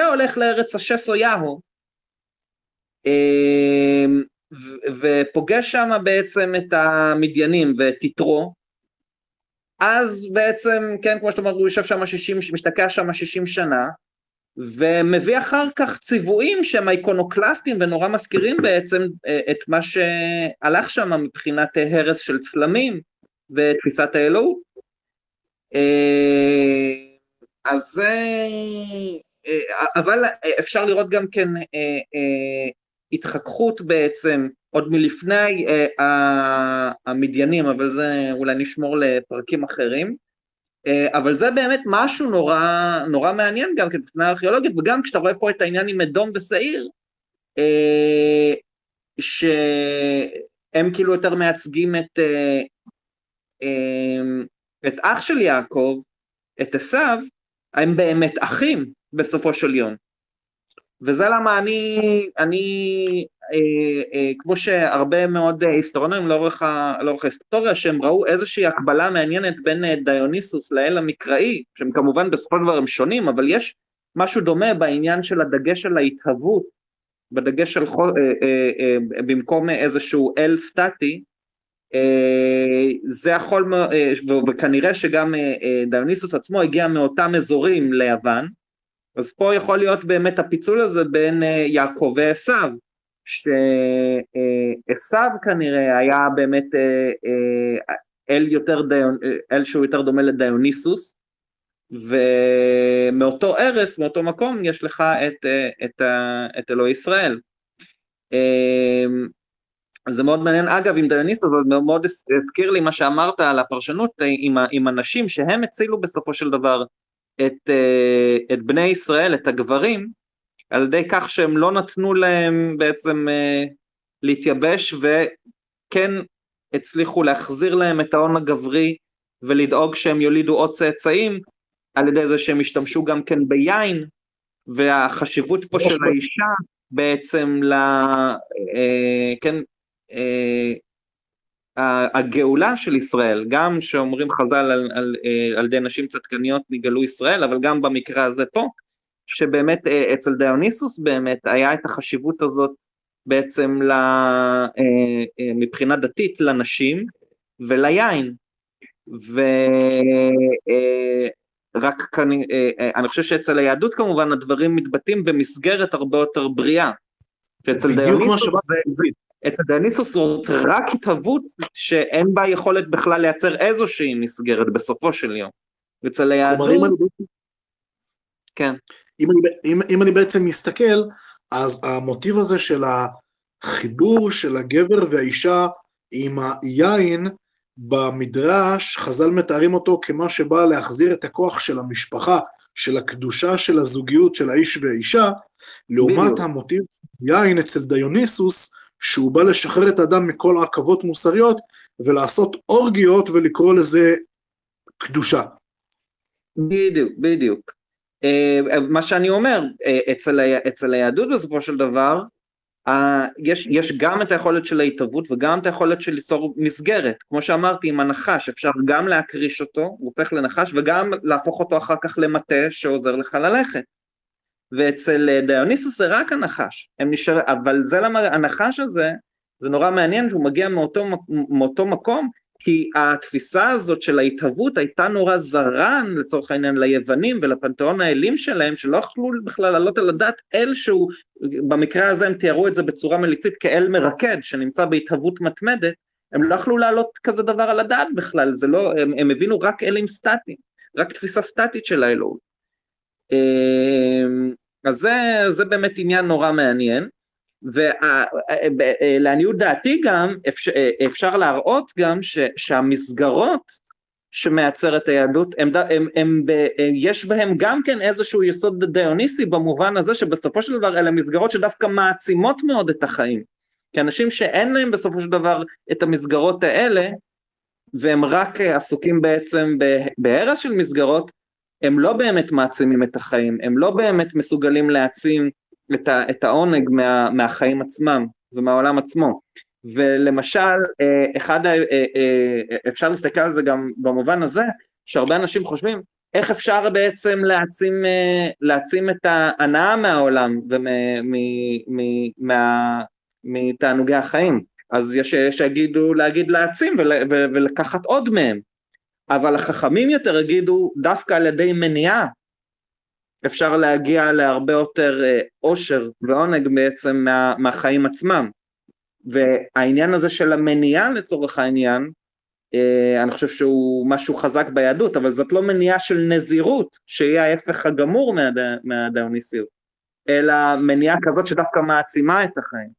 הולך לארץ השסו יהו, ופוגש שם בעצם את המדיינים ואת יתרו, אז בעצם, כן, כמו שאתה אומר, הוא יושב שם 60, משתקע שם 60 שנה, ומביא אחר כך ציוויים שהם איקונוקלסטיים ונורא מזכירים בעצם אה, את מה שהלך שם מבחינת הרס של צלמים ותפיסת האלוהות. אה, אז אה, אבל אפשר לראות גם כן התחככות בעצם עוד מלפני אה, המדיינים, אבל זה אולי נשמור לפרקים אחרים. אה, אבל זה באמת משהו נורא, נורא מעניין גם מבחינה ארכיאולוגית, וגם כשאתה רואה פה את העניין עם אדום ושעיר, אה, שהם כאילו יותר מייצגים את, אה, אה, את אח של יעקב, את עשיו, הם באמת אחים בסופו של יום. וזה למה אני, אני, כמו שהרבה מאוד היסטוריונים לאורך, לאורך ההיסטוריה, שהם ראו איזושהי הקבלה מעניינת בין דיוניסוס לאל המקראי, שהם כמובן בסופו של דבר הם שונים, אבל יש משהו דומה בעניין של הדגש על ההתהוות, בדגש על, במקום איזשהו אל סטטי, זה יכול, וכנראה שגם דיוניסוס עצמו הגיע מאותם אזורים ליוון, אז פה יכול להיות באמת הפיצול הזה בין יעקב ועשו, שעשו כנראה היה באמת אל, יותר דיון, אל שהוא יותר דומה לדיוניסוס, ומאותו ערש, מאותו מקום, יש לך את, את, את אלוהי ישראל. זה מאוד מעניין, אגב עם דיוניסוס זה מאוד הזכיר לי מה שאמרת על הפרשנות עם, עם הנשים שהם הצילו בסופו של דבר את, את בני ישראל, את הגברים, על ידי כך שהם לא נתנו להם בעצם להתייבש וכן הצליחו להחזיר להם את ההון הגברי ולדאוג שהם יולידו עוד צאצאים על ידי זה שהם השתמשו גם כן ביין והחשיבות פה של האישה בעצם ל... כן, הגאולה של ישראל, גם שאומרים חז"ל על, על, על ידי נשים צדקניות נגאלו ישראל, אבל גם במקרה הזה פה, שבאמת אצל דיוניסוס באמת היה את החשיבות הזאת בעצם ל, מבחינה דתית לנשים וליין, ורק כאן, אני חושב שאצל היהדות כמובן הדברים מתבטאים במסגרת הרבה יותר בריאה. שאצל דיוניסוס זה, זה, אצל דיוניסוס זאת רק התהוות שאין בה יכולת בכלל לייצר איזושהי מסגרת בסופו של יום. אצל היהדות... כן. אם אני, אם, אם אני בעצם מסתכל, אז המוטיב הזה של החיבור של הגבר והאישה עם היין, במדרש חז"ל מתארים אותו כמה שבא להחזיר את הכוח של המשפחה, של הקדושה של הזוגיות של האיש והאישה, לעומת המוטיב יין אצל דיוניסוס, שהוא בא לשחרר את האדם מכל עכבות מוסריות ולעשות אורגיות ולקרוא לזה קדושה. בדיוק, בדיוק. אה, מה שאני אומר, אה, אצל, אצל היהדות בסופו של דבר, יש, יש גם את היכולת של ההתהוות וגם את היכולת של ליצור מסגרת, כמו שאמרתי עם הנחש, אפשר גם להקריש אותו, הוא הופך לנחש, וגם להפוך אותו אחר כך למטה שעוזר לך ללכת. ואצל אה, דיוניסוס זה רק הנחש, נשאר, אבל זה למה הנחש הזה, זה נורא מעניין שהוא מגיע מאותו, מאותו מקום, כי התפיסה הזאת של ההתהוות הייתה נורא זרה לצורך העניין ליוונים ולפנתיאון האלים שלהם, שלא יכלו בכלל לעלות על הדעת אל שהוא, במקרה הזה הם תיארו את זה בצורה מליצית כאל מרקד שנמצא בהתהוות מתמדת, הם לא יכלו להעלות כזה דבר על הדעת בכלל, זה לא, הם, הם הבינו רק אלים סטטיים, רק תפיסה סטטית של האלוהות. אז זה, זה באמת עניין נורא מעניין, ולעניות דעתי גם אפשר, אפשר להראות גם ש, שהמסגרות שמייצרת היהדות, הם, הם, הם, הם, יש בהם גם כן איזשהו יסוד דיוניסי במובן הזה שבסופו של דבר אלה מסגרות שדווקא מעצימות מאוד את החיים. כי אנשים שאין להם בסופו של דבר את המסגרות האלה, והם רק עסוקים בעצם בהרס של מסגרות, הם לא באמת מעצימים את החיים, הם לא באמת מסוגלים להעצים את, ה, את העונג מה, מהחיים עצמם ומהעולם עצמו. ולמשל, אה, אחד, אה, אה, אפשר להסתכל על זה גם במובן הזה, שהרבה אנשים חושבים, איך אפשר בעצם להעצים, להעצים את ההנאה מהעולם ומתענוגי החיים. אז יש שיגידו להגיד להעצים ולקחת עוד מהם. אבל החכמים יותר יגידו דווקא על ידי מניעה אפשר להגיע להרבה יותר אה, אושר ועונג בעצם מה, מהחיים עצמם. והעניין הזה של המניעה לצורך העניין, אה, אני חושב שהוא משהו חזק ביהדות, אבל זאת לא מניעה של נזירות, שהיא ההפך הגמור מהדיוניסיות, אלא מניעה כזאת שדווקא מעצימה את החיים.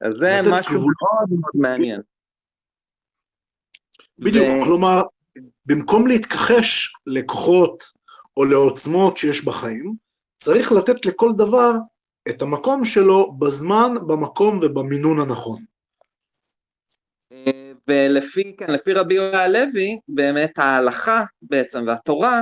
אז זה משהו מאוד מאוד מעניין. בדיוק, ו... כלומר, במקום להתכחש לכוחות או לעוצמות שיש בחיים, צריך לתת לכל דבר את המקום שלו בזמן, במקום ובמינון הנכון. ולפי כן, לפי רבי יהודה הלוי, באמת ההלכה בעצם והתורה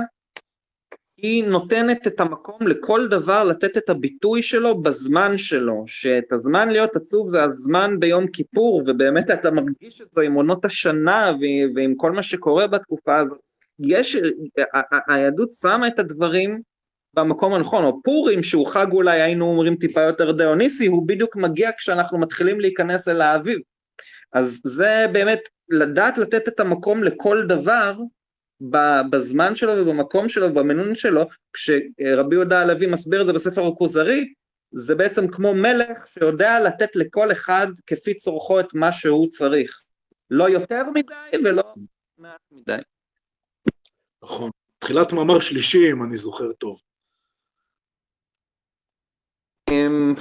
היא נותנת את המקום לכל דבר לתת את הביטוי שלו בזמן שלו, שאת הזמן להיות עצוב זה הזמן ביום כיפור, ובאמת אתה מרגיש את זה עם עונות השנה ועם כל מה שקורה בתקופה הזאת. יש, היהדות שמה את הדברים במקום הנכון, או פורים שהוא חג אולי היינו אומרים טיפה יותר דיוניסי, הוא בדיוק מגיע כשאנחנו מתחילים להיכנס אל האביב. אז זה באמת לדעת לתת את המקום לכל דבר בזמן שלו ובמקום שלו ובמנון שלו, כשרבי יהודה הלוי מסביר את זה בספר הכוזרי, זה בעצם כמו מלך שיודע לתת לכל אחד כפי צורכו את מה שהוא צריך. לא יותר מדי ולא מעט מדי. נכון. תחילת מאמר שלישי, אם אני זוכר טוב. אמ,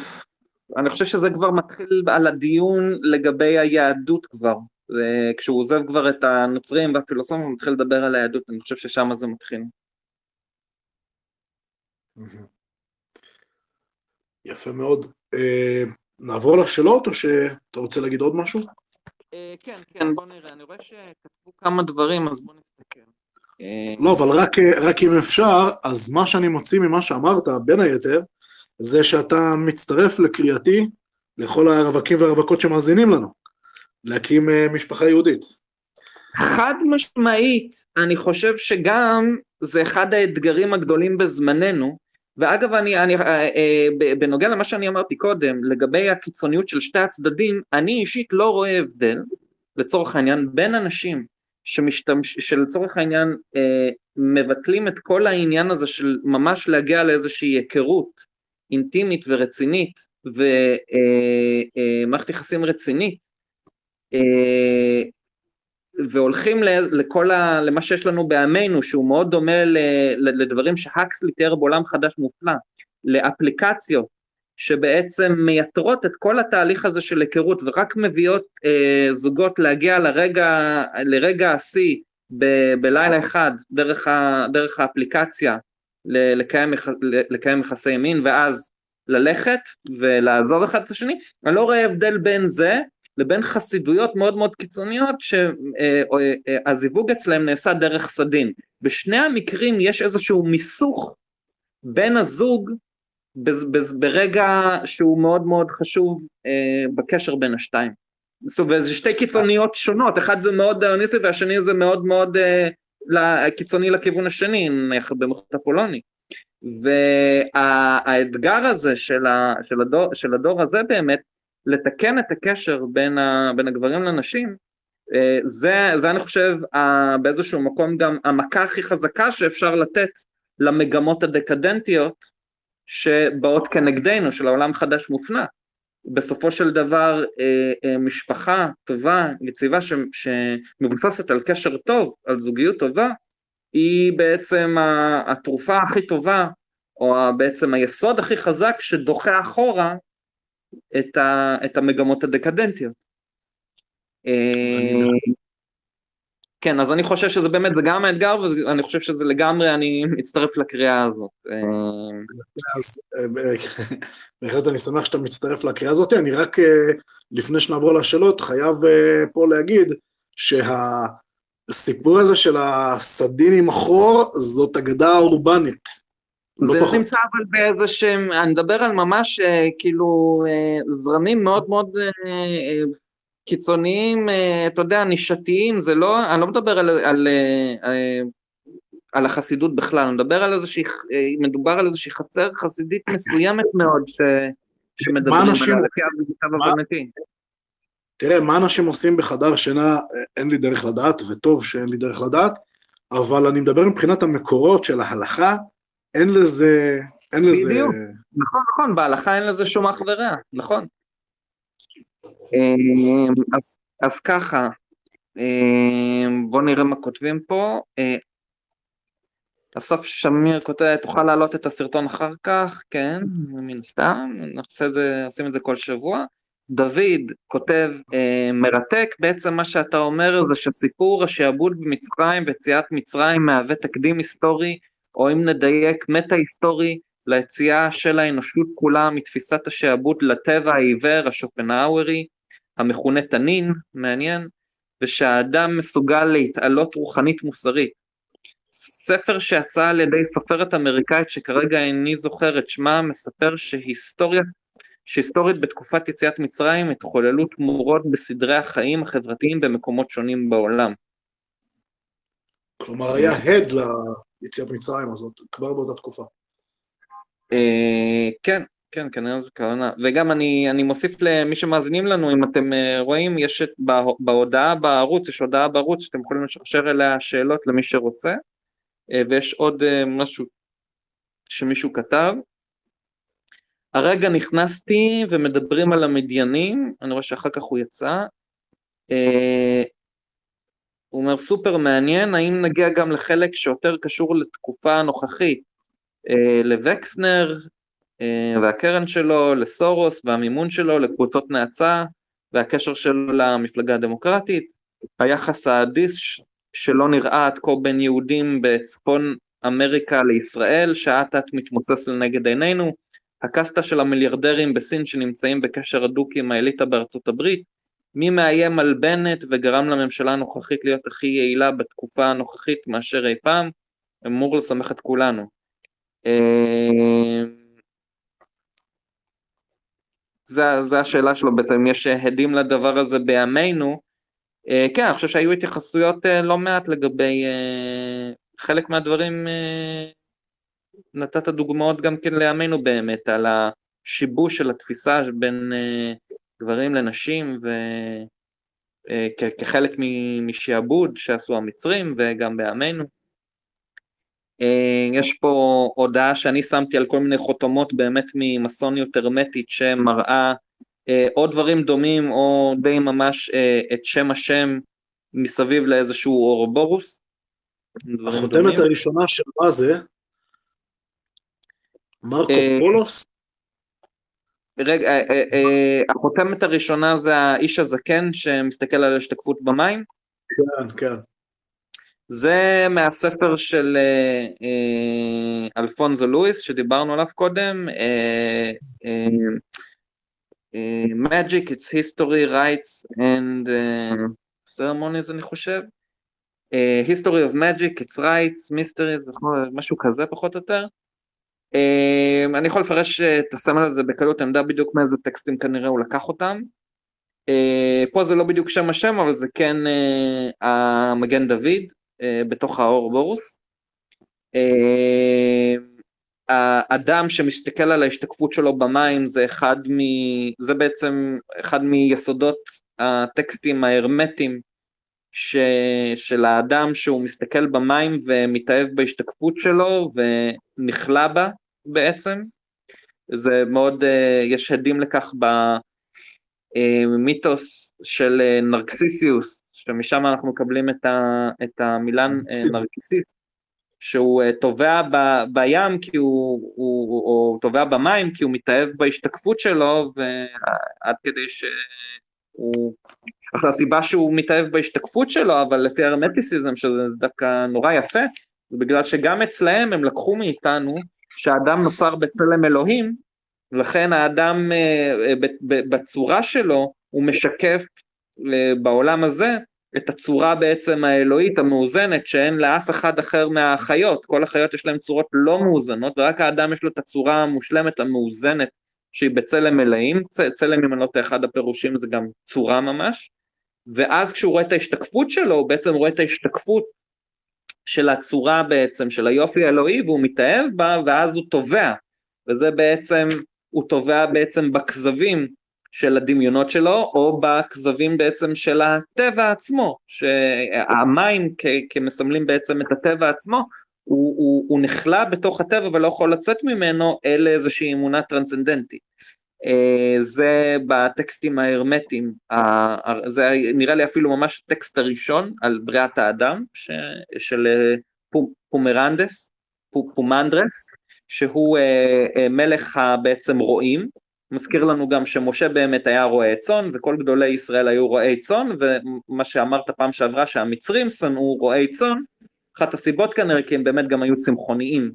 אני חושב שזה כבר מתחיל על הדיון לגבי היהדות כבר. כשהוא עוזב כבר את הנוצרים והפילוסופים הוא מתחיל לדבר על היהדות, אני חושב ששם זה מתחיל. יפה מאוד. אה, נעבור לשאלות או שאתה רוצה להגיד עוד משהו? אה, כן, כן, בוא נראה, אני רואה שכתבו כמה דברים, אז בוא נסתכל. אה, לא, אבל רק, רק אם אפשר, אז מה שאני מוציא ממה שאמרת, בין היתר, זה שאתה מצטרף לקריאתי לכל הרווקים והרווקות שמאזינים לנו, להקים אה, משפחה יהודית. חד משמעית, אני חושב שגם זה אחד האתגרים הגדולים בזמננו, ואגב, אני, אני, אה, אה, בנוגע למה שאני אמרתי קודם, לגבי הקיצוניות של שתי הצדדים, אני אישית לא רואה הבדל, לצורך העניין, בין אנשים שמשתמש, שלצורך העניין אה, מבטלים את כל העניין הזה של ממש להגיע לאיזושהי היכרות אינטימית ורצינית ומערכת אה, אה, יחסים רצינית והולכים לכל ה, למה שיש לנו בעמנו שהוא מאוד דומה לדברים שהקסלי תיאר בעולם חדש מופלא, לאפליקציות שבעצם מייתרות את כל התהליך הזה של היכרות ורק מביאות אה, זוגות להגיע לרגע, לרגע השיא ב- בלילה אחד דרך, ה, דרך האפליקציה לקיים, לקיים יחסי מין ואז ללכת ולעזוב אחד את השני, אני לא רואה הבדל בין זה לבין חסידויות מאוד מאוד קיצוניות שהזיווג אצלהם נעשה דרך סדין. בשני המקרים יש איזשהו מיסוך בין הזוג ברגע שהוא מאוד מאוד חשוב אה, בקשר בין השתיים. זאת אומרת, זה שתי קיצוניות שונות, אחד זה מאוד דיוניסי והשני זה מאוד מאוד אה, קיצוני לכיוון השני, במחוז הפולוני. והאתגר הזה של, הדור, של הדור הזה באמת, לתקן את הקשר בין, ה, בין הגברים לנשים, אה, זה, זה אני חושב באיזשהו מקום גם המכה הכי חזקה שאפשר לתת למגמות הדקדנטיות שבאות כנגדנו, של העולם חדש מופנע. בסופו של דבר אה, אה, משפחה טובה, יציבה, שמבוססת על קשר טוב, על זוגיות טובה, היא בעצם התרופה הכי טובה, או בעצם היסוד הכי חזק שדוחה אחורה את, ה, את המגמות הדקדנטיות. אה, כן, אז אני חושב שזה באמת, זה גם האתגר, ואני חושב שזה לגמרי, אני מצטרף לקריאה הזאת. אה, אז אה, בהחלט אני שמח שאתה מצטרף לקריאה הזאת, אני רק לפני שנעבור לשאלות, חייב פה להגיד שהסיפור הזה של הסדין עם החור, זאת אגדה אורבנית. לא זה לא נמצא אבל באיזה שהם, אני מדבר על ממש כאילו זרמים מאוד מאוד קיצוניים, אה, אתה יודע, נישתיים, זה לא, אני לא מדבר על, על, על אה, על החסידות בכלל, אני מדבר על איזושהי, אה, מדובר על איזושהי חצר חסידית מסוימת מאוד ש, שמדברים עליה לקו הבנתי. תראה, מה אנשים עושים בחדר שינה, אין לי דרך לדעת, וטוב שאין לי דרך לדעת, אבל אני מדבר מבחינת המקורות של ההלכה, אין לזה, אין לזה... בדיוק, נכון, נכון, בהלכה אין לזה שום אח ורע, נכון. אמ, אז, אז ככה, אמ, בואו נראה מה כותבים פה. אה, אסף שמיר כותב, תוכל להעלות את הסרטון אחר כך, כן, מן הסתם, זה, עושים את זה כל שבוע. דוד כותב, אה, מרתק, בעצם מה שאתה אומר זה שסיפור השעבוד במצרים ויציאת מצרים מהווה תקדים היסטורי, או אם נדייק, מטה היסטורי ליציאה של האנושות כולה מתפיסת השעבוד לטבע העיוור השופנהאוורי, המכונה תנין, מעניין, ושהאדם מסוגל להתעלות רוחנית מוסרית. ספר שיצא על ידי סופרת אמריקאית שכרגע איני זוכר את שמה, מספר שהיסטוריה, שהיסטורית בתקופת יציאת מצרים התחוללו תמורות בסדרי החיים החברתיים במקומות שונים בעולם. כלומר, היה הד ליציאת מצרים הזאת כבר באותה תקופה. אה, כן, כן, כנראה זה כוונה. וגם אני, אני מוסיף למי שמאזינים לנו, אם אתם אה, רואים, יש את, בהודעה בערוץ, יש הודעה בערוץ שאתם יכולים לשרשר אליה שאלות למי שרוצה, אה, ויש עוד משהו שמישהו כתב. הרגע נכנסתי ומדברים על המדיינים, אני רואה שאחר כך הוא יצא. הוא אומר סופר מעניין, האם נגיע גם לחלק שיותר קשור לתקופה הנוכחית, אה, לווקסנר אה, והקרן שלו, לסורוס והמימון שלו, לקבוצות נאצה והקשר שלו למפלגה הדמוקרטית, היחס האדיס שלא נראה עד כה בין יהודים בצפון אמריקה לישראל, שאט אט מתמוסס לנגד עינינו, הקסטה של המיליארדרים בסין שנמצאים בקשר הדוק עם האליטה בארצות הברית, מי מאיים על בנט וגרם לממשלה הנוכחית להיות הכי יעילה בתקופה הנוכחית מאשר אי פעם, אמור לשמח את כולנו. אה, זה השאלה שלו בעצם, יש הדים לדבר הזה בימינו, אה, כן, אני חושב שהיו התייחסויות אה, לא מעט לגבי חלק מהדברים, נתת דוגמאות גם כן לימינו באמת, על השיבוש של התפיסה בין גברים לנשים וכחלק משעבוד שעשו המצרים וגם בימינו. אה, יש פה הודעה שאני שמתי על כל מיני חותמות באמת ממסוניות הרמטית שמראה אה, או דברים דומים או די ממש אה, את שם השם מסביב לאיזשהו אורבורוס. החותמת הראשונה של מה זה? מרקו פולוס? רגע, החותמת הראשונה זה האיש הזקן שמסתכל על השתקפות במים? כן, כן. זה מהספר של אה, אה, אלפונזו לואיס שדיברנו עליו קודם, אה, Magic, It's History, Rights and Ceremonies אני חושב, History of Magic, It's Rights, Mysteries, משהו כזה פחות או יותר. אני יכול לפרש את הסמל הזה בקלות עמדה בדיוק מאיזה טקסטים כנראה הוא לקח אותם. פה זה לא בדיוק שם השם אבל זה כן המגן דוד אה, בתוך האורבורוס. אה, האדם שמסתכל על ההשתקפות שלו במים זה אחד מ... זה בעצם אחד מיסודות הטקסטים ההרמטיים ש... של האדם שהוא מסתכל במים ומתאהב בהשתקפות שלו ונכלא בה בעצם. זה מאוד, אה, יש עדים לכך במיתוס של נרקסיסיוס שמשם אנחנו מקבלים את, ה, את המילן אה, נרקיסיסט, שהוא אה, טובע ב, בים כי הוא, הוא, או טובע במים כי הוא מתאהב בהשתקפות שלו, ועד כדי שהוא, עכשיו הסיבה שהוא מתאהב בהשתקפות שלו, אבל לפי הרמטיסיזם, שזה דווקא נורא יפה, זה בגלל שגם אצלהם הם לקחו מאיתנו שהאדם נוצר בצלם אלוהים, לכן האדם אה, בצורה שלו הוא משקף בעולם הזה את הצורה בעצם האלוהית המאוזנת שאין לאף אחד אחר מהחיות, כל החיות יש להן צורות לא מאוזנות ורק האדם יש לו את הצורה המושלמת המאוזנת שהיא בצלם מלאים, צלם אם אני לא טועה אחד הפירושים זה גם צורה ממש, ואז כשהוא רואה את ההשתקפות שלו הוא בעצם רואה את ההשתקפות של הצורה בעצם של היופי האלוהי והוא מתאהב בה ואז הוא תובע, וזה בעצם, הוא תובע בעצם בכזבים של הדמיונות שלו, או בכזבים בעצם של הטבע עצמו, שהמים כמסמלים בעצם את הטבע עצמו, הוא, הוא, הוא נכלא בתוך הטבע ולא יכול לצאת ממנו אל איזושהי אמונה טרנסצנדנטית. אה, זה בטקסטים ההרמטיים, זה נראה לי אפילו ממש הטקסט הראשון על בריאת האדם של אה, פומרנדס, פומנדרס, שהוא אה, מלך בעצם רועים, מזכיר לנו גם שמשה באמת היה רועה צאן וכל גדולי ישראל היו רועי צאן ומה שאמרת פעם שעברה שהמצרים שנאו רועי צאן אחת הסיבות כנראה כי הם באמת גם היו צמחוניים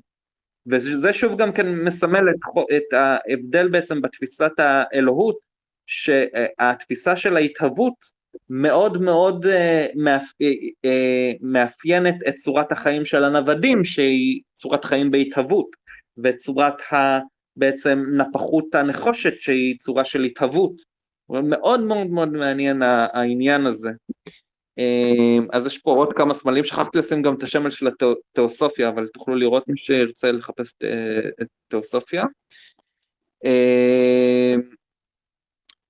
וזה שוב גם כן מסמל את, את ההבדל בעצם בתפיסת האלוהות שהתפיסה של ההתהוות מאוד מאוד מאפיינת את צורת החיים של הנוודים שהיא צורת חיים בהתהוות ואת צורת ה... בעצם נפחות הנחושת שהיא צורה של התהוות. מאוד מאוד מאוד מעניין העניין הזה. אמ, אז יש פה עוד כמה סמלים, שכחתי לשים גם את השמל של התיאוסופיה, אבל תוכלו לראות מי שירצה לחפש את תיאוסופיה. אמ,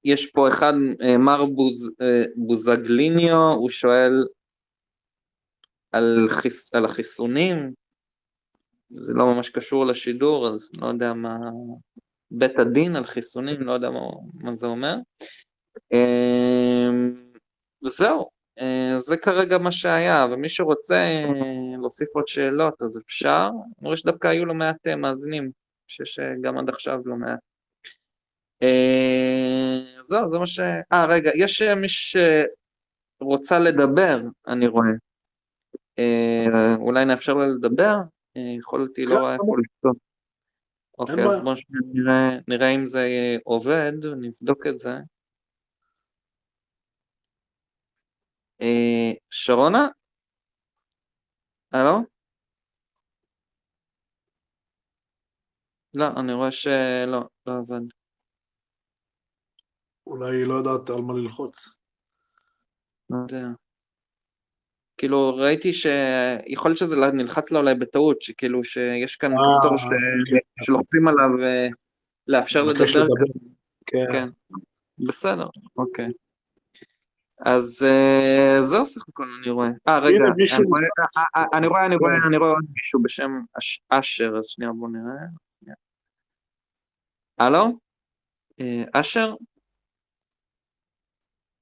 יש פה אחד, אה, מר בוז, אה, בוזגליניו, הוא שואל על, חיס, על החיסונים, זה לא ממש קשור לשידור, אז לא יודע מה... בית הדין על חיסונים, לא יודע מה, מה זה אומר. אמ, וזהו, אה, זה כרגע מה שהיה, ומי שרוצה אה, להוסיף עוד שאלות אז אפשר. אני רואה שדווקא היו לא מעט אה, מאזינים, שיש גם עד עכשיו לא מעט. זהו, זה מה ש... אה, רגע, יש מי שרוצה לדבר, אני רואה. אולי נאפשר לה לדבר? יכולתי לא רואה איפה לכתוב. אוקיי, אז בואו נראה אם זה עובד, נבדוק את זה. אה, שרונה? הלו? לא, אני רואה שלא, לא עבד. אולי היא לא יודעת על מה ללחוץ. לא יודע. כאילו ראיתי שיכול להיות שזה נלחץ לה אולי בטעות, שכאילו שיש כאן אה, כפתור כן. שלוחצים עליו ולאפשר לדבר כזה. כן. כן. בסדר, אוקיי. אז uh, זהו סך הכל אני רואה. אה רגע, אני רואה, אה, אה, אני רואה, אני רואה, אני רואה עוד מישהו בשם אשר, אז שנייה בוא נראה. הלו? אשר?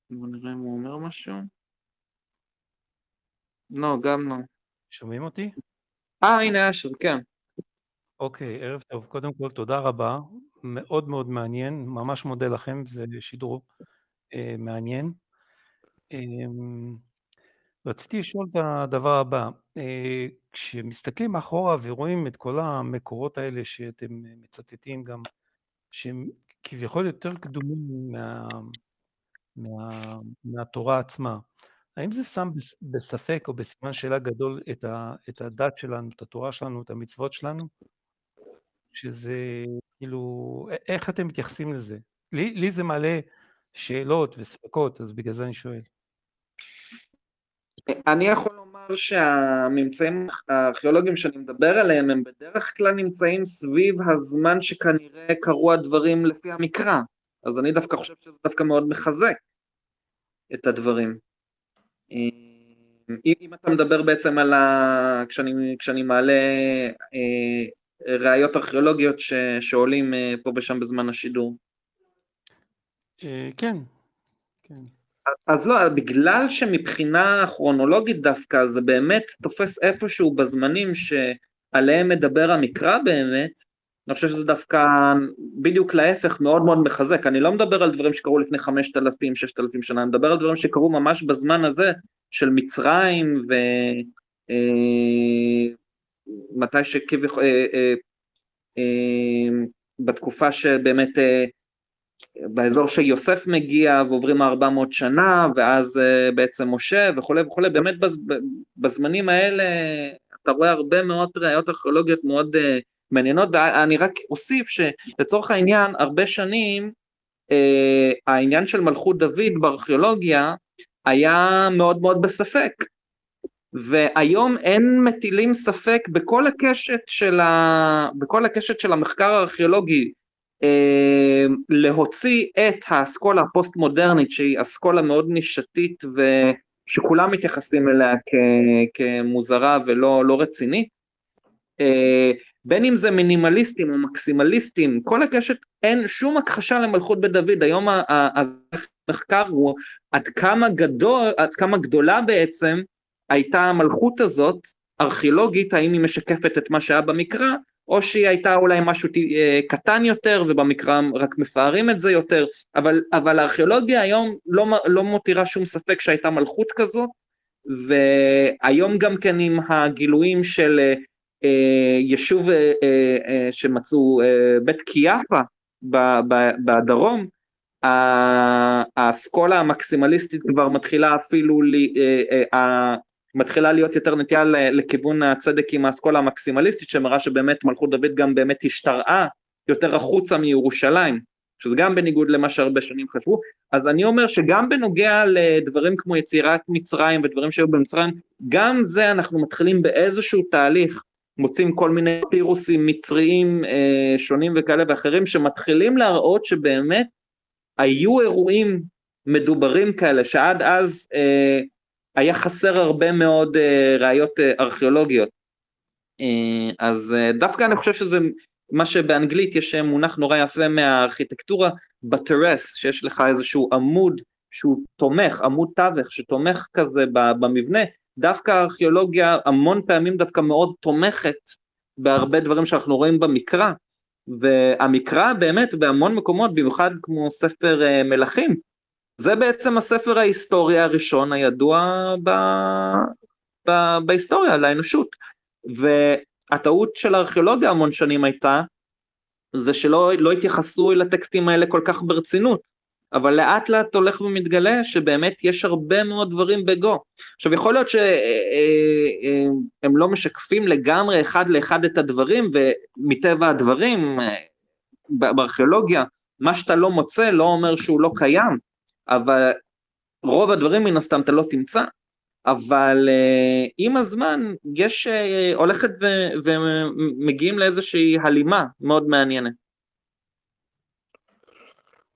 בוא נראה אם הוא אומר משהו. לא, גם לא. שומעים אותי? אה, הנה אשר, כן. אוקיי, ערב טוב. קודם כל, תודה רבה. מאוד מאוד מעניין, ממש מודה לכם, זה שידור אה, מעניין. אמ, רציתי לשאול את הדבר הבא, אה, כשמסתכלים אחורה ורואים את כל המקורות האלה שאתם מצטטים גם, שהם כביכול יותר קדומים מה, מה, מהתורה עצמה, האם זה שם בספק או בסימן שאלה גדול את, ה, את הדת שלנו, את התורה שלנו, את המצוות שלנו? שזה כאילו, איך אתם מתייחסים לזה? לי, לי זה מעלה שאלות וספקות, אז בגלל זה אני שואל. אני יכול לומר שהממצאים הארכיאולוגיים שאני מדבר עליהם הם בדרך כלל נמצאים סביב הזמן שכנראה קרו הדברים לפי המקרא, אז אני דווקא חושב שזה דווקא מאוד מחזק את הדברים. אם אתה מדבר בעצם על ה... כשאני, כשאני מעלה אה, ראיות ארכיאולוגיות ש... שעולים אה, פה ושם בזמן השידור. אה, כן, כן. אז לא, בגלל שמבחינה כרונולוגית דווקא זה באמת תופס איפשהו בזמנים שעליהם מדבר המקרא באמת, אני חושב שזה דווקא בדיוק להפך מאוד מאוד מחזק, אני לא מדבר על דברים שקרו לפני חמשת אלפים, ששת אלפים שנה, אני מדבר על דברים שקרו ממש בזמן הזה של מצרים ו... אה, שכביכול, אה, אה, בתקופה שבאמת באזור שיוסף מגיע ועוברים 400 שנה ואז uh, בעצם משה וכולי וכולי, באמת בז, בזמנים האלה אתה רואה הרבה מאוד ראיות ארכיאולוגיות מאוד uh, מעניינות ואני רק אוסיף שלצורך העניין הרבה שנים uh, העניין של מלכות דוד בארכיאולוגיה היה מאוד מאוד בספק. והיום אין מטילים ספק בכל הקשת של, ה... בכל הקשת של המחקר הארכיאולוגי להוציא את האסכולה הפוסט מודרנית שהיא אסכולה מאוד נישתית ושכולם מתייחסים אליה כ- כמוזרה ולא לא רצינית אה, בין אם זה מינימליסטים או מקסימליסטים כל הקשת אין שום הכחשה למלכות בית דוד. היום המחקר הוא עד כמה גדול עד כמה גדולה בעצם הייתה המלכות הזאת ארכיאולוגית האם היא משקפת את מה שהיה במקרא או שהיא הייתה אולי משהו אה, קטן יותר ובמקרא רק מפארים את זה יותר, אבל, אבל הארכיאולוגיה היום לא, לא מותירה שום ספק שהייתה מלכות כזאת, והיום גם כן עם הגילויים של אה, אה יישוב אה, אה, אה, שמצאו אה, בית קיאפה בדרום, האסכולה המקסימליסטית כבר מתחילה אפילו, מתחילה להיות יותר נטייה לכיוון הצדק עם האסכולה המקסימליסטית שמראה שבאמת מלכות דוד גם באמת השתרעה יותר החוצה מירושלים שזה גם בניגוד למה שהרבה שנים חשבו, אז אני אומר שגם בנוגע לדברים כמו יצירת מצרים ודברים שהיו במצרים, גם זה אנחנו מתחילים באיזשהו תהליך, מוצאים כל מיני פירוסים מצריים אה, שונים וכאלה ואחרים שמתחילים להראות שבאמת היו אירועים מדוברים כאלה שעד אז אה, היה חסר הרבה מאוד אה, ראיות אה, ארכיאולוגיות. אה, אז אה, דווקא אני חושב שזה מה שבאנגלית יש מונח נורא יפה מהארכיטקטורה, בטרס, שיש לך איזשהו עמוד שהוא תומך, עמוד תווך שתומך כזה במבנה, דווקא הארכיאולוגיה המון פעמים דווקא מאוד תומכת בהרבה דברים שאנחנו רואים במקרא, והמקרא באמת בהמון מקומות, במיוחד כמו ספר אה, מלכים, זה בעצם הספר ההיסטורי הראשון הידוע ב... ב... בהיסטוריה לאנושות. הטעות של הארכיאולוגיה המון שנים הייתה, זה שלא לא התייחסו אל הטקסטים האלה כל כך ברצינות, אבל לאט לאט הולך ומתגלה שבאמת יש הרבה מאוד דברים בגו. עכשיו יכול להיות שהם אה, אה, לא משקפים לגמרי אחד לאחד את הדברים, ומטבע הדברים בארכיאולוגיה, מה שאתה לא מוצא לא אומר שהוא לא קיים, אבל רוב הדברים מן הסתם אתה לא תמצא, אבל uh, עם הזמן יש, uh, הולכת ו- ומגיעים לאיזושהי הלימה מאוד מעניינת.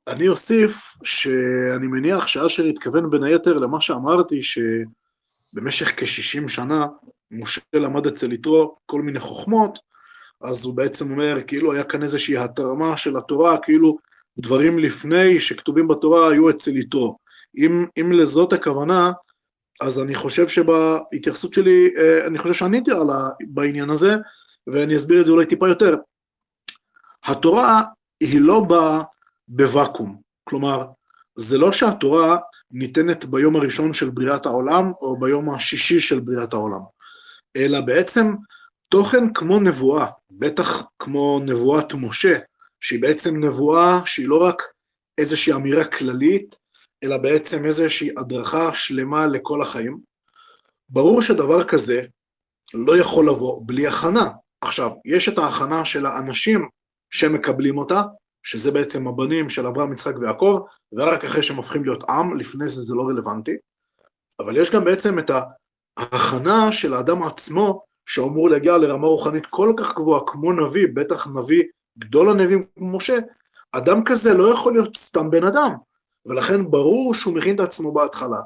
אני אוסיף שאני מניח שאשר התכוון בין היתר למה שאמרתי, שבמשך כ-60 שנה משה למד אצל יתרו כל מיני חוכמות, אז הוא בעצם אומר, כאילו היה כאן איזושהי התרמה של התורה, כאילו דברים לפני שכתובים בתורה היו אצל יתרו. אם, אם לזאת הכוונה, אז אני חושב שבהתייחסות שלי, אה, אני חושב שעניתי על ה... בעניין הזה, ואני אסביר את זה אולי טיפה יותר. התורה היא לא באה בוואקום, כלומר, זה לא שהתורה ניתנת ביום הראשון של בריאת העולם, או ביום השישי של בריאת העולם, אלא בעצם תוכן כמו נבואה, בטח כמו נבואת משה, שהיא בעצם נבואה שהיא לא רק איזושהי אמירה כללית, אלא בעצם איזושהי הדרכה שלמה לכל החיים. ברור שדבר כזה לא יכול לבוא בלי הכנה. עכשיו, יש את ההכנה של האנשים שמקבלים אותה, שזה בעצם הבנים של אברהם, יצחק ויעקב, ורק אחרי שהם הופכים להיות עם, לפני זה זה לא רלוונטי. אבל יש גם בעצם את ההכנה של האדם עצמו, שאמור להגיע לרמה רוחנית כל כך גבוהה כמו נביא, בטח נביא גדול הנביאים כמו משה, אדם כזה לא יכול להיות סתם בן אדם. ולכן ברור שהוא מכין את עצמו בהתחלה,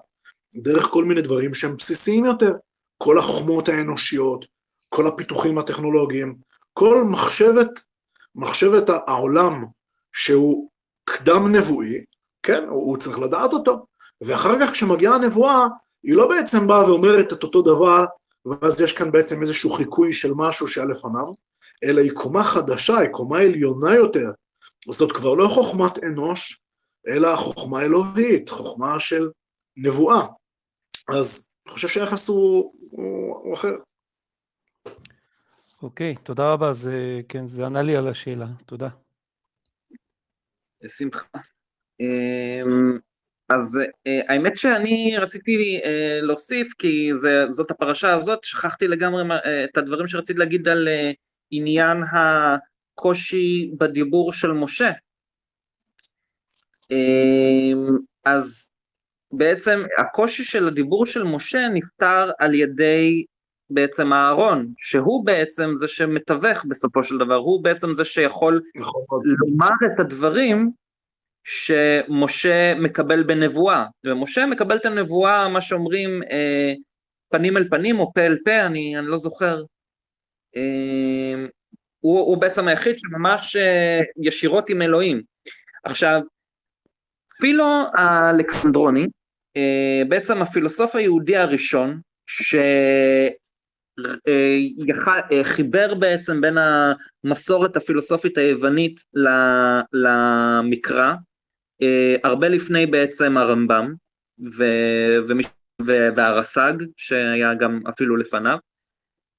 דרך כל מיני דברים שהם בסיסיים יותר, כל החוכמות האנושיות, כל הפיתוחים הטכנולוגיים, כל מחשבת, מחשבת העולם שהוא קדם נבואי, כן, הוא, צריך לדעת אותו, ואחר כך כשמגיעה הנבואה, היא לא בעצם באה ואומרת את אותו דבר, ואז יש כאן בעצם איזשהו חיקוי של משהו שהיה לפניו, אלא היא קומה חדשה, היא קומה עליונה יותר. זאת כבר לא חוכמת אנוש, אלא חוכמה אלוהית, חוכמה של נבואה. אז אני חושב שהיחס הוא, הוא, הוא אחר. אוקיי, תודה רבה, זה, כן, זה ענה לי על השאלה, תודה. בשמחה. אמ, אז אה, האמת שאני רציתי אה, להוסיף, כי זה, זאת הפרשה הזאת, שכחתי לגמרי אה, את הדברים שרציתי להגיד על עניין הקושי בדיבור של משה. אמ, אז בעצם הקושי של הדיבור של משה נפתר על ידי בעצם אהרון, שהוא בעצם זה שמתווך בסופו של דבר, הוא בעצם זה שיכול נכון. לומר את הדברים שמשה מקבל בנבואה, ומשה מקבל את הנבואה, מה שאומרים, אה, פנים אל פנים או פה אל פה, אני, אני לא זוכר. אה, הוא, הוא בעצם היחיד שממש אה, ישירות עם אלוהים. עכשיו, פילו האלכסנדרוני, אה, בעצם הפילוסוף היהודי הראשון, שחיבר בעצם בין המסורת הפילוסופית היוונית למקרא, אה, הרבה לפני בעצם הרמב"ם והרס"ג, שהיה גם אפילו לפניו.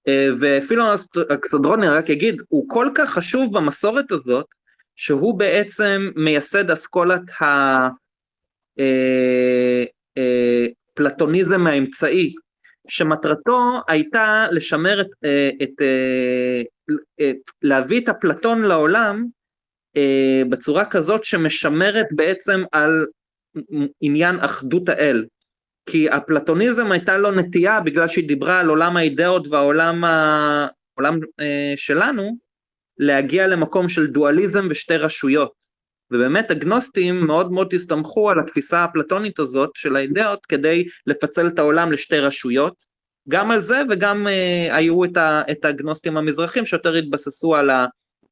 אה, ואפילו האלכסנדרוני, רק אגיד, הוא כל כך חשוב במסורת הזאת, שהוא בעצם מייסד אסכולת הפלטוניזם אה, האמצעי, שמטרתו הייתה לשמר את, את, את להביא את אפלטון לעולם בצורה כזאת שמשמרת בעצם על עניין אחדות האל. כי אפלטוניזם הייתה לו נטייה בגלל שהיא דיברה על עולם האידאות והעולם ה... העולם, אה, שלנו להגיע למקום של דואליזם ושתי רשויות. ובאמת הגנוסטים מאוד מאוד הסתמכו על התפיסה האפלטונית הזאת של האידאות כדי לפצל את העולם לשתי רשויות. גם על זה וגם אה, היו את, ה, את הגנוסטים המזרחים שיותר התבססו על,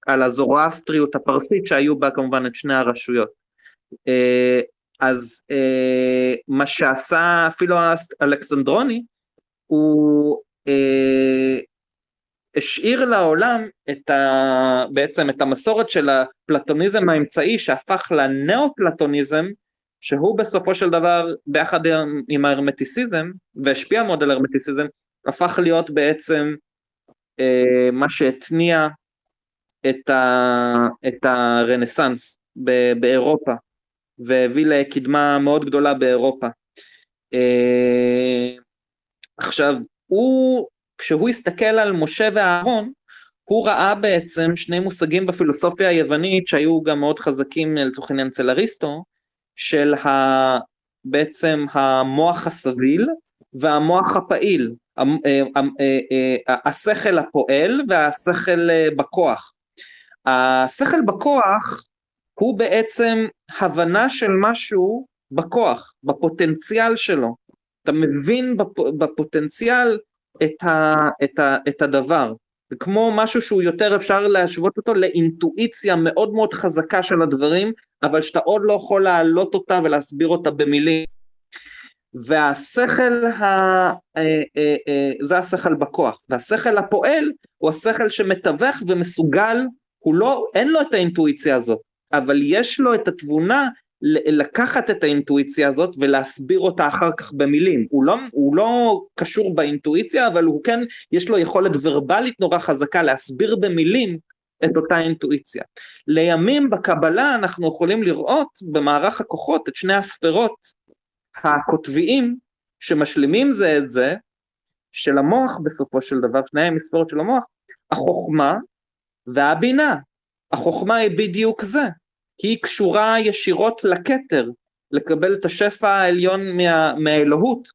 על הזורואסטריות הפרסית שהיו בה כמובן את שני הרשויות. אה, אז אה, מה שעשה אפילו אלכסנדרוני הוא אה, השאיר לעולם את ה, בעצם את המסורת של הפלטוניזם האמצעי שהפך לנאו-פלטוניזם שהוא בסופו של דבר ביחד עם ההרמטיסיזם והשפיע מאוד על ההרמטיסיזם הפך להיות בעצם אה, מה שהתניע את, ה, את הרנסאנס באירופה והביא לקדמה מאוד גדולה באירופה. אה, עכשיו הוא כשהוא הסתכל על משה ואהרון, הוא ראה בעצם שני מושגים בפילוסופיה היוונית שהיו גם מאוד חזקים לצורך העניין אצל אריסטו, של ה... בעצם המוח הסביל והמוח הפעיל, אה, אה, השכל הפועל והשכל בכוח. השכל בכוח הוא בעצם הבנה של משהו בכוח, בפוטנציאל שלו. אתה מבין בפוטנציאל את, ה, את, ה, את הדבר. זה כמו משהו שהוא יותר אפשר להשוות אותו לאינטואיציה מאוד מאוד חזקה של הדברים, אבל שאתה עוד לא יכול להעלות אותה ולהסביר אותה במילים. והשכל, ה, אה, אה, אה, זה השכל בכוח, והשכל הפועל הוא השכל שמתווך ומסוגל, הוא לא, אין לו את האינטואיציה הזאת, אבל יש לו את התבונה לקחת את האינטואיציה הזאת ולהסביר אותה אחר כך במילים. הוא לא, הוא לא קשור באינטואיציה, אבל הוא כן, יש לו יכולת ורבלית נורא חזקה להסביר במילים את אותה אינטואיציה. לימים בקבלה אנחנו יכולים לראות במערך הכוחות את שני הספרות הקוטביים שמשלימים זה את זה, של המוח בסופו של דבר, שני המספרות של המוח, החוכמה והבינה. החוכמה היא בדיוק זה, היא קשורה ישירות לכתר, לקבל את השפע העליון מה, מהאלוהות,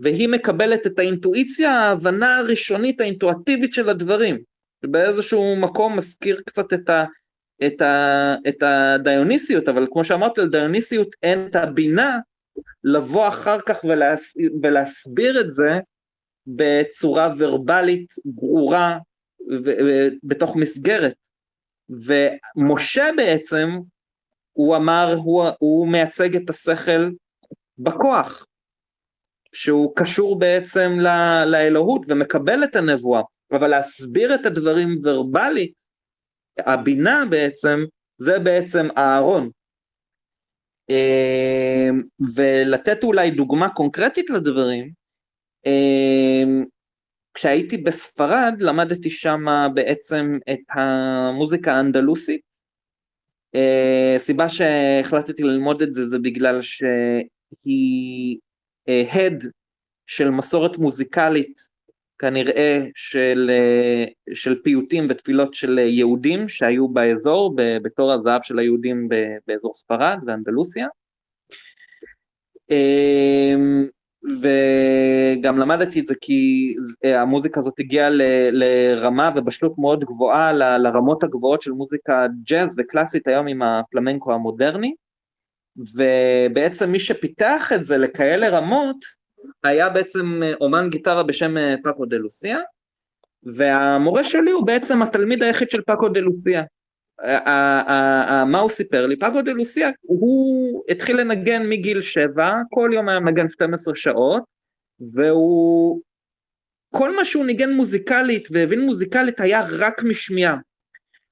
והיא מקבלת את האינטואיציה, ההבנה הראשונית האינטואטיבית של הדברים, שבאיזשהו מקום מזכיר קצת את, ה, את, ה, את הדיוניסיות, אבל כמו שאמרתי, לדיוניסיות אין את הבינה לבוא אחר כך ולהס, ולהסביר את זה בצורה ורבלית ברורה בתוך מסגרת. ומשה בעצם הוא אמר, הוא, הוא מייצג את השכל בכוח, שהוא קשור בעצם ל, לאלוהות ומקבל את הנבואה, אבל להסביר את הדברים ורבלית, הבינה בעצם, זה בעצם אהרון. אמ, ולתת אולי דוגמה קונקרטית לדברים, אמ, כשהייתי בספרד למדתי שם בעצם את המוזיקה האנדלוסית Uh, סיבה שהחלטתי ללמוד את זה זה בגלל שהיא הד uh, של מסורת מוזיקלית כנראה של, uh, של פיוטים ותפילות של יהודים שהיו באזור בתור הזהב של היהודים באזור ספרד ואנדלוסיה. וגם למדתי את זה כי אה, המוזיקה הזאת הגיעה ל, לרמה ובשלות מאוד גבוהה ל, לרמות הגבוהות של מוזיקה ג'אז וקלאסית היום עם הפלמנקו המודרני. ובעצם מי שפיתח את זה לכאלה רמות היה בעצם אה, אומן גיטרה בשם אה, פאקו דה לוסיה. והמורה שלי הוא בעצם התלמיד היחיד של פאקו דה לוסיה מה הוא סיפר לי? פאגו דה לוסיה, הוא התחיל לנגן מגיל שבע, כל יום היה מנגן 12 שעות, והוא, כל מה שהוא ניגן מוזיקלית והבין מוזיקלית היה רק משמיעה.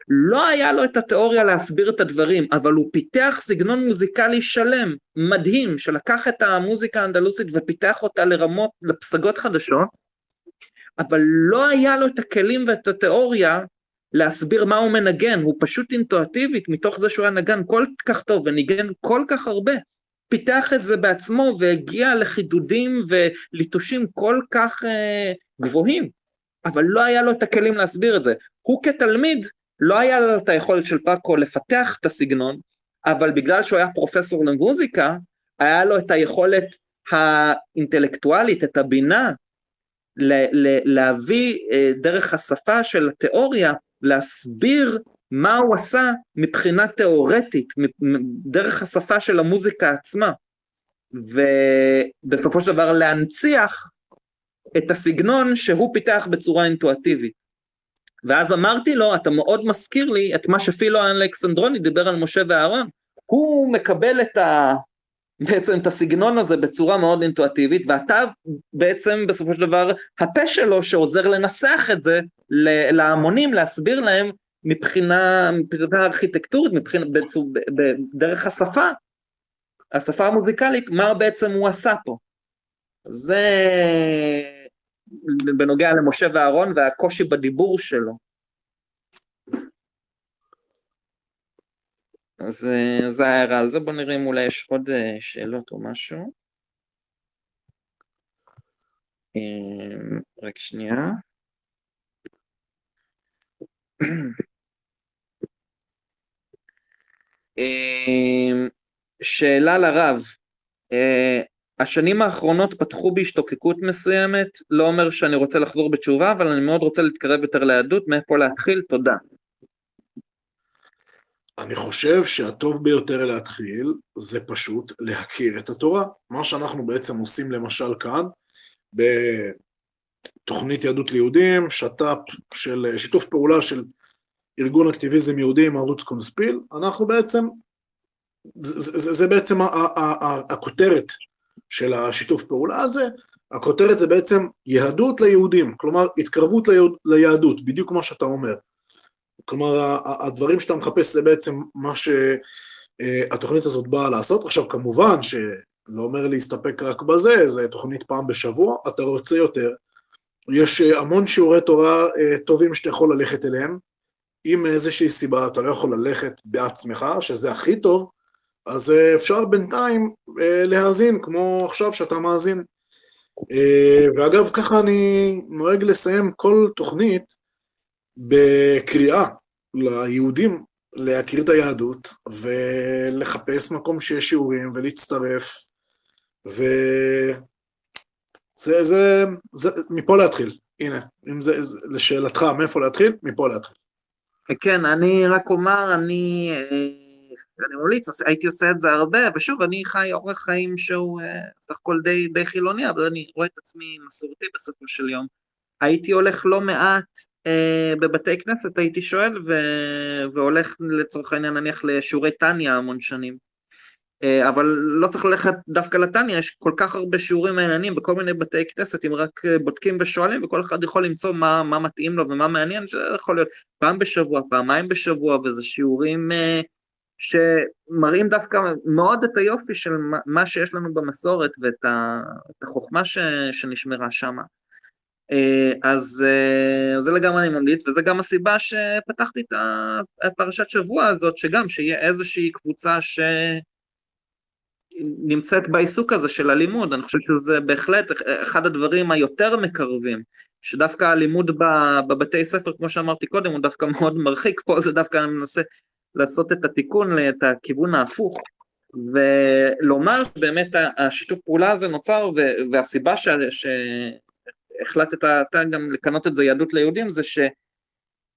לא היה לו את התיאוריה להסביר את הדברים, אבל הוא פיתח סגנון מוזיקלי שלם, מדהים, שלקח את המוזיקה האנדלוסית ופיתח אותה לרמות, לפסגות חדשות, אבל לא היה לו את הכלים ואת התיאוריה להסביר מה הוא מנגן, הוא פשוט אינטואטיבית מתוך זה שהוא היה נגן כל כך טוב וניגן כל כך הרבה, פיתח את זה בעצמו והגיע לחידודים וליטושים כל כך אה, גבוהים, אבל לא היה לו את הכלים להסביר את זה. הוא כתלמיד, לא היה לו את היכולת של פאקו לפתח את הסגנון, אבל בגלל שהוא היה פרופסור למוזיקה, היה לו את היכולת האינטלקטואלית, את הבינה, להביא אה, דרך השפה של התיאוריה, להסביר מה הוא עשה מבחינה תיאורטית, דרך השפה של המוזיקה עצמה, ובסופו של דבר להנציח את הסגנון שהוא פיתח בצורה אינטואטיבית. ואז אמרתי לו, אתה מאוד מזכיר לי את מה שפילו אלכסנדרוני דיבר על משה ואהרון, הוא מקבל את ה... בעצם את הסגנון הזה בצורה מאוד אינטואטיבית, ואתה בעצם בסופו של דבר הפה שלו שעוזר לנסח את זה להמונים, להסביר להם מבחינה, מבחינה ארכיטקטורית, מבחינה, בצור, דרך השפה, השפה המוזיקלית, מה בעצם הוא עשה פה. זה בנוגע למשה ואהרון והקושי בדיבור שלו. אז זה ההערה על זה, בוא נראה אם אולי יש עוד אה, שאלות או משהו. אה, רק שנייה. אה, שאלה לרב, השנים האחרונות פתחו בהשתוקקות מסוימת, לא אומר שאני רוצה לחזור בתשובה, אבל אני מאוד רוצה להתקרב יותר ליהדות, מאיפה להתחיל, תודה. אני חושב שהטוב ביותר להתחיל זה פשוט להכיר את התורה. מה שאנחנו בעצם עושים למשל כאן, בתוכנית יהדות ליהודים, שת"פ של שיתוף פעולה של ארגון אקטיביזם יהודי עם ערוץ קונספיל, אנחנו בעצם, זה, זה, זה בעצם הכותרת של השיתוף פעולה הזה, הכותרת זה בעצם יהדות ליהודים, כלומר התקרבות ליהדות, בדיוק כמו שאתה אומר. כלומר, הדברים שאתה מחפש זה בעצם מה שהתוכנית הזאת באה לעשות. עכשיו, כמובן שלא אומר להסתפק רק בזה, זה תוכנית פעם בשבוע, אתה רוצה יותר. יש המון שיעורי תורה אה, טובים שאתה יכול ללכת אליהם. אם מאיזושהי סיבה אתה לא יכול ללכת בעצמך, שזה הכי טוב, אז אה, אפשר בינתיים אה, להאזין, כמו עכשיו שאתה מאזין. ואגב, ככה אני נוהג לסיים כל תוכנית בקריאה ליהודים להכיר את היהדות ולחפש מקום שיש שיעורים ולהצטרף וזה, זה, זה, מפה להתחיל, הנה, אם זה, זה לשאלתך מאיפה להתחיל, מפה להתחיל. כן, אני רק אומר, אני, אה, אני ממליץ, הייתי עושה את זה הרבה, ושוב, אני חי אורח חיים שהוא אה, סך הכל די, די חילוני, אבל אני רואה את עצמי מסורתי בסופו של יום. הייתי הולך לא מעט אה, בבתי כנסת הייתי שואל ו... והולך לצורך העניין נניח לשיעורי טניה המון שנים. אה, אבל לא צריך ללכת דווקא לטניה, יש כל כך הרבה שיעורים מעניינים בכל מיני בתי כנסת, אם רק אה, בודקים ושואלים וכל אחד יכול למצוא מה, מה מתאים לו ומה מעניין, זה יכול להיות פעם בשבוע, פעמיים בשבוע, וזה שיעורים אה, שמראים דווקא מאוד את היופי של מה שיש לנו במסורת ואת החוכמה ש, שנשמרה שמה. אה, אז אה, זה לגמרי אני ממליץ, וזה גם הסיבה שפתחתי את הפרשת שבוע הזאת, שגם שיהיה איזושהי קבוצה שנמצאת בעיסוק הזה של הלימוד, אני חושב שזה בהחלט אחד הדברים היותר מקרבים, שדווקא הלימוד בבתי ספר, כמו שאמרתי קודם, הוא דווקא (laughs) מאוד מרחיק, פה זה דווקא אני מנסה לעשות את התיקון, את הכיוון ההפוך. ולומר שבאמת השיתוף פעולה הזה נוצר והסיבה ש, החלטת אתה גם לכנות את זה יהדות ליהודים, זה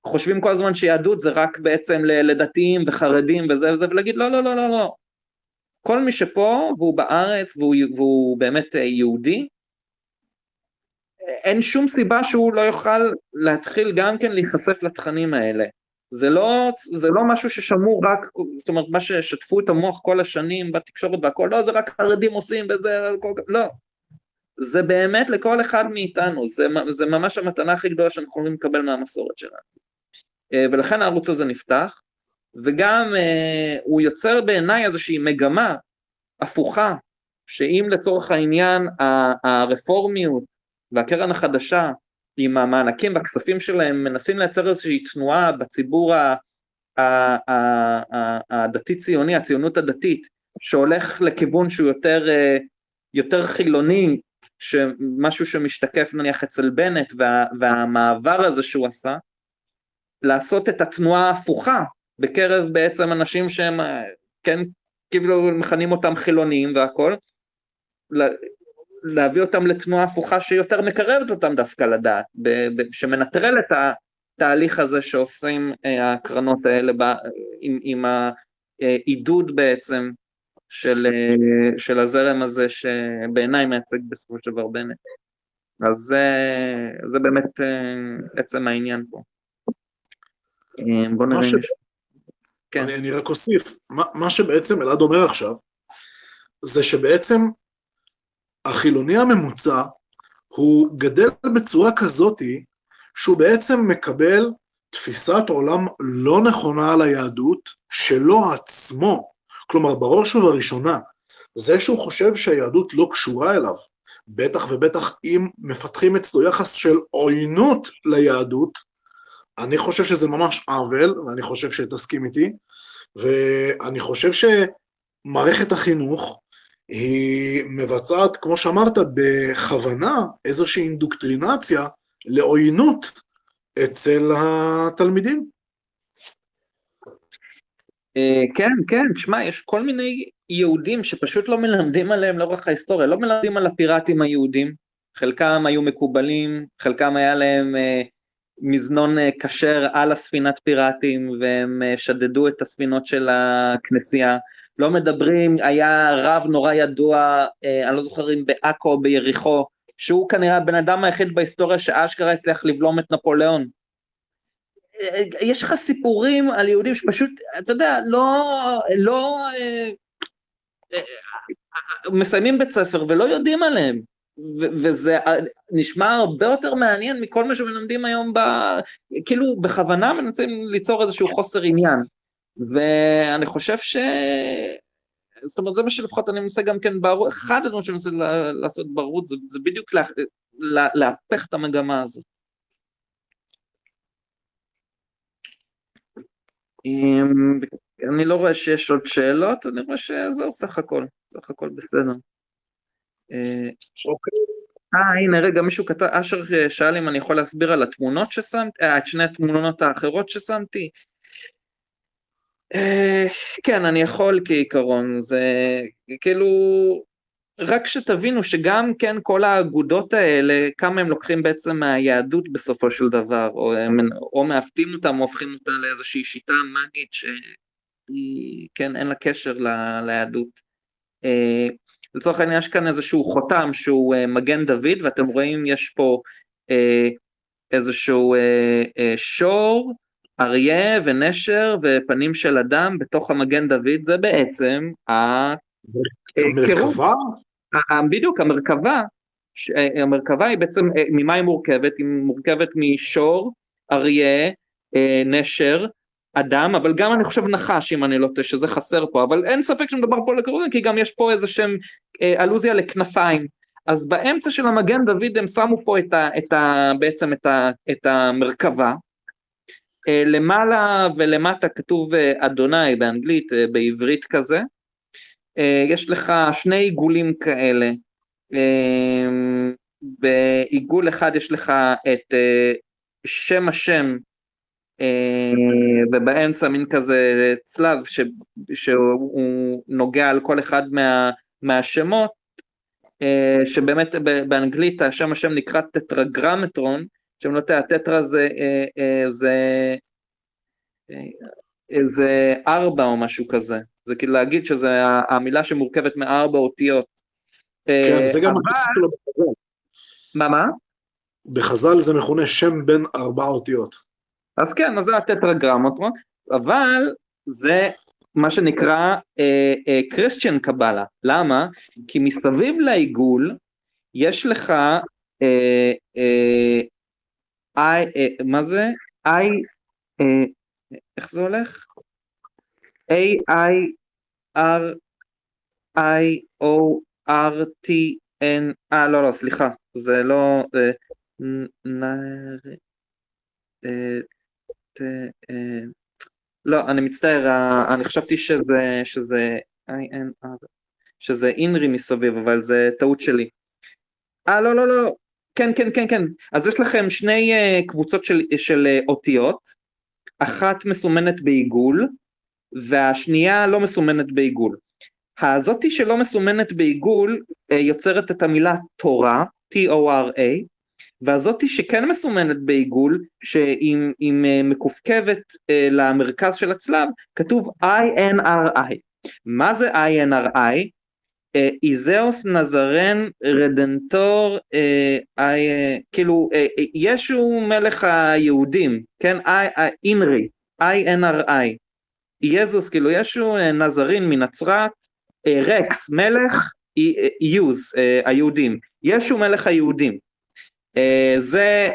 שחושבים כל הזמן שיהדות זה רק בעצם לדתיים וחרדים וזה וזה, ולהגיד לא, לא, לא, לא, לא. כל מי שפה והוא בארץ והוא, והוא באמת יהודי, אין שום סיבה שהוא לא יוכל להתחיל גם כן להיחשף לתכנים האלה. זה לא, זה לא משהו ששמור רק, זאת אומרת, מה ששטפו את המוח כל השנים בתקשורת והכל, לא, זה רק חרדים עושים וזה, לא. זה באמת לכל אחד מאיתנו, זה, זה ממש המתנה הכי גדולה שאנחנו יכולים לקבל מהמסורת שלנו. אה, ולכן הערוץ הזה נפתח, וגם אה, הוא יוצר בעיניי איזושהי מגמה הפוכה, שאם לצורך העניין הרפורמיות והקרן החדשה עם המענקים והכספים שלהם מנסים לייצר איזושהי תנועה בציבור הדתי-ציוני, הציונות הדתית, שהולך לכיוון שהוא יותר, אה, יותר חילוני, משהו שמשתקף נניח אצל בנט וה, והמעבר הזה שהוא עשה, לעשות את התנועה ההפוכה בקרב בעצם אנשים שהם, אה, כן, כאילו מכנים אותם חילונים והכל, להביא אותם לתנועה הפוכה שיותר מקרבת אותם דווקא לדעת, שמנטרל את התהליך הזה שעושים אה, הקרנות האלה עם, עם העידוד בעצם של, אה, של הזרם הזה שבעיניי מייצג בסופו של דבר בנט. אז זה, זה באמת אה, עצם העניין פה. בוא נראה ש... כן. אני, אני רק אוסיף, מה, מה שבעצם אלעד אומר עכשיו, זה שבעצם החילוני הממוצע הוא גדל בצורה כזאתי שהוא בעצם מקבל תפיסת עולם לא נכונה על היהדות שלו עצמו. כלומר, בראש ובראשונה, זה שהוא חושב שהיהדות לא קשורה אליו, בטח ובטח אם מפתחים אצלו יחס של עוינות ליהדות, אני חושב שזה ממש עוול, ואני חושב שתסכים איתי, ואני חושב שמערכת החינוך היא מבצעת, כמו שאמרת, בכוונה איזושהי אינדוקטרינציה לעוינות אצל התלמידים. אה, כן, כן, תשמע, יש כל מיני יהודים שפשוט לא מלמדים עליהם לאורך ההיסטוריה, לא מלמדים על הפיראטים היהודים, חלקם היו מקובלים, חלקם היה להם אה, מזנון אה, כשר על הספינת פיראטים והם שדדו את הספינות של הכנסייה, לא מדברים, היה רב נורא ידוע, אני לא זוכר אם בעכו או ביריחו, שהוא כנראה הבן אדם היחיד בהיסטוריה שאשכרה הצליח לבלום את נפוליאון. יש לך סיפורים על יהודים שפשוט, אתה יודע, לא, לא, אה, אה, מסיימים בית ספר ולא יודעים עליהם. וזה נשמע הרבה יותר מעניין מכל מה שמלמדים היום, ב, כאילו בכוונה מנסים ליצור איזשהו חוסר עניין. ואני חושב ש... זאת אומרת, זה מה שלפחות אני מנסה גם כן בערוץ, אחד הדברים שאני מנסה לעשות בערוץ זה, זה בדיוק לה, לה, להפך את המגמה הזאת. אני לא רואה שיש עוד שאלות, אני רואה שזהו סך הכל, סך הכל בסדר. אה, אוקיי. אה, הנה, רגע, מישהו כתב, אשר שאל אם אני יכול להסביר על התמונות ששמתי, אה, את שני התמונות האחרות ששמתי. אה, כן, אני יכול כעיקרון, זה כאילו, רק שתבינו שגם כן כל האגודות האלה, כמה הם לוקחים בעצם מהיהדות בסופו של דבר, או, או מעוותים אותם, או הופכים אותה לאיזושהי שיטה מגית שהיא, כן, אין לה קשר ל, ליהדות. אה, לצורך העניין יש כאן איזשהו חותם שהוא אה, מגן דוד, ואתם רואים יש פה איזשהו שור, אריה ונשר ופנים של אדם בתוך המגן דוד זה בעצם המרכבה? בדיוק המרכבה, המרכבה היא בעצם ממה היא מורכבת? היא מורכבת משור, אריה, נשר, אדם, אבל גם אני חושב נחש אם אני לא טועה שזה חסר פה, אבל אין ספק שמדובר פה לקרובים כי גם יש פה איזה שם אלוזיה לכנפיים. אז באמצע של המגן דוד הם שמו פה את ה, את ה, בעצם את, ה, את המרכבה, אה, למעלה ולמטה כתוב אה, אדוני באנגלית, אה, בעברית כזה. יש לך שני עיגולים כאלה. בעיגול אחד יש לך את שם השם ובאמצע מין כזה צלב ש, שהוא נוגע על כל אחד מה, מהשמות שבאמת באנגלית השם השם נקרא טטרגרמטרון שאני לא טועה, הטטרה זה, אה, אה, זה, אה, זה ארבע או משהו כזה, זה כאילו להגיד שזה המילה שמורכבת מארבע אותיות. כן, זה גם אבל... שלו בחז"ל. מה, מה? בחז"ל זה מכונה שם בין ארבע אותיות. אז כן, אז זה הטטרגרמות, אבל זה מה שנקרא קריסטיאן קבלה, למה? כי מסביב לעיגול יש לך אה, אה, אה, מה זה? I, אה, איך זה הולך? A-I R I O R T N, אה לא לא סליחה, זה לא, לא, אני מצטער, אני חשבתי שזה, שזה, שזה אינרי מסביב, אבל זה טעות שלי. אה, לא, לא, לא, כן, כן, כן, כן. אז יש לכם שני קבוצות של, של אותיות, אחת מסומנת בעיגול, והשנייה לא מסומנת בעיגול. הזאתי שלא מסומנת בעיגול יוצרת את המילה תורה, T-O-R-A, והזאתי שכן מסומנת בעיגול, שהיא מקווקבת למרכז של הצלב, כתוב I-N-R-I. מה זה I-N-R-I? איזאוס נזרן רדנטור, כאילו ישו מלך היהודים, כן? אינרי, I-N-R-I. יזוס, כאילו ישו נזרין מנצרת, רקס מלך, יוז, היהודים. ישו מלך היהודים. זה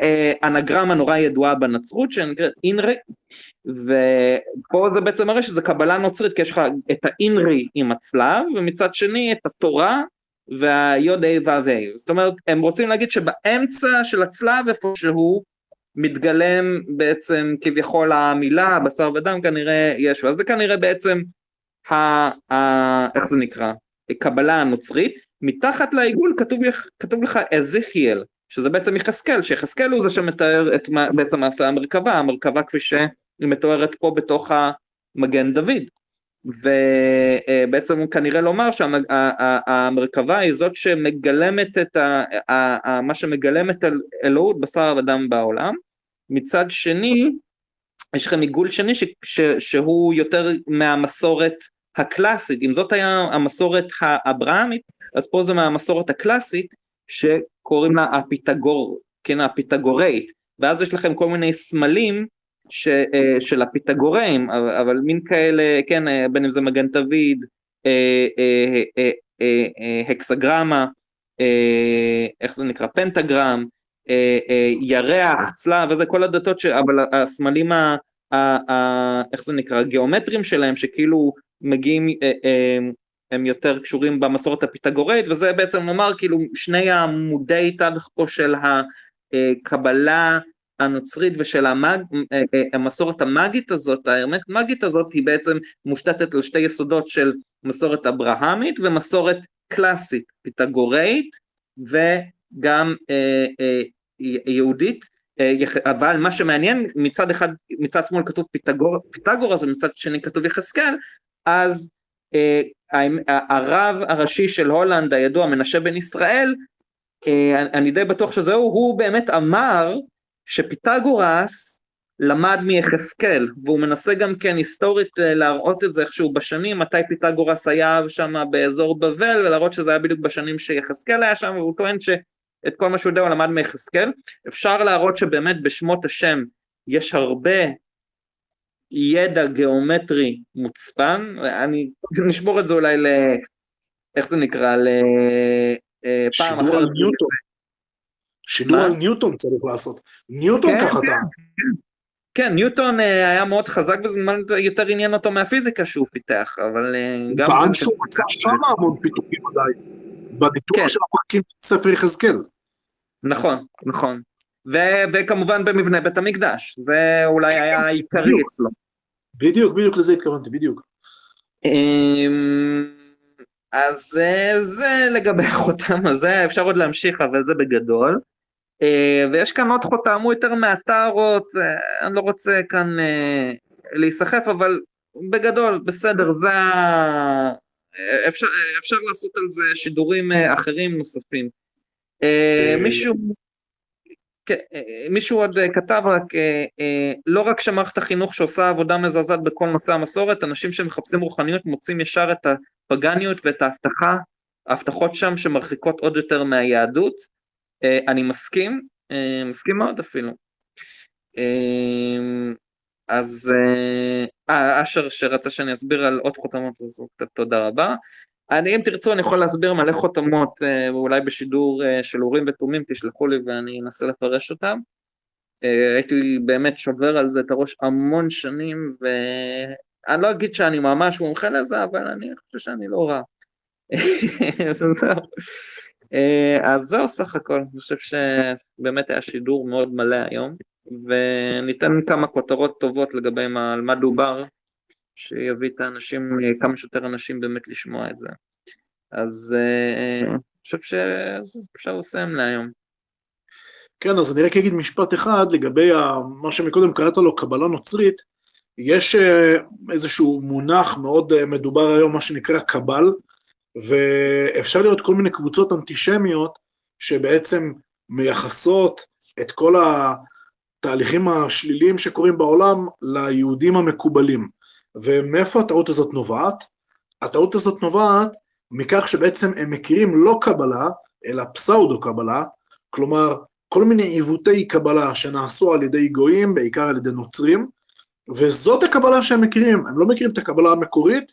אנגרמה נורא ידועה בנצרות שנקראת אינרי, ופה זה בעצם מראה שזה קבלה נוצרית, כי יש לך את האינרי עם הצלב, ומצד שני את התורה והיוד ה' ו' ה'. זאת אומרת, הם רוצים להגיד שבאמצע של הצלב איפה שהוא מתגלם בעצם כביכול המילה, בשר ודם כנראה ישו. אז זה כנראה בעצם, ה, ה, איך זה נקרא? קבלה הנוצרית. מתחת לעיגול כתוב, כתוב לך אזיכיאל, שזה בעצם יחזקאל, שיחזקאל הוא זה שמתאר את בעצם מעשה המרכבה, המרכבה כפי שהיא מתוארת פה בתוך המגן דוד. ובעצם כנראה לומר שהמרכבה היא זאת שמגלמת את ה, מה שמגלם את אלוהות בשר ודם בעולם. מצד שני, יש לכם עיגול שני ש, ש, שהוא יותר מהמסורת הקלאסית, אם זאת היה המסורת האברהמית, אז פה זה מהמסורת הקלאסית שקוראים לה הפיתגור, כן, הפיתגורית, ואז יש לכם כל מיני סמלים ש, אה, של הפיתגוראים, אבל מין כאלה, כן, אה, בין אם זה מגן דוד, אה, הקסגרמה, איך זה נקרא, פנטגרם, ירח, צלב, וזה כל הדתות, ש... אבל הסמלים, ה, ה, ה, איך זה נקרא, הגיאומטרים שלהם, שכאילו מגיעים, הם יותר קשורים במסורת הפיתגורית, וזה בעצם נאמר כאילו שני עמודי תווך פה של הקבלה הנוצרית ושל המג, המסורת המאגית הזאת, ההרמט מגית הזאת, היא בעצם מושתתת על שתי יסודות של מסורת אברהמית ומסורת קלאסית, פיתגורית וגם אה, אה, יהודית, אה, אבל מה שמעניין, מצד אחד, מצד שמאל כתוב פיתגור, פיתגורס ומצד שני כתוב יחזקאל, אז אה, הרב הראשי של הולנד הידוע מנשה בן ישראל, אה, אני די בטוח שזהו, הוא באמת אמר שפיתגורס למד מיחזקאל, והוא מנסה גם כן היסטורית להראות את זה איכשהו בשנים, מתי פיתגורס היה שם באזור בבל, ולהראות שזה היה בדיוק בשנים שיחזקאל היה שם, והוא טוען שאת כל מה שהוא יודע הוא למד מיחזקאל. אפשר להראות שבאמת בשמות השם יש הרבה ידע גיאומטרי מוצפן, אני נשבור את זה אולי ל... איך זה נקרא? ל... פעם אחת. ניוטון. שידור על ניוטון צריך לעשות. ניוטון כן, ככה כן, טען. כן. כן, ניוטון היה מאוד חזק בזמן יותר עניין אותו מהפיזיקה שהוא פיתח, אבל גם... טען שהוא מצא שם המון פיתוחים עדיין. בניתוח כן. של הפרקים של ספר יחזקאל. נכון, נכון. ו- וכמובן במבנה בית המקדש, זה אולי היה העיקרי. אצלו. בדיוק, בדיוק לזה התכוונתי, בדיוק. אמ, אז אה, זה לגבי (laughs) החותם הזה, אפשר עוד להמשיך, אבל זה בגדול. אה, ויש כאן עוד חותם, הוא יותר מהטהרות, אה, אני לא רוצה כאן אה, להיסחף, אבל בגדול, בסדר, זה ה... אפשר, אפשר לעשות על זה שידורים אה, אחרים נוספים. מישהו... כן, מישהו עוד כתב רק, לא רק שמערכת החינוך שעושה עבודה מזעזעת בכל נושא המסורת, אנשים שמחפשים רוחניות מוצאים ישר את הפגניות ואת ההבטחה, ההבטחות שם שמרחיקות עוד יותר מהיהדות. אה, אני מסכים, אה, מסכים מאוד אפילו. אה, אז אה, אשר שרצה שאני אסביר על עוד חותמות, אז תודה רבה. אני, אם תרצו, אני יכול להסביר מלא חותמות, אה, ואולי בשידור אה, של אורים ותומים תשלחו לי ואני אנסה לפרש אותם. אה, הייתי באמת שובר על זה את הראש המון שנים, ואני לא אגיד שאני ממש מומחה לזה, אבל אני חושב שאני לא רע. (laughs) זהו. אז זהו סך הכל, אני חושב שבאמת היה שידור מאוד מלא היום, וניתן כמה כותרות טובות לגבי מה, על מה דובר, שיביא את האנשים, כמה שיותר אנשים באמת לשמוע את זה. אז אני חושב שאפשר לסיים להיום. כן, אז אני רק אגיד משפט אחד לגבי מה שמקודם קראת לו קבלה נוצרית, יש אה, איזשהו מונח מאוד אה, מדובר היום, מה שנקרא קבל, ואפשר לראות כל מיני קבוצות אנטישמיות שבעצם מייחסות את כל התהליכים השליליים שקורים בעולם ליהודים המקובלים. ומאיפה הטעות הזאת נובעת? הטעות הזאת נובעת מכך שבעצם הם מכירים לא קבלה, אלא פסאודו קבלה, כלומר כל מיני עיוותי קבלה שנעשו על ידי גויים, בעיקר על ידי נוצרים, וזאת הקבלה שהם מכירים, הם לא מכירים את הקבלה המקורית,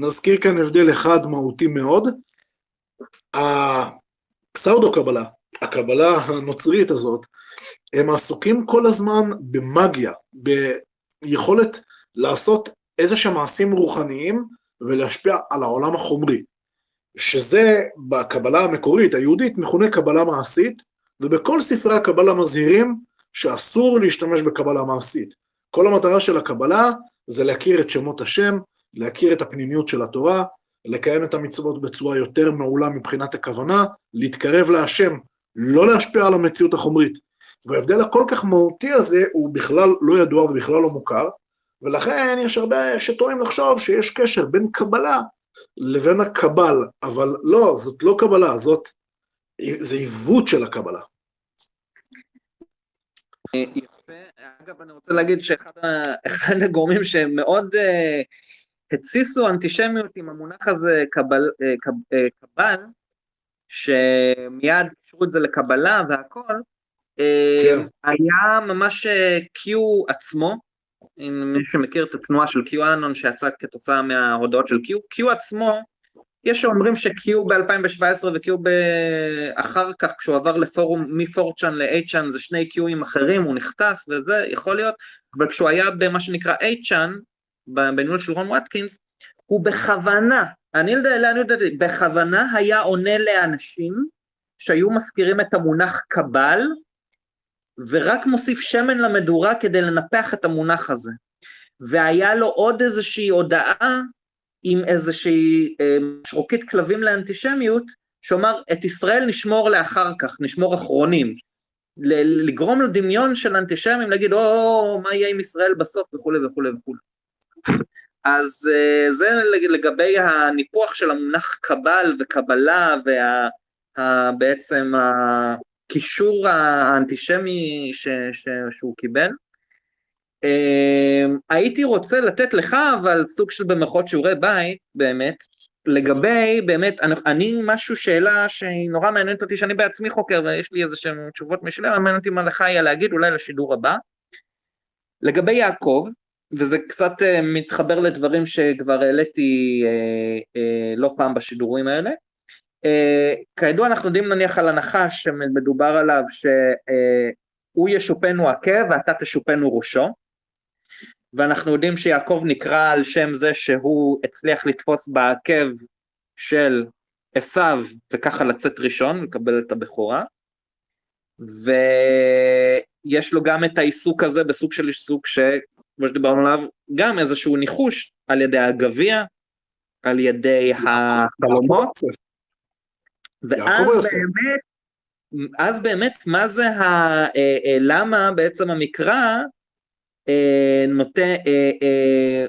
נזכיר כאן הבדל אחד מהותי מאוד, הפסאודו קבלה, הקבלה הנוצרית הזאת, הם עסוקים כל הזמן במאגיה, ביכולת לעשות איזה שהם מעשים רוחניים ולהשפיע על העולם החומרי, שזה בקבלה המקורית היהודית מכונה קבלה מעשית, ובכל ספרי הקבלה מזהירים שאסור להשתמש בקבלה מעשית. כל המטרה של הקבלה זה להכיר את שמות השם, להכיר את הפנימיות של התורה, לקיים את המצוות בצורה יותר מעולה מבחינת הכוונה, להתקרב להשם, לא להשפיע על המציאות החומרית. וההבדל הכל כך מהותי הזה הוא בכלל לא ידוע ובכלל לא מוכר, ולכן יש הרבה שטועים לחשוב שיש קשר בין קבלה לבין הקבל, אבל לא, זאת לא קבלה, זאת, זה עיוות של הקבלה. יפה, אגב אני רוצה להגיד שאחד (laughs) הגורמים שמאוד uh, התסיסו אנטישמיות עם המונח הזה קבל, uh, קב, uh, קבל, שמיד קישרו את זה לקבלה והכל, כן. היה ממש Q עצמו, אם מי שמכיר את התנועה של Q אנון שיצא כתוצאה מההודעות של Q, Q עצמו, יש שאומרים ש-Q ב-2017 ו-Q אחר כך, כשהוא עבר לפורום מפורצ'אן ל-8צ'אן זה שני Qים אחרים, הוא נחטף וזה, יכול להיות, אבל כשהוא היה במה שנקרא 8צ'אן, בניהול של רון וטקינס, הוא בכוונה, אני יודע, בכוונה היה עונה לאנשים שהיו מזכירים את המונח קבל, ורק מוסיף שמן למדורה כדי לנפח את המונח הזה. והיה לו עוד איזושהי הודעה עם איזושהי אה, שרוקית כלבים לאנטישמיות, שאומר את ישראל נשמור לאחר כך, נשמור אחרונים. לגרום לדמיון של אנטישמים, להגיד או, מה יהיה עם ישראל בסוף וכולי וכולי וכולי. אז אה, זה לגבי הניפוח של המונח קבל וקבלה ובעצם הקישור האנטישמי ש, ש, שהוא קיבל. אמ, הייתי רוצה לתת לך אבל סוג של במרכאות שיעורי בית באמת לגבי באמת אני, אני משהו שאלה שהיא נורא מעניינת אותי שאני בעצמי חוקר ויש לי איזה שהן תשובות משלי מעניין אותי מה לך היה להגיד אולי לשידור הבא לגבי יעקב וזה קצת uh, מתחבר לדברים שכבר העליתי uh, uh, לא פעם בשידורים האלה. uh, כידוע אנחנו יודעים נניח על הנחש שמדובר עליו שהוא uh, ישופנו עקב ואתה תשופנו ראשו ואנחנו יודעים שיעקב נקרא על שם זה שהוא הצליח לתפוס בעקב של עשיו וככה לצאת ראשון, לקבל את הבכורה, ויש לו גם את העיסוק הזה בסוג של עיסוק שכמו שדיברנו עליו, גם איזשהו ניחוש על ידי הגביע, על ידי החלומות, ואז באמת, אז באמת מה זה, ה, אה, אה, למה בעצם המקרא אה, נוטה,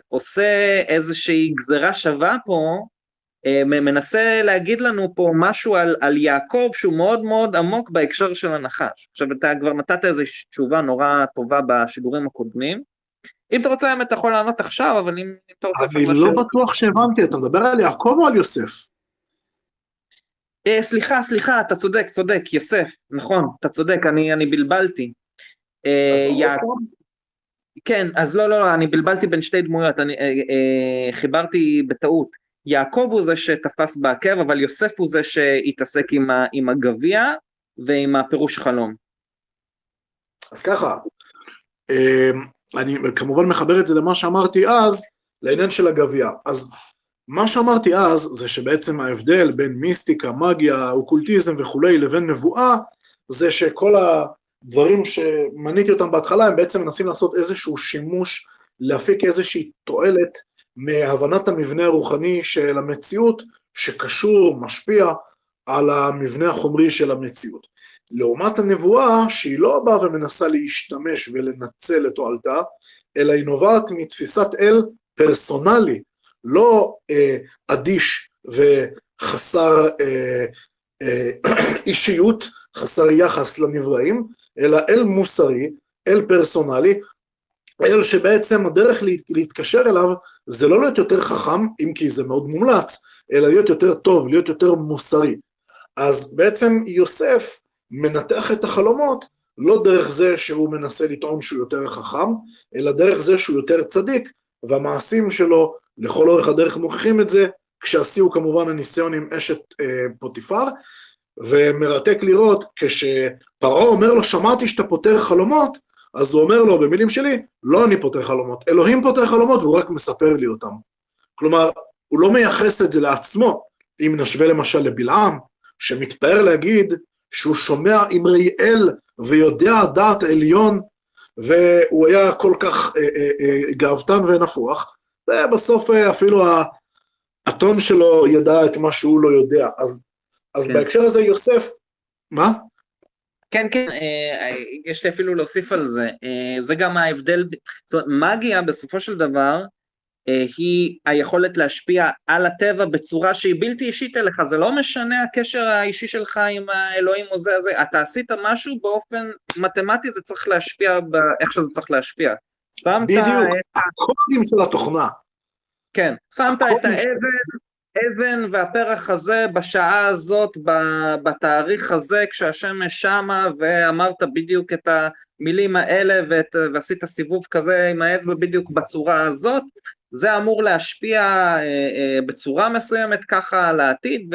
עושה איזושהי גזרה שווה פה, מנסה להגיד לנו פה משהו על, על יעקב שהוא מאוד מאוד עמוק בהקשר של הנחש. עכשיו אתה כבר נתת איזושהי תשובה נורא טובה בשידורים הקודמים. אם אתה רוצה, אתה יכול לענות עכשיו, אבל אם, אם אתה רוצה... אני לא בטוח שהבנתי, אתה מדבר על יעקב או על יוסף? אה, סליחה, סליחה, אתה צודק, צודק, יוסף, נכון, אתה צודק, אני, אני בלבלתי. אה, יעקב... כן, אז לא, לא, לא, אני בלבלתי בין שתי דמויות, אני אה, אה, חיברתי בטעות. יעקב הוא זה שתפס בעקב, אבל יוסף הוא זה שהתעסק עם, עם הגביע ועם הפירוש חלום. אז ככה, אה, אני כמובן מחבר את זה למה שאמרתי אז, לעניין של הגביע. אז מה שאמרתי אז זה שבעצם ההבדל בין מיסטיקה, מגיה, אוקולטיזם וכולי לבין נבואה זה שכל הדברים שמניתי אותם בהתחלה הם בעצם מנסים לעשות איזשהו שימוש להפיק איזושהי תועלת מהבנת המבנה הרוחני של המציאות שקשור, משפיע על המבנה החומרי של המציאות. לעומת הנבואה שהיא לא באה ומנסה להשתמש ולנצל את תועלתה, אלא היא נובעת מתפיסת אל פרסונלי, לא אה, אדיש וחסר אה, אה, (clears throat) אישיות, חסר יחס לנבראים, אלא אל מוסרי, אל פרסונלי, אל שבעצם הדרך להתקשר אליו זה לא להיות יותר חכם, אם כי זה מאוד מומלץ, אלא להיות יותר טוב, להיות יותר מוסרי. אז בעצם יוסף מנתח את החלומות לא דרך זה שהוא מנסה לטעון שהוא יותר חכם, אלא דרך זה שהוא יותר צדיק, והמעשים שלו לכל אורך הדרך מוכיחים את זה, כשהשיאו כמובן הניסיון עם אשת אה, פוטיפר, ומרתק לראות כשפרעה אומר לו שמעתי שאתה פותר חלומות, אז הוא אומר לו במילים שלי, לא אני פותר חלומות, אלוהים פותר חלומות והוא רק מספר לי אותם. כלומר, הוא לא מייחס את זה לעצמו, אם נשווה למשל לבלעם, שמתפאר להגיד שהוא שומע אמרי אל ויודע דעת עליון, והוא היה כל כך אה, אה, אה, גאוותן ונפוח, ובסוף אה, אפילו הטון שלו ידע את מה שהוא לא יודע. אז, אז כן. בהקשר הזה יוסף, מה? כן, כן, אה, יש לי אפילו להוסיף על זה. זה גם ההבדל, זאת אומרת, מגיה בסופו של דבר, היא היכולת להשפיע על הטבע בצורה שהיא בלתי אישית אליך, זה לא משנה הקשר האישי שלך עם האלוהים או זה, זה, אתה עשית משהו באופן מתמטי, זה צריך להשפיע באיך שזה צריך להשפיע. שמת בדיוק, את... הקודים של התוכנה. כן, שמת את האבן, אבן והפרח הזה בשעה הזאת, בתאריך הזה, כשהשמש שמה, ואמרת בדיוק את המילים האלה, ואת, ועשית סיבוב כזה עם האצבע בדיוק בצורה הזאת, זה אמור להשפיע אה, אה, בצורה מסוימת ככה על העתיד,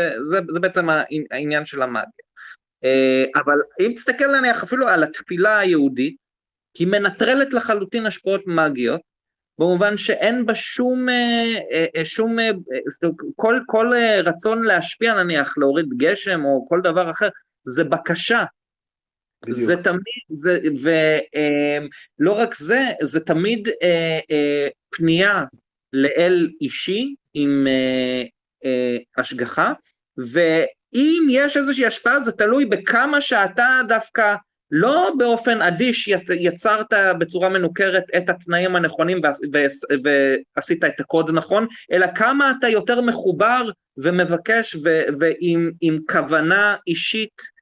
וזה בעצם העניין של המאגיה. אה, אבל אם תסתכל נניח אפילו על התפילה היהודית, היא מנטרלת לחלוטין השפעות מאגיות, במובן שאין בה שום, שום כל, כל רצון להשפיע נניח, להוריד גשם או כל דבר אחר, זה בקשה. בדיוק. זה תמיד, זה, ולא רק זה, זה תמיד פנייה לאל אישי עם אה, אה, השגחה, ואם יש איזושהי השפעה זה תלוי בכמה שאתה דווקא לא באופן אדיש יצרת בצורה מנוכרת את התנאים הנכונים ועשית את הקוד נכון, אלא כמה אתה יותר מחובר ומבקש ועם כוונה אישית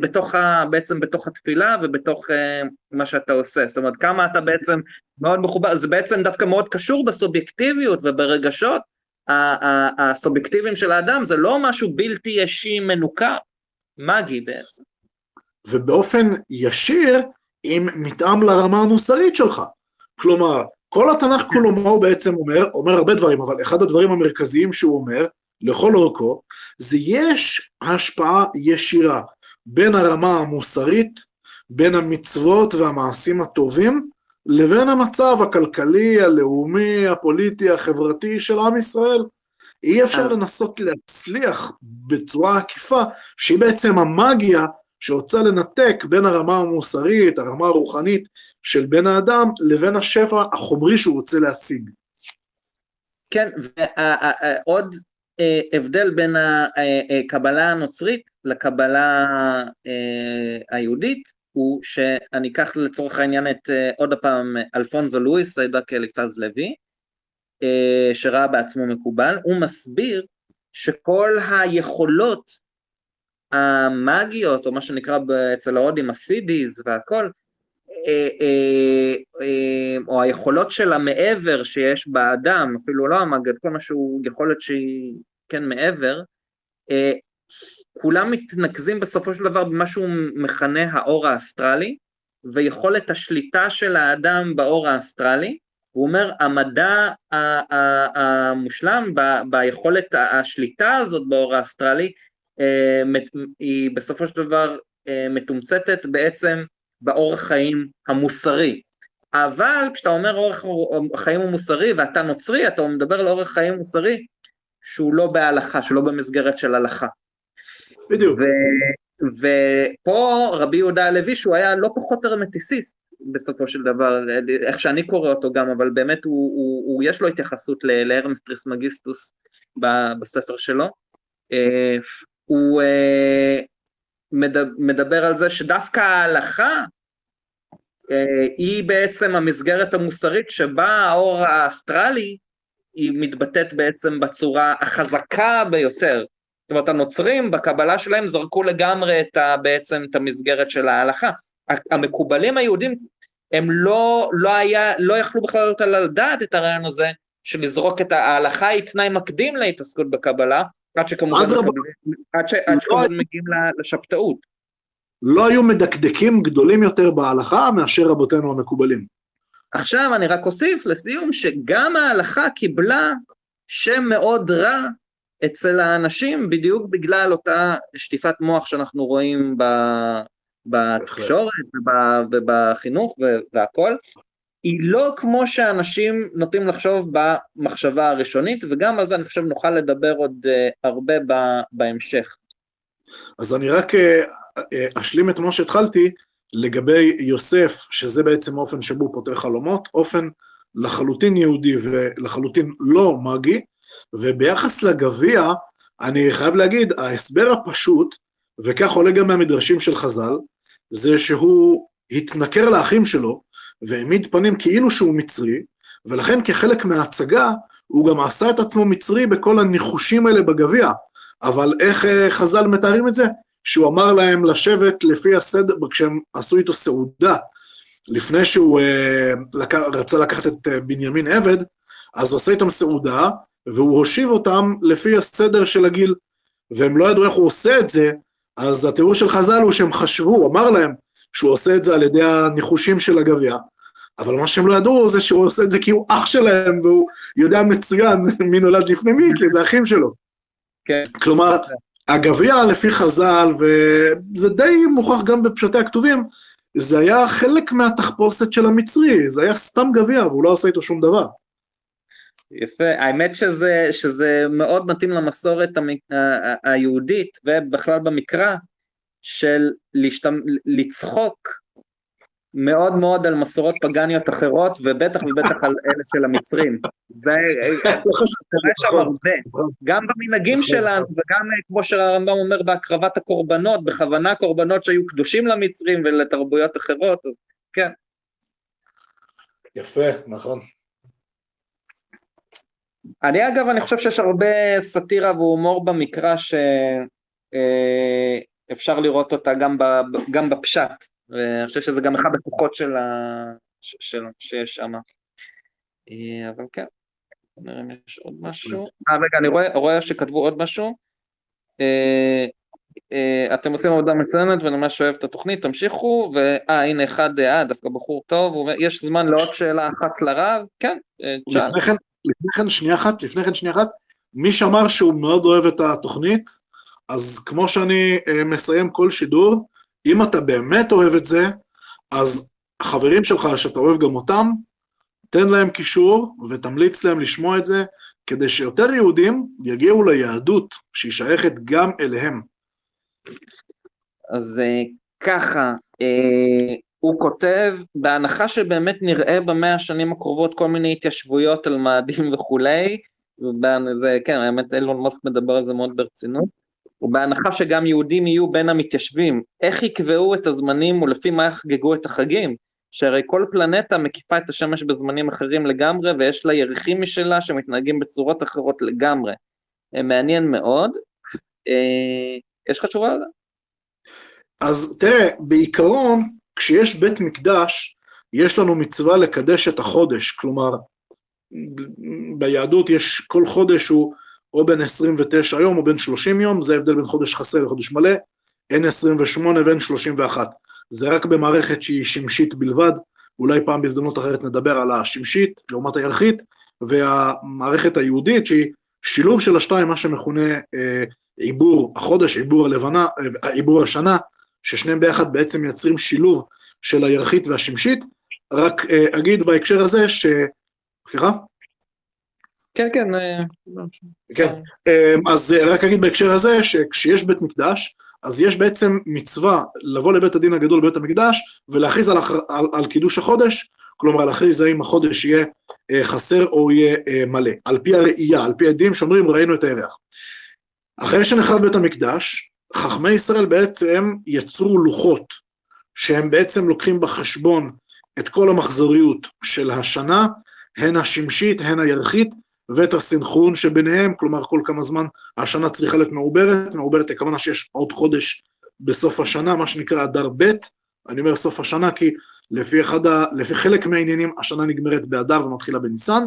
בתוך ה, בעצם בתוך התפילה ובתוך אה, מה שאתה עושה, זאת אומרת כמה אתה בעצם מאוד מחובר, זה בעצם דווקא מאוד קשור בסובייקטיביות וברגשות הסובייקטיביים של האדם, זה לא משהו בלתי אישי מנוכר, מגי בעצם. ובאופן ישיר עם מתאם לרמה המוסרית שלך. כלומר, כל התנ"ך כולו מה הוא בעצם אומר? אומר הרבה דברים, אבל אחד הדברים המרכזיים שהוא אומר, לכל אורכו, זה יש השפעה ישירה בין הרמה המוסרית, בין המצוות והמעשים הטובים, לבין המצב הכלכלי, הלאומי, הפוליטי, החברתי של עם ישראל. אי אפשר אז... לנסות להצליח בצורה עקיפה, שהיא בעצם המאגיה שרוצה לנתק בין הרמה המוסרית, הרמה הרוחנית של בן האדם, לבין השפע החומרי שהוא רוצה להשיג. כן, ועוד אה, הבדל בין הקבלה הנוצרית לקבלה אה, היהודית הוא שאני אקח לצורך העניין את אה, עוד הפעם אלפונזו לואיס, סיידק אליפז לוי, שראה בעצמו מקובל, הוא מסביר שכל היכולות המאגיות, או מה שנקרא אצל ההודים הסידיז והכל, או היכולות של המעבר שיש באדם, אפילו לא המאגיות, כל מה שהוא יכולת שהיא כן מעבר, כולם מתנקזים בסופו של דבר במה שהוא מכנה האור האסטרלי, ויכולת השליטה של האדם באור האסטרלי, הוא אומר המדע המושלם ביכולת השליטה הזאת באור האסטרלי אה, היא בסופו של דבר אה, מתומצתת בעצם באורח חיים המוסרי. אבל כשאתה אומר אורח חיים המוסרי ואתה נוצרי, אתה מדבר על אורח חיים מוסרי, שהוא לא בהלכה, שלא במסגרת של הלכה. בדיוק. ופה רבי יהודה הלוי שהוא היה לא פחות הרמטיסט בסופו של דבר, איך שאני קורא אותו גם, אבל באמת הוא, הוא, הוא יש לו התייחסות להרמס טריסמגיסטוס בספר שלו. אה, הוא אה, מדבר על זה שדווקא ההלכה אה, היא בעצם המסגרת המוסרית שבה האור האסטרלי היא מתבטאת בעצם בצורה החזקה ביותר. זאת אומרת הנוצרים בקבלה שלהם זרקו לגמרי את ה, בעצם את המסגרת של ההלכה. המקובלים היהודים הם לא, לא היה, לא יכלו בכלל על הדעת את הרעיון הזה של לזרוק את ההלכה היא תנאי מקדים להתעסקות בקבלה, עד שכמובן, עד, ש, עד שכמובן מגיעים לשבתאות. לא היו מדקדקים גדולים יותר בהלכה מאשר רבותינו המקובלים. עכשיו אני רק אוסיף לסיום שגם ההלכה קיבלה שם מאוד רע אצל האנשים בדיוק בגלל אותה שטיפת מוח שאנחנו רואים בתקשורת ובחינוך והכל. היא לא כמו שאנשים נוטים לחשוב במחשבה הראשונית וגם על זה אני חושב נוכל לדבר עוד אה, הרבה בהמשך. אז אני רק אה, אה, אשלים את מה שהתחלתי לגבי יוסף, שזה בעצם האופן שבו הוא פותר חלומות, אופן לחלוטין יהודי ולחלוטין לא מגי, וביחס לגביע, אני חייב להגיד, ההסבר הפשוט, וכך עולה גם מהמדרשים של חז"ל, זה שהוא התנכר לאחים שלו, והעמיד פנים כאילו שהוא מצרי, ולכן כחלק מההצגה, הוא גם עשה את עצמו מצרי בכל הניחושים האלה בגביע. אבל איך אה, חז"ל מתארים את זה? שהוא אמר להם לשבת לפי הסדר, כשהם עשו איתו סעודה, לפני שהוא אה, לק... רצה לקחת את אה, בנימין עבד, אז הוא עושה איתם סעודה, והוא הושיב אותם לפי הסדר של הגיל, והם לא ידעו איך הוא עושה את זה, אז התיאור של חז"ל הוא שהם חשבו, הוא אמר להם שהוא עושה את זה על ידי הניחושים של הגביע, אבל מה שהם לא ידעו זה שהוא עושה את זה כי הוא אח שלהם, והוא יודע מצוין (laughs) מי נולד לפני מי, כי זה אחים שלו. כן. כלומר, הגביע לפי חז"ל, וזה די מוכח גם בפשטי הכתובים, זה היה חלק מהתחפושת של המצרי, זה היה סתם גביע, והוא לא עשה איתו שום דבר. יפה, האמת שזה, שזה מאוד מתאים למסורת היהודית, ובכלל במקרא, של להשתמ... לצחוק מאוד מאוד על מסורות פגניות אחרות, ובטח ובטח על אלה של המצרים. זה קורה שם נכון. הרבה, גם במנהגים נכון. שלנו, וגם אה, כמו שהרמב"ם אומר בהקרבת הקורבנות, בכוונה קורבנות שהיו קדושים למצרים ולתרבויות אחרות, אז כן. יפה, נכון. אני אגב, אני חושב שיש הרבה סאטירה והומור במקרא שאפשר אה, לראות אותה גם, גם בפשט. ואני חושב שזה גם אחד הכוחות של ה... שלו, שיש שם. אה, אבל כן, נראה אם יש עוד משהו. אה, רגע, אני רואה, רואה שכתבו עוד משהו. אה, אתם עושים עבודה מצוינת ואני ממש אוהב את התוכנית, תמשיכו, ואה, הנה אחד, אה, דווקא בחור טוב, יש זמן לעוד שאלה אחת לרב, כן, תשאל. לפני כן, שנייה אחת, לפני כן שנייה אחת, מי שאמר שהוא מאוד אוהב את התוכנית, אז כמו שאני מסיים כל שידור, אם אתה באמת אוהב את זה, אז החברים שלך, שאתה אוהב גם אותם, תן להם קישור ותמליץ להם לשמוע את זה, כדי שיותר יהודים יגיעו ליהדות שהיא שייכת גם אליהם. אז אה, ככה, אה, הוא כותב, בהנחה שבאמת נראה במאה השנים הקרובות כל מיני התיישבויות על מאדים וכולי, זה, כן, האמת אילון מוסק מדבר על זה מאוד ברצינות, ובהנחה שגם יהודים יהיו בין המתיישבים, איך יקבעו את הזמנים ולפי מה יחגגו את החגים? שהרי כל פלנטה מקיפה את השמש בזמנים אחרים לגמרי ויש לה ירחים משלה שמתנהגים בצורות אחרות לגמרי. אה, מעניין מאוד. אה, יש לך תשובה על זה? אז תראה, בעיקרון, כשיש בית מקדש, יש לנו מצווה לקדש את החודש, כלומר, ביהדות יש, כל חודש הוא או בין 29 יום או בין 30 יום, זה ההבדל בין חודש חסר לחודש מלא, אין 28 ואין 31. זה רק במערכת שהיא שמשית בלבד, אולי פעם בהזדמנות אחרת נדבר על השמשית לעומת הירחית, והמערכת היהודית שהיא שילוב של השתיים, מה שמכונה אה, עיבור החודש, עיבור הלבנה, אה, עיבור השנה, ששניהם ביחד בעצם מייצרים שילוב של הירחית והשמשית. רק אה, אגיד בהקשר הזה ש... סליחה? כן, כן. אה, כן, אז רק אגיד בהקשר הזה, שכשיש בית מקדש, אז יש בעצם מצווה לבוא לבית הדין הגדול בבית המקדש ולהכריז על, על, על קידוש החודש, כלומר להכריז האם החודש יהיה אה, חסר או יהיה אה, מלא, על פי הראייה, על פי עדים שאומרים ראינו את הירח. אחרי שנחרב בית המקדש, חכמי ישראל בעצם יצרו לוחות שהם בעצם לוקחים בחשבון את כל המחזוריות של השנה, הן השמשית, הן הירחית, ואת הסנכרון שביניהם, כלומר כל כמה זמן השנה צריכה להיות מעוברת, מעוברת הכוונה שיש עוד חודש בסוף השנה, מה שנקרא אדר ב', אני אומר סוף השנה כי לפי, אחד ה, לפי חלק מהעניינים השנה נגמרת באדר ומתחילה בניסן,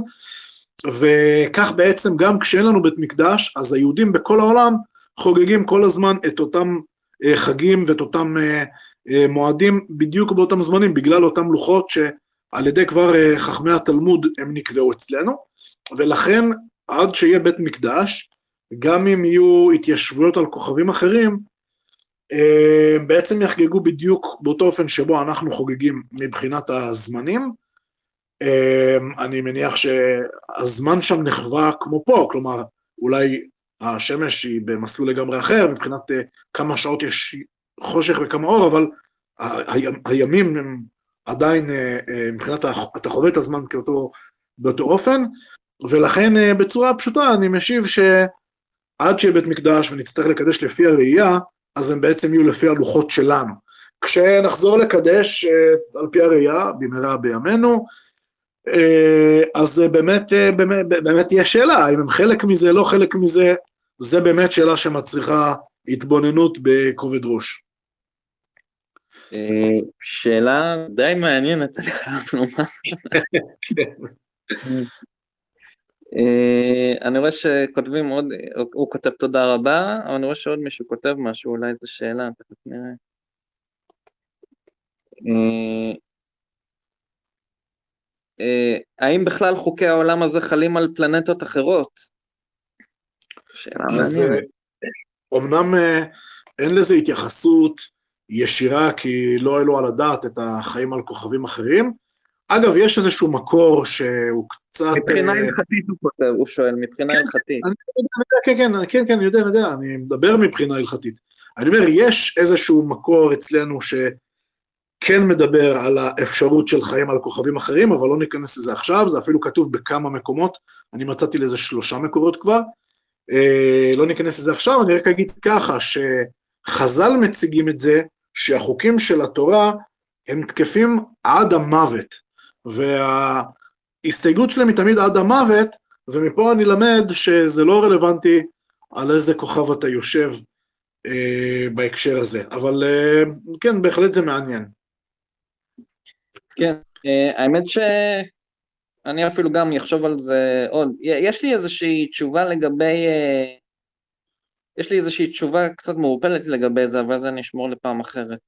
וכך בעצם גם כשאין לנו בית מקדש, אז היהודים בכל העולם חוגגים כל הזמן את אותם אה, חגים ואת אותם אה, אה, מועדים בדיוק באותם זמנים, בגלל אותם לוחות שעל ידי כבר חכמי התלמוד הם נקבעו אצלנו. ולכן עד שיהיה בית מקדש, גם אם יהיו התיישבויות על כוכבים אחרים, בעצם יחגגו בדיוק באותו אופן שבו אנחנו חוגגים מבחינת הזמנים. אני מניח שהזמן שם נחווה כמו פה, כלומר אולי השמש היא במסלול לגמרי אחר, מבחינת אה, כמה שעות יש חושך וכמה אור, אבל הימים הם עדיין, מבחינת, אתה חווה את הזמן כאותו, באותו אופן, ולכן אה, בצורה פשוטה אני משיב שעד שיהיה בית מקדש ונצטרך לקדש לפי הראייה, אז הם בעצם יהיו לפי הלוחות שלנו. כשנחזור לקדש אה, על פי הראייה, במהרה בימינו, אז באמת, באמת, באמת תהיה שאלה, האם הם חלק מזה, לא חלק מזה, זה באמת שאלה שמצריכה התבוננות בכובד ראש. שאלה די מעניינת, אני חייב לומר. אה, אני רואה שכותבים עוד, הוא כותב תודה רבה, אבל אני רואה שעוד מישהו כותב משהו, אולי זו שאלה, תכף נראה. אה, אה, האם בכלל חוקי העולם הזה חלים על פלנטות אחרות? שאלה מעניינת. אמנם אין לזה התייחסות ישירה, כי לא העלו על הדעת את החיים על כוכבים אחרים, אגב, יש איזשהו מקור שהוא קצת... מבחינה אה, הלכתית הוא כותב, הוא שואל, מבחינה כן, הלכתית. כן, כן, כן, כן, אני יודע, אני יודע, אני מדבר מבחינה הלכתית. אני אומר, יש איזשהו מקור אצלנו שכן מדבר על האפשרות של חיים על כוכבים אחרים, אבל לא ניכנס לזה עכשיו, זה אפילו כתוב בכמה מקומות, אני מצאתי לזה שלושה מקורות כבר. אה, לא ניכנס לזה עכשיו, אני רק אגיד ככה, שחז"ל מציגים את זה, שהחוקים של התורה הם תקפים עד המוות. וההסתייגות שלהם היא תמיד עד המוות, ומפה אני למד שזה לא רלוונטי על איזה כוכב אתה יושב אה, בהקשר הזה, אבל אה, כן, בהחלט זה מעניין. כן, אה, האמת שאני אפילו גם אחשוב על זה עוד. יש לי איזושהי תשובה לגבי... אה, יש לי איזושהי תשובה קצת מעורפלת לגבי זה, אבל זה אני אשמור לפעם אחרת.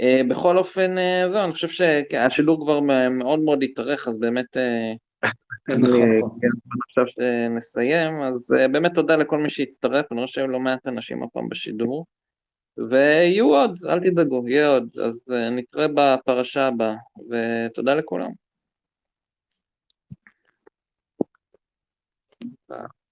אה, בכל אופן, זהו, אני חושב שהשידור כבר מאוד מאוד התארך, אז באמת, אה, (laughs) נכון. כן, עכשיו שנסיים, אז באמת תודה לכל מי שהצטרף, אני רואה שהיו לא מעט אנשים הפעם בשידור, ויהיו עוד, אל תדאגו, יהיה עוד, אז נתראה בפרשה הבאה, ותודה לכולם. Thank you.